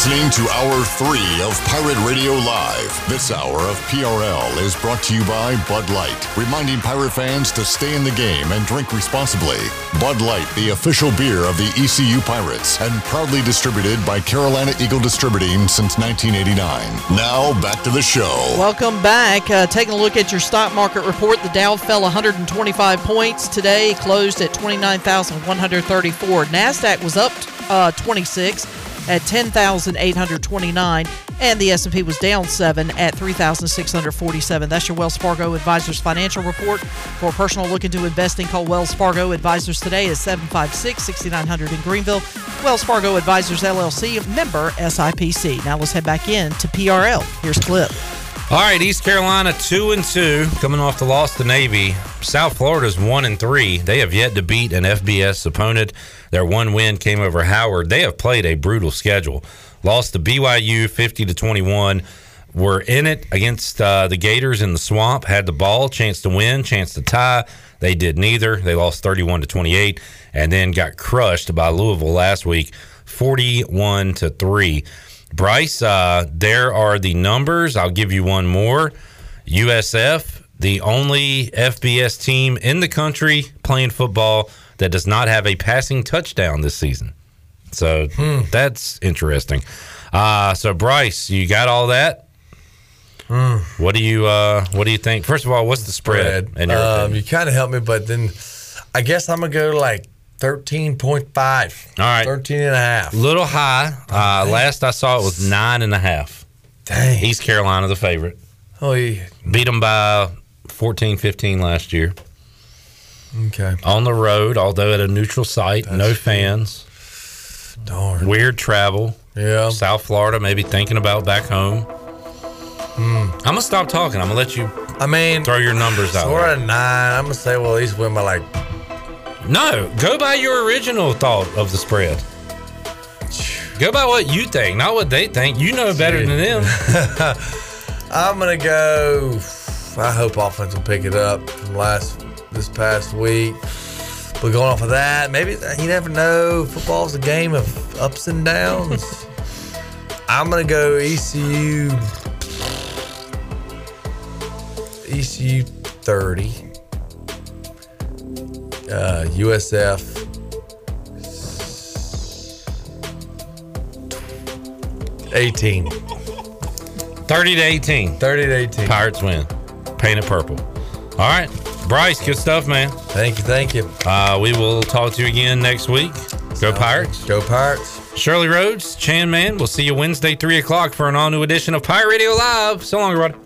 Listening to Hour 3 of Pirate Radio Live. This hour of PRL is brought to you by Bud Light, reminding Pirate fans to stay in the game and drink responsibly. Bud Light, the official beer of the ECU Pirates, and proudly distributed by Carolina Eagle Distributing since 1989. Now, back to the show. Welcome back. Uh, taking a look at your stock market report, the Dow fell 125 points today, closed at 29,134. Nasdaq was up uh, 26 at 10,829, and the S&P was down seven at 3,647. That's your Wells Fargo Advisors financial report. For a personal look into investing, call Wells Fargo Advisors today at 756-6900 in Greenville. Wells Fargo Advisors LLC, member SIPC. Now let's head back in to PRL. Here's Clip. All right, East Carolina two and two, coming off the loss to Navy. South Florida's one and three. They have yet to beat an FBS opponent. Their one win came over Howard. They have played a brutal schedule. Lost to BYU fifty to twenty one. Were in it against uh, the Gators in the swamp. Had the ball, chance to win, chance to tie. They did neither. They lost thirty one to twenty eight, and then got crushed by Louisville last week, forty one to three. Bryce, uh, there are the numbers. I'll give you one more. USF, the only FBS team in the country playing football that does not have a passing touchdown this season. So that's interesting. Uh, so Bryce, you got all that? What do you uh, What do you think? First of all, what's the spread? your Um, you kind of helped me, but then I guess I'm gonna go like 13.5. All right. 13 and a half. Little high. Uh, last I saw it was nine and a half. Dang. East Carolina, the favorite. Oh, yeah. Beat them by 14, 15 last year. Okay. On the road, although at a neutral site, no fans. Darn. Weird travel. Yeah. South Florida, maybe thinking about back home. I'm gonna stop talking. I'm gonna let you. I mean, throw your numbers out. So we're at nine. I'm gonna say we'll at least win by like. No, go by your original thought of the spread. Go by what you think, not what they think. You know better than them. [laughs] I'm gonna go. I hope offense will pick it up from last this past week. But going off of that, maybe you never know. Football's a game of ups and downs. [laughs] I'm gonna go ECU. ECU 30. Uh, USF 18. 30 to 18. 30 to 18. Pirates win. Paint it purple. All right. Bryce, good stuff, man. Thank you. Thank you. Uh, we will talk to you again next week. Go Pirates. Go Pirates. Shirley Rhodes, Chan Man. We'll see you Wednesday, 3 o'clock for an all new edition of Pirate Radio Live. So long, everybody.